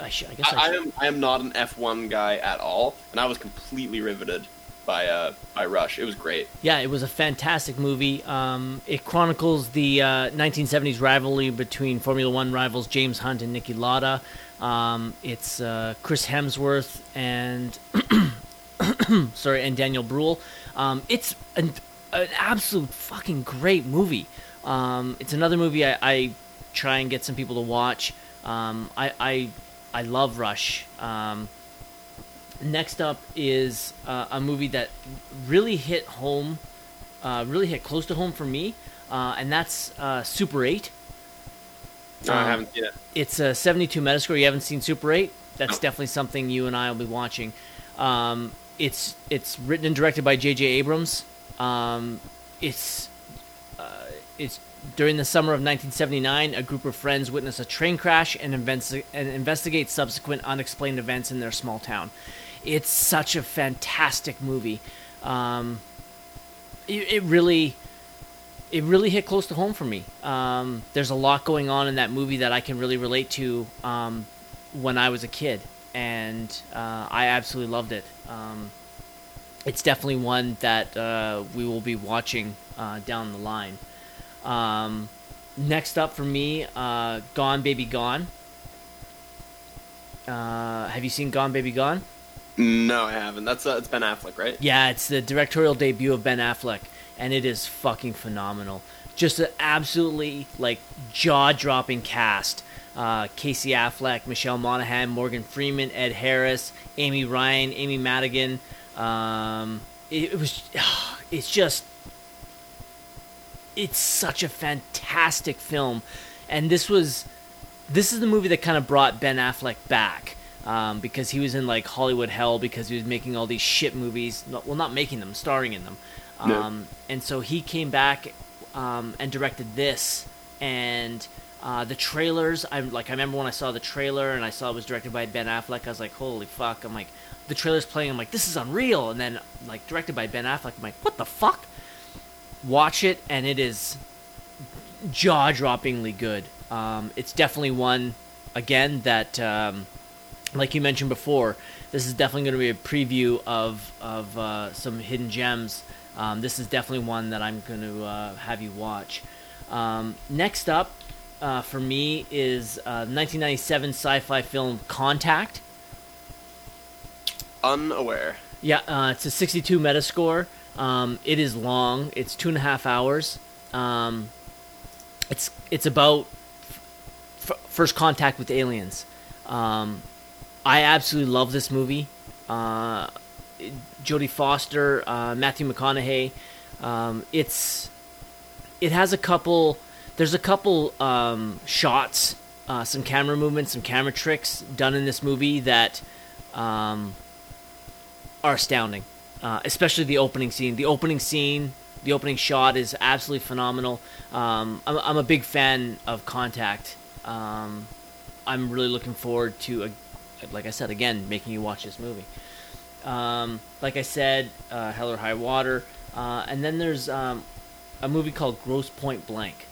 [SPEAKER 8] I, sh- I guess I,
[SPEAKER 7] Mm-hmm. I, I am I am not an F1 guy at all, and I was completely riveted by uh by Rush. It was great.
[SPEAKER 8] Yeah, it was a fantastic movie. Um, it chronicles the uh, 1970s rivalry between Formula One rivals James Hunt and Niki Lauda. Um, it's uh, Chris Hemsworth and sorry, and Daniel Bruhl. Um, it's an, an absolute fucking great movie. Um, it's another movie I, I try and get some people to watch. Um, I, I I love Rush. Um, next up is uh, a movie that really hit home, uh, really hit close to home for me, uh, and that's uh, Super 8.
[SPEAKER 7] No, I
[SPEAKER 8] Um,
[SPEAKER 7] haven't seen it.
[SPEAKER 8] It's a 72 Metascore. You haven't seen Super 8? That's definitely something you and I will be watching. Um, it's it's written and directed by J.J. Abrams. Um, it's uh, it's during the summer of 1979. A group of friends witness a train crash and, investi- and investigate subsequent unexplained events in their small town. It's such a fantastic movie. Um, it, it really it really hit close to home for me. Um, there's a lot going on in that movie that I can really relate to um, when I was a kid, and uh, I absolutely loved it. Um, it's definitely one that uh, we will be watching uh, down the line. Um, next up for me, uh, Gone Baby Gone. Uh, have you seen Gone Baby Gone?
[SPEAKER 7] No, I haven't. That's uh, it's Ben Affleck, right?
[SPEAKER 8] Yeah, it's the directorial debut of Ben Affleck, and it is fucking phenomenal. Just an absolutely like jaw-dropping cast. Uh, Casey Affleck, Michelle Monaghan, Morgan Freeman, Ed Harris, Amy Ryan, Amy Madigan. Um, it, it was, it's just, it's such a fantastic film, and this was, this is the movie that kind of brought Ben Affleck back um, because he was in like Hollywood hell because he was making all these shit movies. Well, not making them, starring in them.
[SPEAKER 7] No.
[SPEAKER 8] Um, And so he came back um, and directed this, and uh, the trailers. I'm like, I remember when I saw the trailer and I saw it was directed by Ben Affleck. I was like, holy fuck! I'm like, the trailer's playing. I'm like, this is unreal. And then like directed by Ben Affleck. I'm like, what the fuck? Watch it, and it is jaw-droppingly good. Um, it's definitely one again that, um, like you mentioned before, this is definitely going to be a preview of of uh, some hidden gems. Um, this is definitely one that I'm going to uh, have you watch. Um, next up uh, for me is uh, 1997 sci-fi film Contact.
[SPEAKER 7] Unaware.
[SPEAKER 8] Yeah, uh, it's a 62 Metascore. Um, it is long. It's two and a half hours. Um, it's it's about f- first contact with aliens. Um, I absolutely love this movie. Uh, Jodie Foster, uh, Matthew McConaughey. Um, it's it has a couple. There's a couple um, shots, uh, some camera movements, some camera tricks done in this movie that um, are astounding. Uh, especially the opening scene. The opening scene, the opening shot is absolutely phenomenal. Um, I'm, I'm a big fan of Contact. Um, I'm really looking forward to, uh, like I said, again, making you watch this movie. Um, like I said, uh, Hell or High Water. Uh, and then there's um, a movie called Grosse Pointe Blank,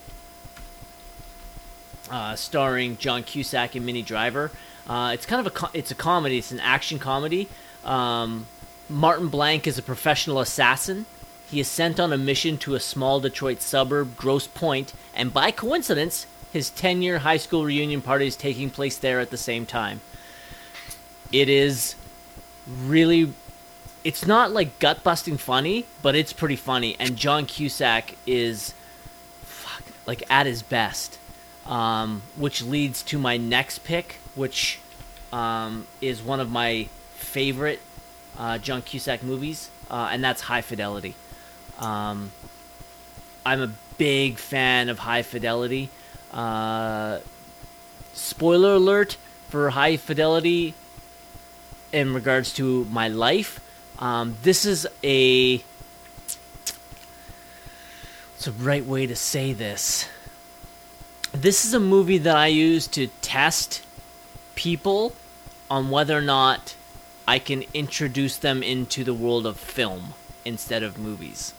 [SPEAKER 8] uh, starring John Cusack and Minnie Driver. Uh, it's kind of a co- it's a comedy. It's an action comedy. Um, Martin Blank is a professional assassin. He is sent on a mission to a small Detroit suburb, Grosse Pointe, and by coincidence, his 10 year high school reunion party is taking place there at the same time. It is really. It's not like gut busting funny, but it's pretty funny. And John Cusack is. Fuck, like at his best. Um, which leads to my next pick, which um, is one of my favorite uh, John Cusack movies, uh, and that's High Fidelity. Um, I'm a big fan of High Fidelity. Uh, spoiler alert for High Fidelity in regards to my life. Um, this is a. It's a right way to say this. This is a movie that I use to test people on whether or not I can introduce them into the world of film instead of movies.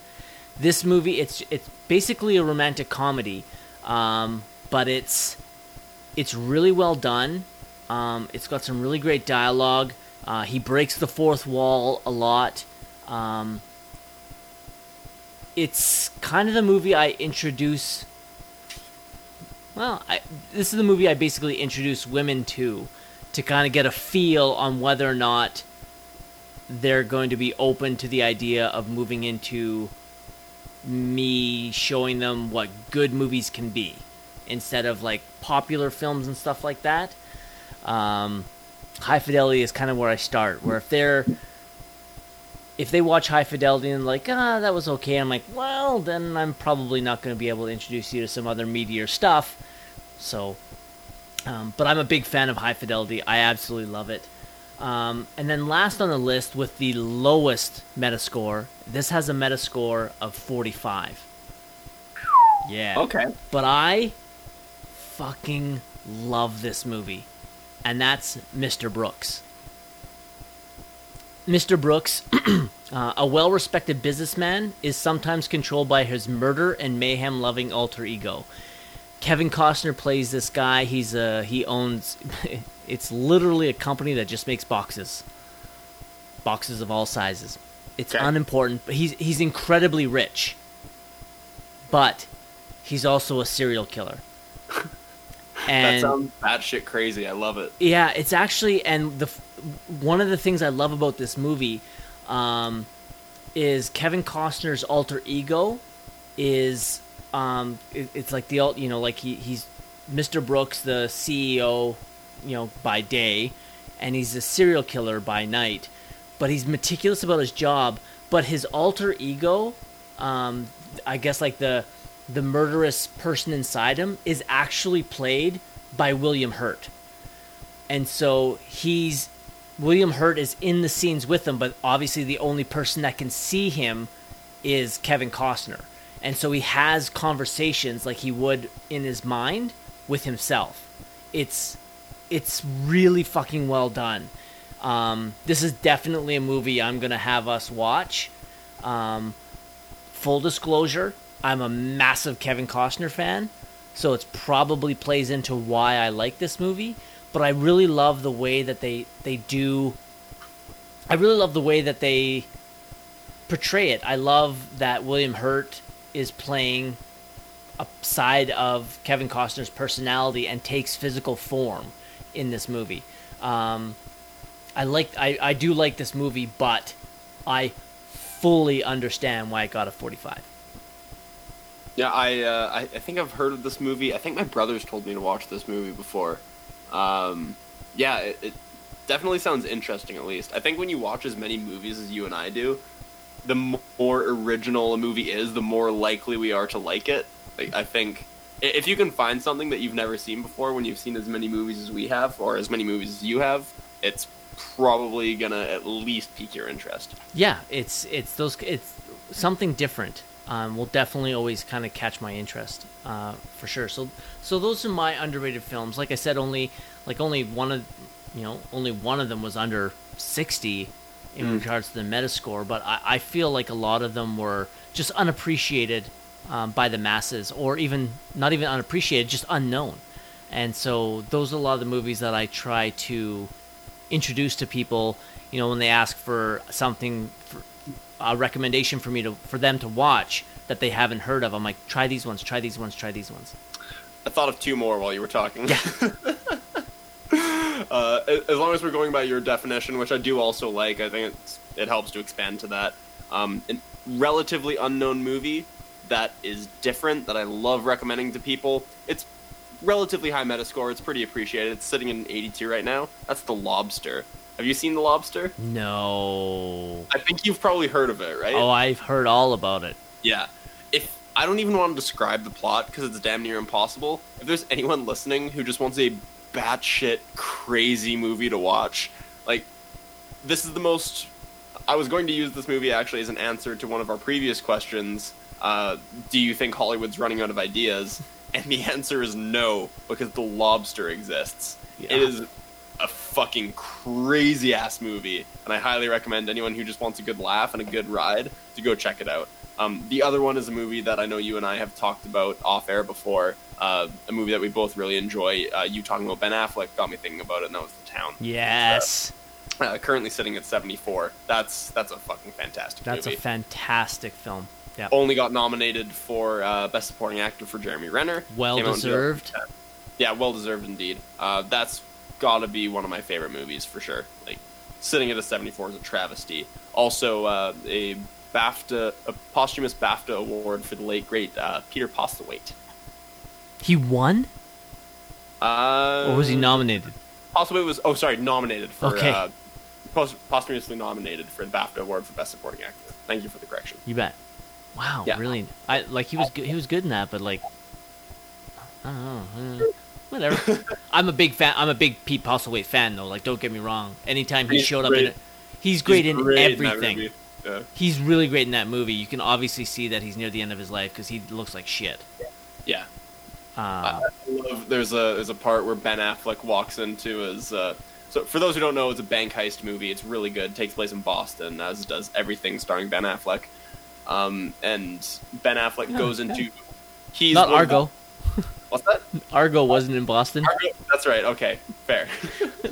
[SPEAKER 8] This movie, it's it's basically a romantic comedy, um, but it's it's really well done. Um, it's got some really great dialogue. Uh, he breaks the fourth wall a lot. Um, it's kind of the movie I introduce. Well, I, this is the movie I basically introduce women to, to kind of get a feel on whether or not they're going to be open to the idea of moving into me showing them what good movies can be instead of like popular films and stuff like that. Um, High Fidelity is kind of where I start. Where if they're if they watch High Fidelity and like ah that was okay, I'm like well then I'm probably not going to be able to introduce you to some other meatier stuff. So, um, but I'm a big fan of High Fidelity. I absolutely love it. Um, and then last on the list with the lowest Metascore, this has a Metascore of 45. Yeah.
[SPEAKER 7] Okay.
[SPEAKER 8] But I fucking love this movie. And that's Mr. Brooks. Mr. Brooks, uh, a well respected businessman, is sometimes controlled by his murder and mayhem loving alter ego. Kevin Costner plays this guy. He's a he owns it's literally a company that just makes boxes. Boxes of all sizes. It's
[SPEAKER 7] Okay.
[SPEAKER 8] unimportant, but he's he's incredibly rich. But he's also a serial killer.
[SPEAKER 7] that sounds batshit crazy. I love it.
[SPEAKER 8] yeah, it's actually and the one of the things I love about this movie um, is Kevin Costner's alter ego is um, it, it's like the you know like he he's Mr. Brooks the CEO you know by day and he's a serial killer by night but he's meticulous about his job but his alter ego um, I guess like the the murderous person inside him is actually played by William Hurt and so he's William Hurt is in the scenes with him, but obviously the only person that can see him is Kevin Costner. And so he has conversations like he would in his mind with himself. It's it's really fucking well done. Um, this is definitely a movie I'm gonna have us watch. Um, full disclosure, I'm a massive Kevin Costner fan, so it's probably plays into why I like this movie. But I really love the way that they they do. I really love the way that they portray it. I love that William Hurt is playing a side of Kevin Costner's personality and takes physical form in this movie. Um, I like I, I do like this movie, but I fully understand why it got a 45.
[SPEAKER 7] Yeah, I, uh, I I think I've heard of this movie. I think my brothers told me to watch this movie before. Um, yeah, it, it definitely sounds interesting. At least I think when you watch as many movies as you and I do, the more original a movie is, the more likely we are to like it. Like, I think if you can find something that you've never seen before when you've seen as many movies as we have, or as many movies as you have, it's probably gonna at least pique your interest.
[SPEAKER 8] Yeah, it's it's those it's something different. Um, will definitely always kind of catch my interest uh, for sure. So so those are my underrated films. Like I said, only like only one of you know only one of them was under sixty in regards to the Metascore, but I, I feel like a lot of them were just unappreciated um, by the masses, or even not even unappreciated, just unknown. And so those are a lot of the movies that I try to introduce to people. You know, when they ask for something, for a recommendation for me to for them to watch that they haven't heard of, I'm like, try these ones, try these ones, try these ones.
[SPEAKER 7] I thought of two more while you were talking. uh, as long as we're going by your definition, which I do also like, I think it's, it helps to expand to that. Um, a relatively unknown movie that is different that I love recommending to people. It's relatively high Metascore. It's pretty appreciated. It's sitting in 82 right now. That's The Lobster. Have you seen The Lobster?
[SPEAKER 8] No.
[SPEAKER 7] I think you've probably heard of it, right?
[SPEAKER 8] Oh, I've heard all about it.
[SPEAKER 7] Yeah. If I don't even want to describe the plot because it's damn near impossible. If there's anyone listening who just wants a batshit crazy movie to watch, like this is the most. I was going to use this movie actually as an answer to one of our previous questions. Uh, do you think Hollywood's running out of ideas? And the answer is no, because The Lobster exists.
[SPEAKER 8] Yeah.
[SPEAKER 7] It is a fucking crazy ass movie, and I highly recommend anyone who just wants a good laugh and a good ride to go check it out. Um, the other one is a movie that I know you and I have talked about off air before. Uh, a movie that we both really enjoy. Uh, you talking about Ben Affleck got me thinking about it, and that was The Town.
[SPEAKER 8] Yes.
[SPEAKER 7] Uh, currently sitting at 74. That's that's a fucking fantastic
[SPEAKER 8] That's
[SPEAKER 7] movie.
[SPEAKER 8] a fantastic film. Yeah.
[SPEAKER 7] Only got nominated for uh, Best Supporting Actor for Jeremy Renner.
[SPEAKER 8] Well
[SPEAKER 7] Came
[SPEAKER 8] deserved.
[SPEAKER 7] Yeah, well deserved indeed. Uh, that's got to be one of my favorite movies for sure. Like sitting at a 74 is a travesty. Also, uh, a BAFTA, a posthumous BAFTA award for the late great uh, Peter Postlethwaite.
[SPEAKER 8] He won?
[SPEAKER 7] Uh,
[SPEAKER 8] Or was he nominated?
[SPEAKER 7] Postlethwaite was oh sorry nominated for
[SPEAKER 8] Okay.
[SPEAKER 7] uh, post- posthumously nominated for the BAFTA award for Best Supporting Actor. Thank you for the correction.
[SPEAKER 8] You bet. Wow,
[SPEAKER 7] Yeah.
[SPEAKER 8] really? I like he was good, he was good in that, but like I don't know. whatever. I'm a big fan. I'm a big Pete Postlethwaite fan though. Like don't get me wrong. Anytime he
[SPEAKER 7] He's
[SPEAKER 8] showed up in
[SPEAKER 7] great.
[SPEAKER 8] it, he's great
[SPEAKER 7] He's
[SPEAKER 8] in
[SPEAKER 7] great
[SPEAKER 8] everything.
[SPEAKER 7] movie. Yeah.
[SPEAKER 8] he's really great in that movie. You can obviously see that he's near the end of his life because he looks like shit.
[SPEAKER 7] yeah.
[SPEAKER 8] Uh,
[SPEAKER 7] I love, there's a there's a part where Ben Affleck walks into his. Uh, so for those who don't know, it's a bank heist movie. It's really good. takes place in Boston, as does everything starring Ben Affleck. Um, and Ben Affleck goes into. He's
[SPEAKER 8] not Argo.
[SPEAKER 7] What's that?
[SPEAKER 8] Argo wasn't in Boston.
[SPEAKER 7] Argo- That's right. Okay, fair.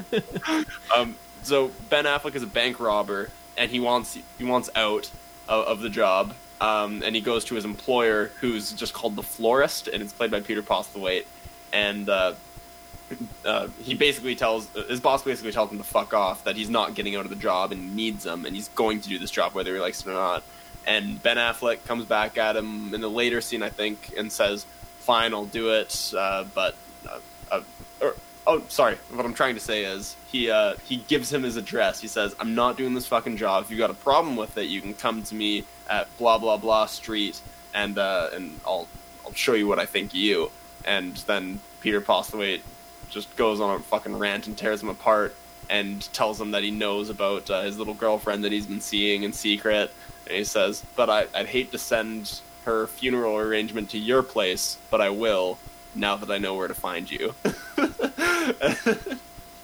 [SPEAKER 7] um, so Ben Affleck is a bank robber, and he wants he wants out of, of the job. Um, and he goes to his employer, who's just called the florist, and it's played by Peter Postlethwaite. And uh, uh, he basically tells his boss basically tells him to fuck off, that he's not getting out of the job and needs him, and he's going to do this job whether he likes it or not. And Ben Affleck comes back at him in the later scene, I think, and says, "Fine, I'll do it, uh, but." Uh, uh, or, oh, sorry. What I'm trying to say is he uh, he gives him his address. He says, "I'm not doing this fucking job. If you got a problem with it, you can come to me at blah blah blah street, and uh, and I'll I'll show you what I think of you." And then Peter Postlethwaite just goes on a fucking rant and tears him apart and tells him that he knows about uh, his little girlfriend that he's been seeing in secret. And he says, "But I, I'd hate to send her funeral arrangement to your place, but I will now that I know where to find you."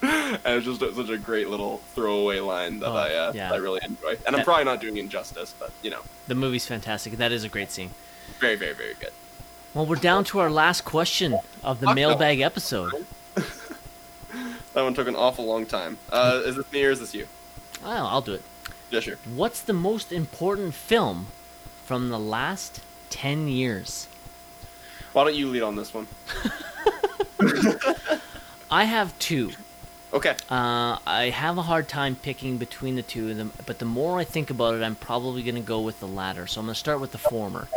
[SPEAKER 7] and it's just such a great little throwaway line that
[SPEAKER 8] Oh,
[SPEAKER 7] I uh,
[SPEAKER 8] yeah.
[SPEAKER 7] I really enjoy. And I'm
[SPEAKER 8] That-
[SPEAKER 7] probably not doing it justice, but you know,
[SPEAKER 8] The movie's fantastic. That is a great scene.
[SPEAKER 7] very, very, very good.
[SPEAKER 8] Well, we're down to our last question of the mailbag episode.
[SPEAKER 7] That one took an awful long time. Uh, is this me or is this you?
[SPEAKER 8] Well, I'll do it.
[SPEAKER 7] Yeah, sure.
[SPEAKER 8] What's the most important film from the last 10 years?
[SPEAKER 7] Why don't you lead on this one?
[SPEAKER 8] I have two.
[SPEAKER 7] Okay.
[SPEAKER 8] Uh, I have a hard time picking between the two of them, but the more I think about it, I'm probably going to go with the latter. So I'm going to start with the former.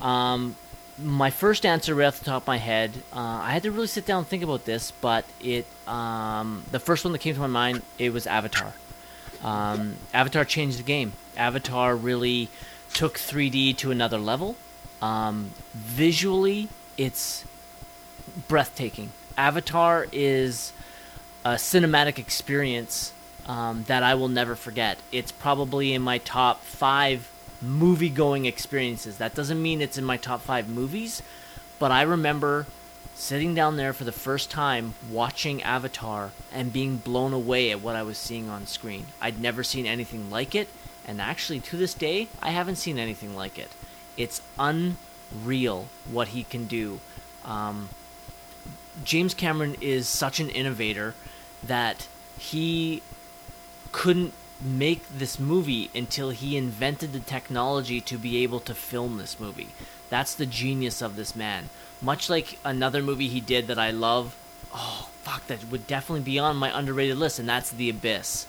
[SPEAKER 8] Um, my first answer, right off the top of my head, uh, I had to really sit down and think about this, but it um, the first one that came to my mind it was Avatar. Um, Avatar changed the game. Avatar really took 3D to another level. Um, visually, it's breathtaking. Avatar is a cinematic experience um, that I will never forget. It's probably in my top five movie going experiences. That doesn't mean it's in my top five movies, but I remember sitting down there for the first time watching Avatar and being blown away at what I was seeing on screen. I'd never seen anything like it, and actually to this day, I haven't seen anything like it. It's unreal what he can do. Um, James Cameron is such an innovator that he couldn't make this movie until he invented the technology to be able to film this movie. That's the genius of this man. Much like another movie he did that I love, oh fuck, that would definitely be on my underrated list, and that's The Abyss.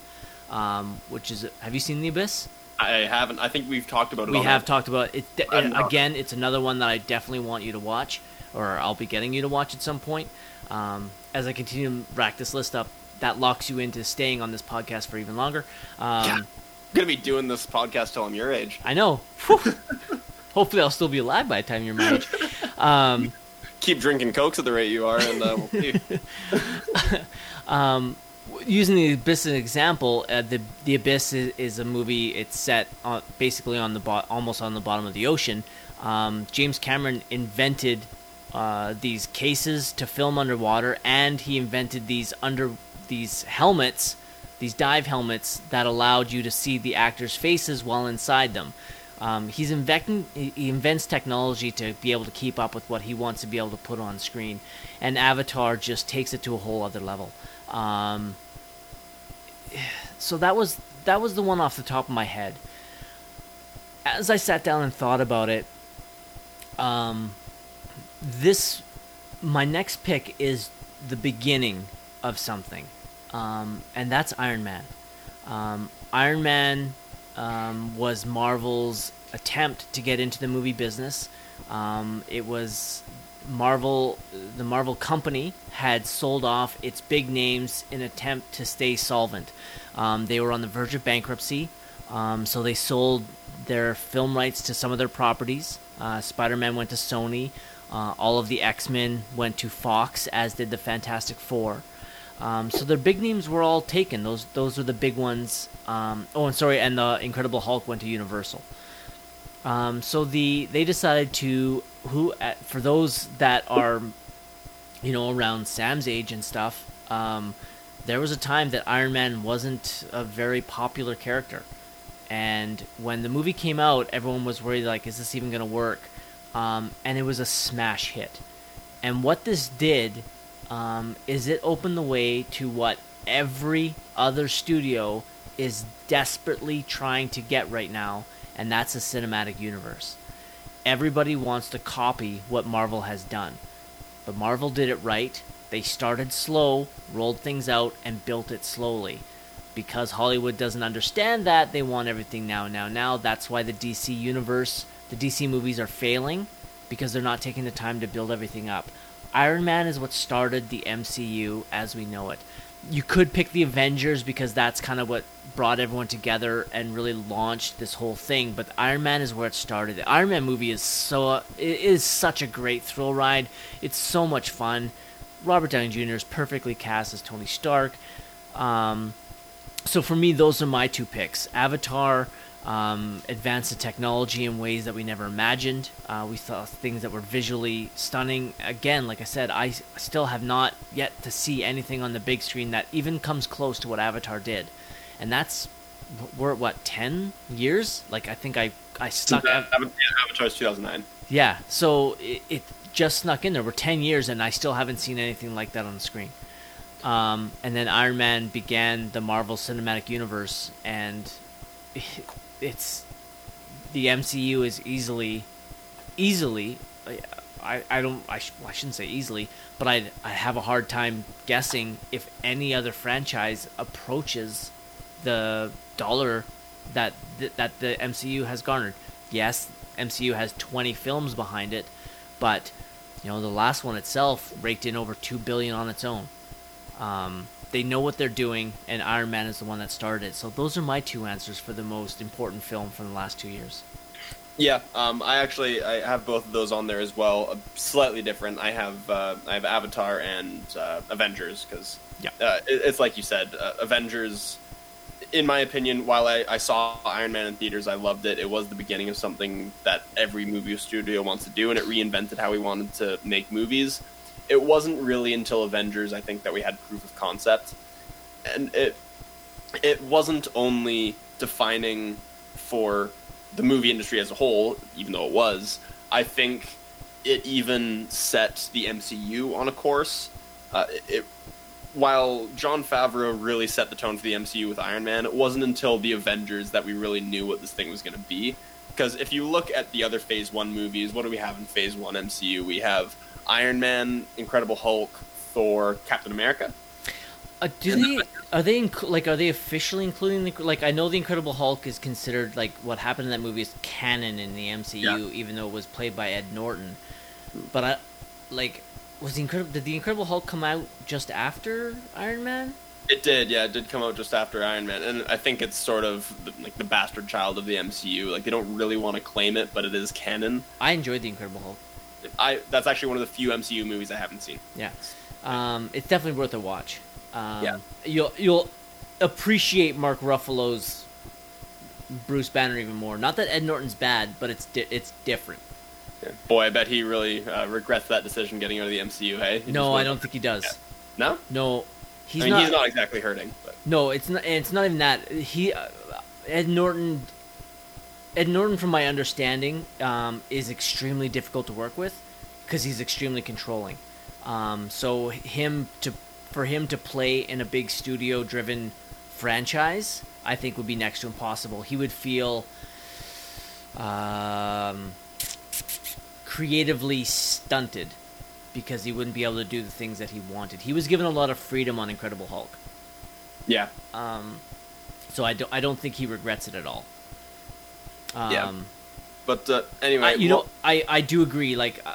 [SPEAKER 8] Um, which is, have you seen The Abyss?
[SPEAKER 7] I haven't. I think we've talked about it.
[SPEAKER 8] we have
[SPEAKER 7] the-
[SPEAKER 8] talked about it. Again, it's another one that I definitely want you to watch. or I'll be getting you to watch at some point. Um, as I continue to rack this list up, that locks you into staying on this podcast for even longer. Um,
[SPEAKER 7] Yeah. I'm gonna be doing this podcast till I'm your age.
[SPEAKER 8] I know. Hopefully, I'll still be alive by the time you're my age. Um,
[SPEAKER 7] Keep drinking cokes at the rate you are, and uh, we'll see.
[SPEAKER 8] using the abyss as an example, uh, the the abyss is, is a movie. It's set on, basically on the bo- almost on the bottom of the ocean. Um, James Cameron invented uh, these cases to film underwater, and he invented these under these helmets, these dive helmets that allowed you to see the actors' faces while inside them. Um, he's inventing, he invents technology to be able to keep up with what he wants to be able to put on screen, and Avatar just takes it to a whole other level. Um, so that was that was the one off the top of my head. As I sat down and thought about it, um, this my next pick is the beginning of something, um, and that's Iron Man. Um, Iron Man um, was Marvel's attempt to get into the movie business. Um, it was Marvel, the Marvel company had sold off its big names in attempt to stay solvent. Um, they were on the verge of bankruptcy, um, so they sold their film rights to some of their properties. Uh, Spider-Man went to Sony. Uh, all of the X-Men went to Fox, as did the Fantastic Four. Um, so their big names were all taken. Those those were the big ones. Um, oh, and sorry, and the Incredible Hulk went to Universal. Um, so the they decided to who for those that are, you know, around Sam's age and stuff. Um, there was a time that Iron Man wasn't a very popular character, and when the movie came out, everyone was worried like, is this even gonna work? Um, and it was a smash hit. And what this did um, is it opened the way to what every other studio is desperately trying to get right now, and that's a cinematic universe. Everybody wants to copy what Marvel has done, but Marvel did it right. They started slow, rolled things out, and built it slowly. Because Hollywood doesn't understand that, they want everything now, now, now. That's why the DC universe, the DC movies are failing, because they're not taking the time to build everything up. Iron Man is what started the MCU as we know it. You could pick the Avengers because that's kind of what brought everyone together and really launched this whole thing. But Iron Man is where it started. The Iron Man movie is so it is such a great thrill ride. It's so much fun. Robert Downey Jr. is perfectly cast as Tony Stark. Um, so for me, those are my two picks. Avatar um, advanced the technology in ways that we never imagined. Uh, we saw things that were visually stunning. Again, like I said, I still have not yet to see anything on the big screen that even comes close to what Avatar did, and that's we're at what ten years. Like I think I I snuck. Av-
[SPEAKER 7] Avatar's 2009.
[SPEAKER 8] yeah, so it, it just snuck in there. We're 10 years and I still haven't seen anything like that on the screen. Um, and then Iron Man began the Marvel Cinematic Universe, and it's the MCU is easily, easily. I, I don't I, sh- I shouldn't say easily, but I I have a hard time guessing if any other franchise approaches the dollar that th- that the MCU has garnered. Yes, MCU has 20 films behind it, but you know the last one itself raked in over 2 billion on its own. Um, they know what they're doing, and Iron Man is the one that started it. So those are my two answers for the most important film from the last two years.
[SPEAKER 7] Yeah, um, I actually I have both of those on there as well. Uh, slightly different. I have uh, I have Avatar and uh, Avengers because
[SPEAKER 8] Yeah.
[SPEAKER 7] uh, it, it's like you said, uh, Avengers. In my opinion, while I, I saw Iron Man in theaters, I loved it. It was the beginning of something that every movie studio wants to do, and it reinvented how we wanted to make movies. It wasn't really until Avengers, I think, that we had proof of concept, and it it wasn't only defining for the movie industry as a whole, even though it was, I think it even set the MCU on a course. Uh, it, while Jon Favreau really set the tone for the MCU with Iron Man, it wasn't until the Avengers that we really knew what this thing was going to be. Because if you look at the other Phase 1 movies, what do we have in Phase 1 MCU? We have Iron Man, Incredible Hulk, Thor, Captain America.
[SPEAKER 8] Uh, do they are they inc- like are they officially including the like I know the Incredible Hulk is considered like what happened in that movie is canon in the MCU
[SPEAKER 7] Yeah.
[SPEAKER 8] even though it was played by Ed Norton, but I like was the incredible did the Incredible Hulk come out just after Iron Man?
[SPEAKER 7] It did, yeah. It did come out just after Iron Man, and I think it's sort of the, like the bastard child of the MCU. Like they don't really want to claim it, but it is canon.
[SPEAKER 8] I enjoyed the Incredible Hulk.
[SPEAKER 7] I that's actually one of the few MCU movies I haven't seen.
[SPEAKER 8] Yeah, um, it's definitely worth a watch. Um,
[SPEAKER 7] Yeah.
[SPEAKER 8] you'll you'll appreciate Mark Ruffalo's Bruce Banner even more. Not that Ed Norton's bad, but it's di- it's different.
[SPEAKER 7] Yeah. Boy, I bet he really uh, regrets that decision getting out of the MCU. Hey, He
[SPEAKER 8] No, I don't think he does.
[SPEAKER 7] No,
[SPEAKER 8] No, he's
[SPEAKER 7] I mean
[SPEAKER 8] not.
[SPEAKER 7] he's not exactly hurting, but
[SPEAKER 8] No, it's not. It's not even that. He, uh, Ed Norton. Ed Norton, from my understanding, um, is extremely difficult to work with because he's extremely controlling. Um, so him to for him to play in a big studio-driven franchise, I think would be next to impossible. He would feel um, creatively stunted because he wouldn't be able to do the things that he wanted. He was given a lot of freedom on Incredible Hulk.
[SPEAKER 7] yeah,
[SPEAKER 8] Um, so I don't I don't think he regrets it at all. Um,
[SPEAKER 7] Yeah. but uh, anyway,
[SPEAKER 8] I, you
[SPEAKER 7] well-
[SPEAKER 8] know I, I do agree. Like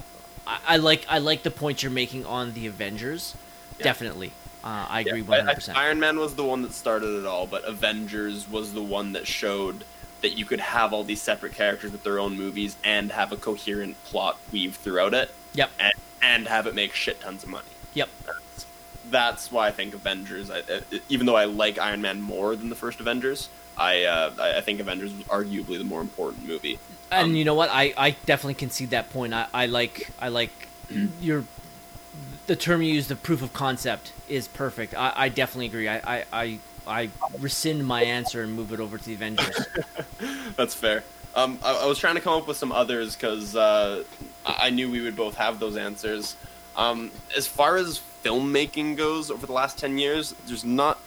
[SPEAKER 8] I, I like I like the point you're making on the Avengers.
[SPEAKER 7] Yeah.
[SPEAKER 8] Definitely, uh, I agree one hundred percent.
[SPEAKER 7] Iron Man was the one that started it all, but Avengers was the one that showed that you could have all these separate characters with their own movies and have a coherent plot weave throughout it,
[SPEAKER 8] Yep.
[SPEAKER 7] and, and have it make shit tons of money.
[SPEAKER 8] Yep.
[SPEAKER 7] That's, that's why I think Avengers. I, I, even though I like Iron Man more than the first Avengers, I uh, I, think Avengers was arguably the more important movie.
[SPEAKER 8] And
[SPEAKER 7] Um,
[SPEAKER 8] you know what? I, I definitely concede that point. I, I like I like your the term you use, the proof of concept, is perfect. I, I definitely agree. I, I, I, I rescind my answer and move it over to the Avengers.
[SPEAKER 7] That's fair. Um, I, I was trying to come up with some others because uh, I knew we would both have those answers. Um, as far as filmmaking goes over the last 10 years, there's not.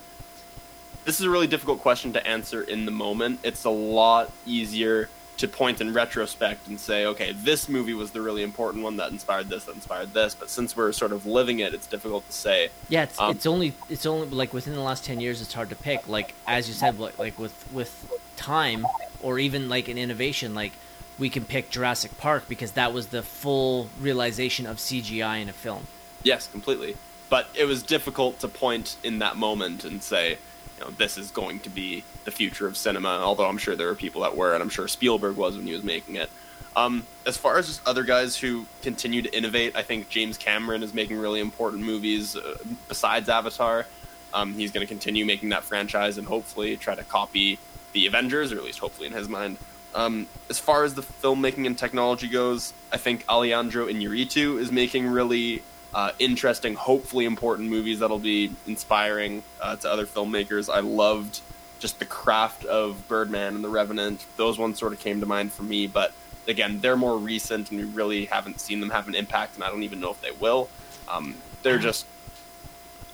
[SPEAKER 7] This is a really difficult question to answer in the moment. It's a lot easier to point in retrospect and say, okay, this movie was the really important one that inspired this, that inspired this. But since we're sort of living it, it's difficult to say.
[SPEAKER 8] Yeah, it's,
[SPEAKER 7] Um,
[SPEAKER 8] it's only it's only like within the last ten years, it's hard to pick. Like as you said, like, like with with time or even like an innovation, like we can pick Jurassic Park because that was the full realization of CGI in a film.
[SPEAKER 7] Yes, completely. But it was difficult to point in that moment and say, know, this is going to be the future of cinema. Although I'm sure there were people that were, and I'm sure Spielberg was when he was making it. Um, as far as just other guys who continue to innovate, I think James Cameron is making really important movies uh, besides Avatar. Um, he's going to continue making that franchise and hopefully try to copy the Avengers, or at least hopefully in his mind. Um, as far as the filmmaking and technology goes, I think Alejandro Inarritu is making really uh, interesting, hopefully important movies that'll be inspiring uh, to other filmmakers. I loved just the craft of Birdman and The Revenant. Those ones sort of came to mind for me, but again, they're more recent and we really haven't seen them have an impact, and I don't even know if they will. Um, they're just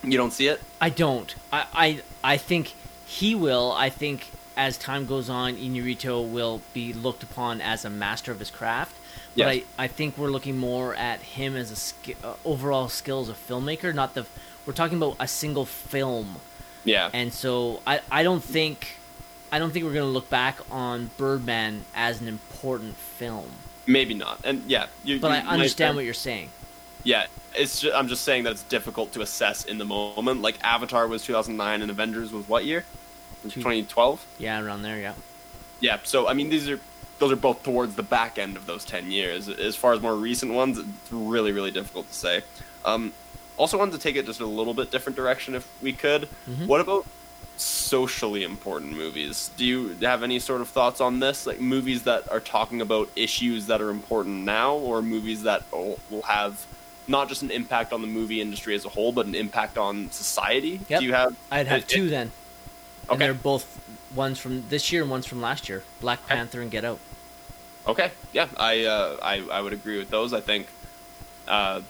[SPEAKER 7] you don't see it.
[SPEAKER 8] I don't. I, I I think he will. I think as time goes on, Inarritu will be looked upon as a master of his craft. But. I, I think we're looking more at him as a ski, uh, overall skill as a filmmaker, not the. We're talking about a single film,
[SPEAKER 7] Yeah,
[SPEAKER 8] and so I, I don't think, I don't think we're gonna look back on Birdman as an important film.
[SPEAKER 7] maybe not. And yeah, you,
[SPEAKER 8] But
[SPEAKER 7] you
[SPEAKER 8] I
[SPEAKER 7] might-
[SPEAKER 8] understand what you're saying.
[SPEAKER 7] Yeah, it's just, I'm just saying that it's difficult to assess in the moment. Like Avatar was 2009 and Avengers was what year? 2012.
[SPEAKER 8] Yeah, around there. Yeah.
[SPEAKER 7] Yeah, so I mean these are those are both towards the back end of those 10 years. As far as more recent ones, it's really really difficult to say. Um, also wanted to take it just a little bit different direction if we could.
[SPEAKER 8] Mhm.
[SPEAKER 7] What about socially important movies? Do you have any sort of thoughts on this? Like movies that are talking about issues that are important now or movies that will have not just an impact on the movie industry as a whole, but an impact on society?
[SPEAKER 8] Yep.
[SPEAKER 7] Do you have
[SPEAKER 8] I'd have
[SPEAKER 7] it-
[SPEAKER 8] two then. And
[SPEAKER 7] Okay.
[SPEAKER 8] they're both ones from this year and ones from last year. Black Panther and Get Out.
[SPEAKER 7] Okay, yeah, I uh, I I would agree with those. I think uh,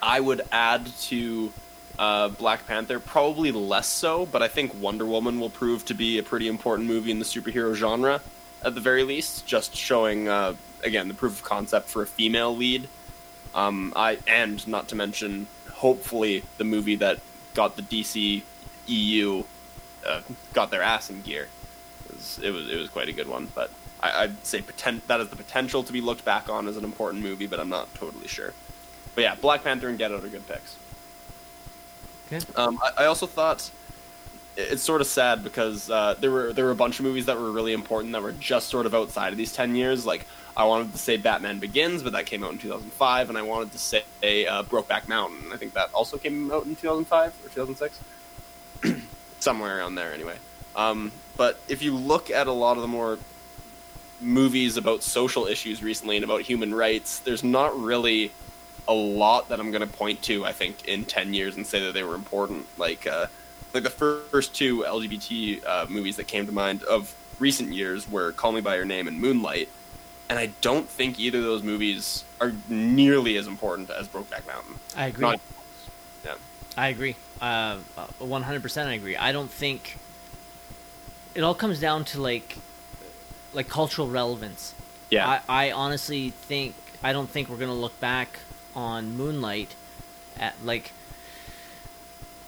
[SPEAKER 7] I would add to uh, Black Panther probably less so, but I think Wonder Woman will prove to be a pretty important movie in the superhero genre at the very least. Just showing uh, again the proof of concept for a female lead. Um, I and not to mention hopefully the movie that got the DC EU uh, got their ass in gear. It was, it was it was quite a good one, but I, I'd say poten- that has the potential to be looked back on as an important movie, but I'm not totally sure. but yeah, Black Panther and Get Out are good picks.
[SPEAKER 8] Okay.
[SPEAKER 7] Um, I, I also thought it- it's sort of sad because uh, there were there were a bunch of movies that were really important that were just sort of outside of these ten years. Like I wanted to say Batman Begins, but that came out in 2005, and I wanted to say uh, Brokeback Mountain. I think that also came out in 2005 or 2006, somewhere around there anyway. Um, but if you look at a lot of the more movies about social issues recently and about human rights, there's not really a lot that I'm going to point to. I think in ten years and say that they were important. Like uh, like the first two LGBT uh, movies that came to mind of recent years were Call Me by Your Name and Moonlight, and I don't think either of those movies are nearly as important as Brokeback Mountain.
[SPEAKER 8] I agree.
[SPEAKER 7] Not- yeah.
[SPEAKER 8] I agree. Uh, One hundred percent, I agree. I don't think it all comes down to like like cultural relevance.
[SPEAKER 7] Yeah.
[SPEAKER 8] I, I honestly think I don't think we're gonna look back on Moonlight at like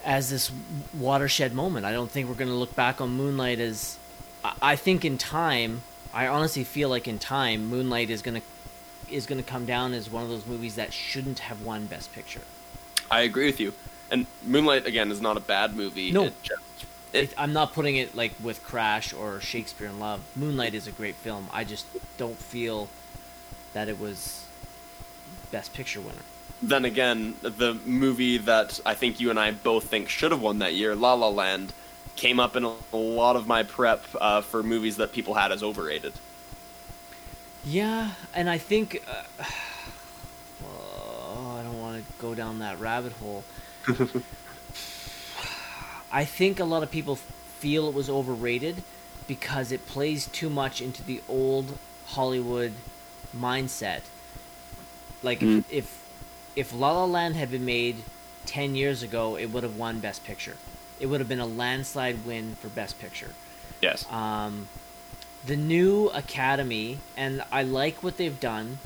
[SPEAKER 8] as this watershed moment. I don't think we're gonna look back on Moonlight as I, I think in time. I honestly feel like in time, Moonlight is gonna is gonna come down as one of those movies that shouldn't have won Best Picture.
[SPEAKER 7] I agree with you. And Moonlight again is not a bad movie.
[SPEAKER 8] No.
[SPEAKER 7] It just,
[SPEAKER 8] It, I'm not putting it like with Crash or Shakespeare in Love. Moonlight is a great film. I just don't feel that it was Best Picture winner.
[SPEAKER 7] then again, the movie that I think you and I both think should have won that year, La La Land, came up in a, lot of my prep uh, for movies that people had as overrated.
[SPEAKER 8] Yeah, and I think uh, I don't want to go down that rabbit hole. I think a lot of people feel it was overrated because it plays too much into the old Hollywood mindset. Like
[SPEAKER 7] Mm.
[SPEAKER 8] if, if if La La Land had been made ten years ago, it would have won Best Picture. It would have been a landslide win for Best Picture
[SPEAKER 7] Yes.
[SPEAKER 8] um, the new academy, and I like what they've done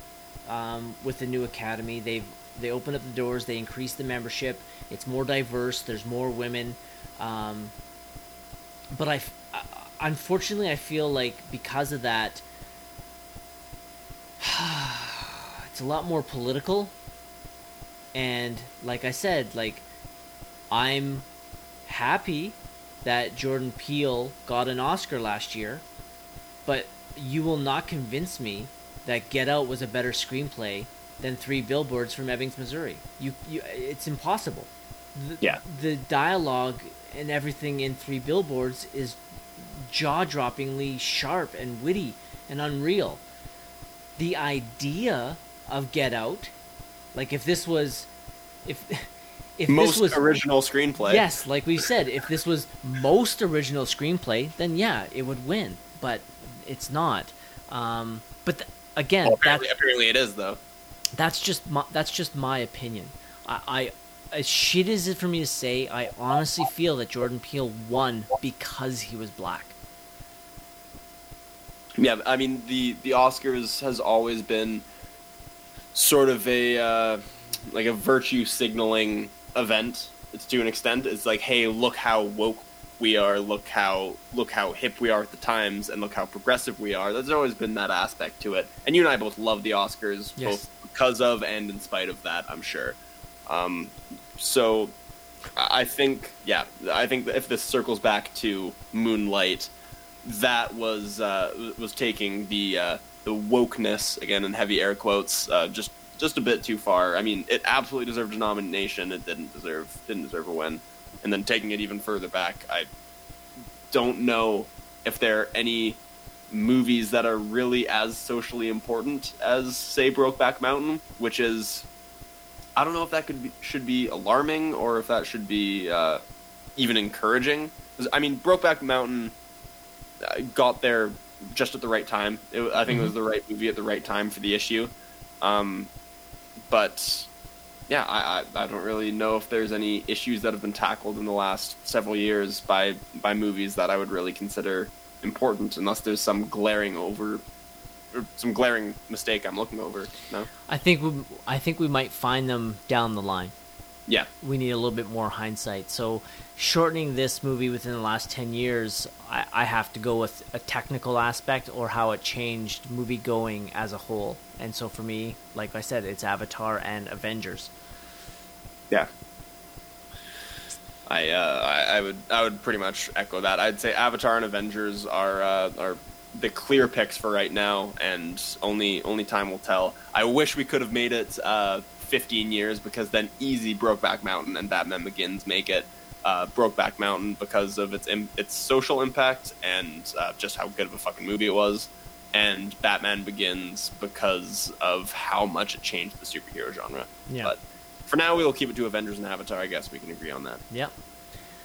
[SPEAKER 8] um, with the new academy. They've they opened up the doors, they increased the membership. It's more diverse. There's more women, um, but I, uh, unfortunately, I feel like because of that, it's a lot more political. And like I said, like I'm happy that Jordan Peele got an Oscar last year, but you will not convince me that Get Out was a better screenplay than Three Billboards from Ebbings, Missouri. You, you it's impossible. The,
[SPEAKER 7] Yeah.
[SPEAKER 8] The dialogue and everything in Three Billboards is jaw-droppingly sharp and witty and unreal. The idea of Get Out, like if this was, if if
[SPEAKER 7] Most
[SPEAKER 8] this was
[SPEAKER 7] original screenplay.
[SPEAKER 8] Yes, like we said, if this was most original screenplay, then yeah, it would win. But it's not. Um, but th- again,
[SPEAKER 7] Well,
[SPEAKER 8] that's
[SPEAKER 7] apparently, apparently it is though.
[SPEAKER 8] that's just my, that's just my opinion. I, I as shit as it for me to say, I honestly feel that Jordan Peele won because he was black.
[SPEAKER 7] Yeah, I mean the the Oscars has always been sort of a uh, like a virtue signaling event. It's to an extent. It's like, hey, look how woke we are. Look how look how hip we are at the times, and look how progressive we are. There's always been that aspect to it. And you and I both love the Oscars,
[SPEAKER 8] Yes.
[SPEAKER 7] both because of and in spite of that. I'm sure. Um, so I think, yeah, I think if this circles back to Moonlight, that was uh, was taking the uh, the wokeness again in heavy air quotes uh, just just a bit too far. I mean, it absolutely deserved a nomination. It didn't deserve didn't deserve a win. And then taking it even further back, I don't know if there are any movies that are really as socially important as say Brokeback Mountain, which is I don't know if that could be, should be alarming or if that should be uh, even encouraging. I mean, Brokeback Mountain uh, got there just at the right time. It, I think it was the right movie at the right time for the issue. Um, but yeah, I, I I don't really know if there's any issues that have been tackled in the last several years by by movies that I would really consider important, unless there's some glaring over some glaring mistake I'm looking over. No.
[SPEAKER 8] I think we I think we might find them down the line.
[SPEAKER 7] Yeah.
[SPEAKER 8] we need a little bit more hindsight. So, shortening this movie within the last 10 years, I, I have to go with a technical aspect or how it changed movie going as a whole. And so, for me, like I said, it's Avatar and Avengers.
[SPEAKER 7] Yeah. I, uh, I I would I would pretty much echo that. I'd say Avatar and Avengers are uh, are the clear picks for right now, and only only time will tell. I wish we could have made it uh, 15 years because then easy Brokeback Mountain and Batman Begins make it. Uh, Brokeback Mountain because of its Im- its social impact and uh, just how good of a fucking movie it was, and Batman Begins because of how much it changed the superhero genre.
[SPEAKER 8] Yeah.
[SPEAKER 7] But for now, we will keep it to Avengers and Avatar. I guess we can agree on that.
[SPEAKER 8] Yep.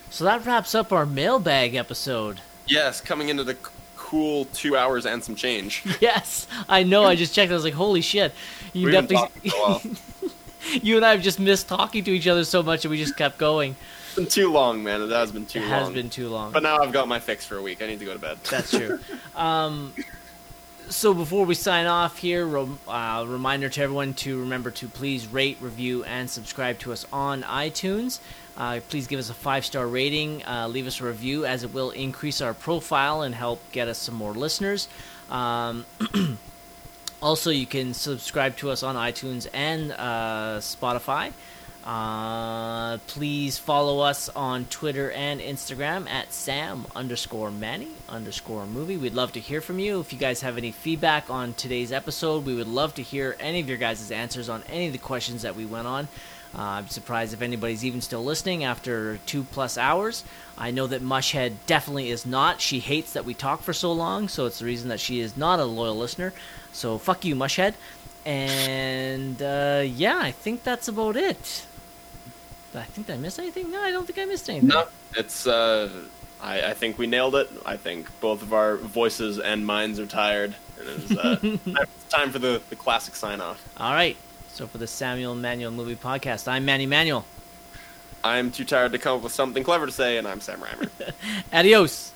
[SPEAKER 8] So, that wraps up our mailbag episode.
[SPEAKER 7] Yes, coming into the c- cool two hours and some change.
[SPEAKER 8] Yes, I know. I just checked. I was like, "Holy shit!" You definitely,
[SPEAKER 7] talking for a while.
[SPEAKER 8] you and I have just missed talking to each other so much, and we just kept going.
[SPEAKER 7] It's been too long, man. It has been too
[SPEAKER 8] It
[SPEAKER 7] long.
[SPEAKER 8] has been too long.
[SPEAKER 7] But now I've got my fix for a week. I need to go to bed.
[SPEAKER 8] That's true. um, so before we sign off here, uh, reminder to everyone to remember to please rate, review, and subscribe to us on iTunes. Uh, please give us a five star rating. Uh, leave us a review, as it will increase our profile and help get us some more listeners. Um, also, you can subscribe to us on iTunes and uh, Spotify. Uh, please follow us on Twitter and Instagram at Sam underscore Manny underscore movie. We'd love to hear from you. If you guys have any feedback on today's episode, we would love to hear any of your guys' answers on any of the questions that we went on. Uh, I'm surprised if anybody's even still listening after two plus hours. I know that Mushhead definitely is not. She hates that we talk for so long, so it's the reason that she is not a loyal listener. So fuck you, Mushhead. And uh, yeah, I think that's about it. Did I think I missed anything? No, I don't think I missed anything.
[SPEAKER 7] No, it's. Uh, I, I think we nailed it. I think both of our voices and minds are tired, and it's uh, it's time for the, the classic sign off.
[SPEAKER 8] All right. So for the Samuel Manuel Movie Podcast, I'm Manny Manuel.
[SPEAKER 7] I'm too tired to come up with something clever to say, and I'm Sam Reimer.
[SPEAKER 8] Adios.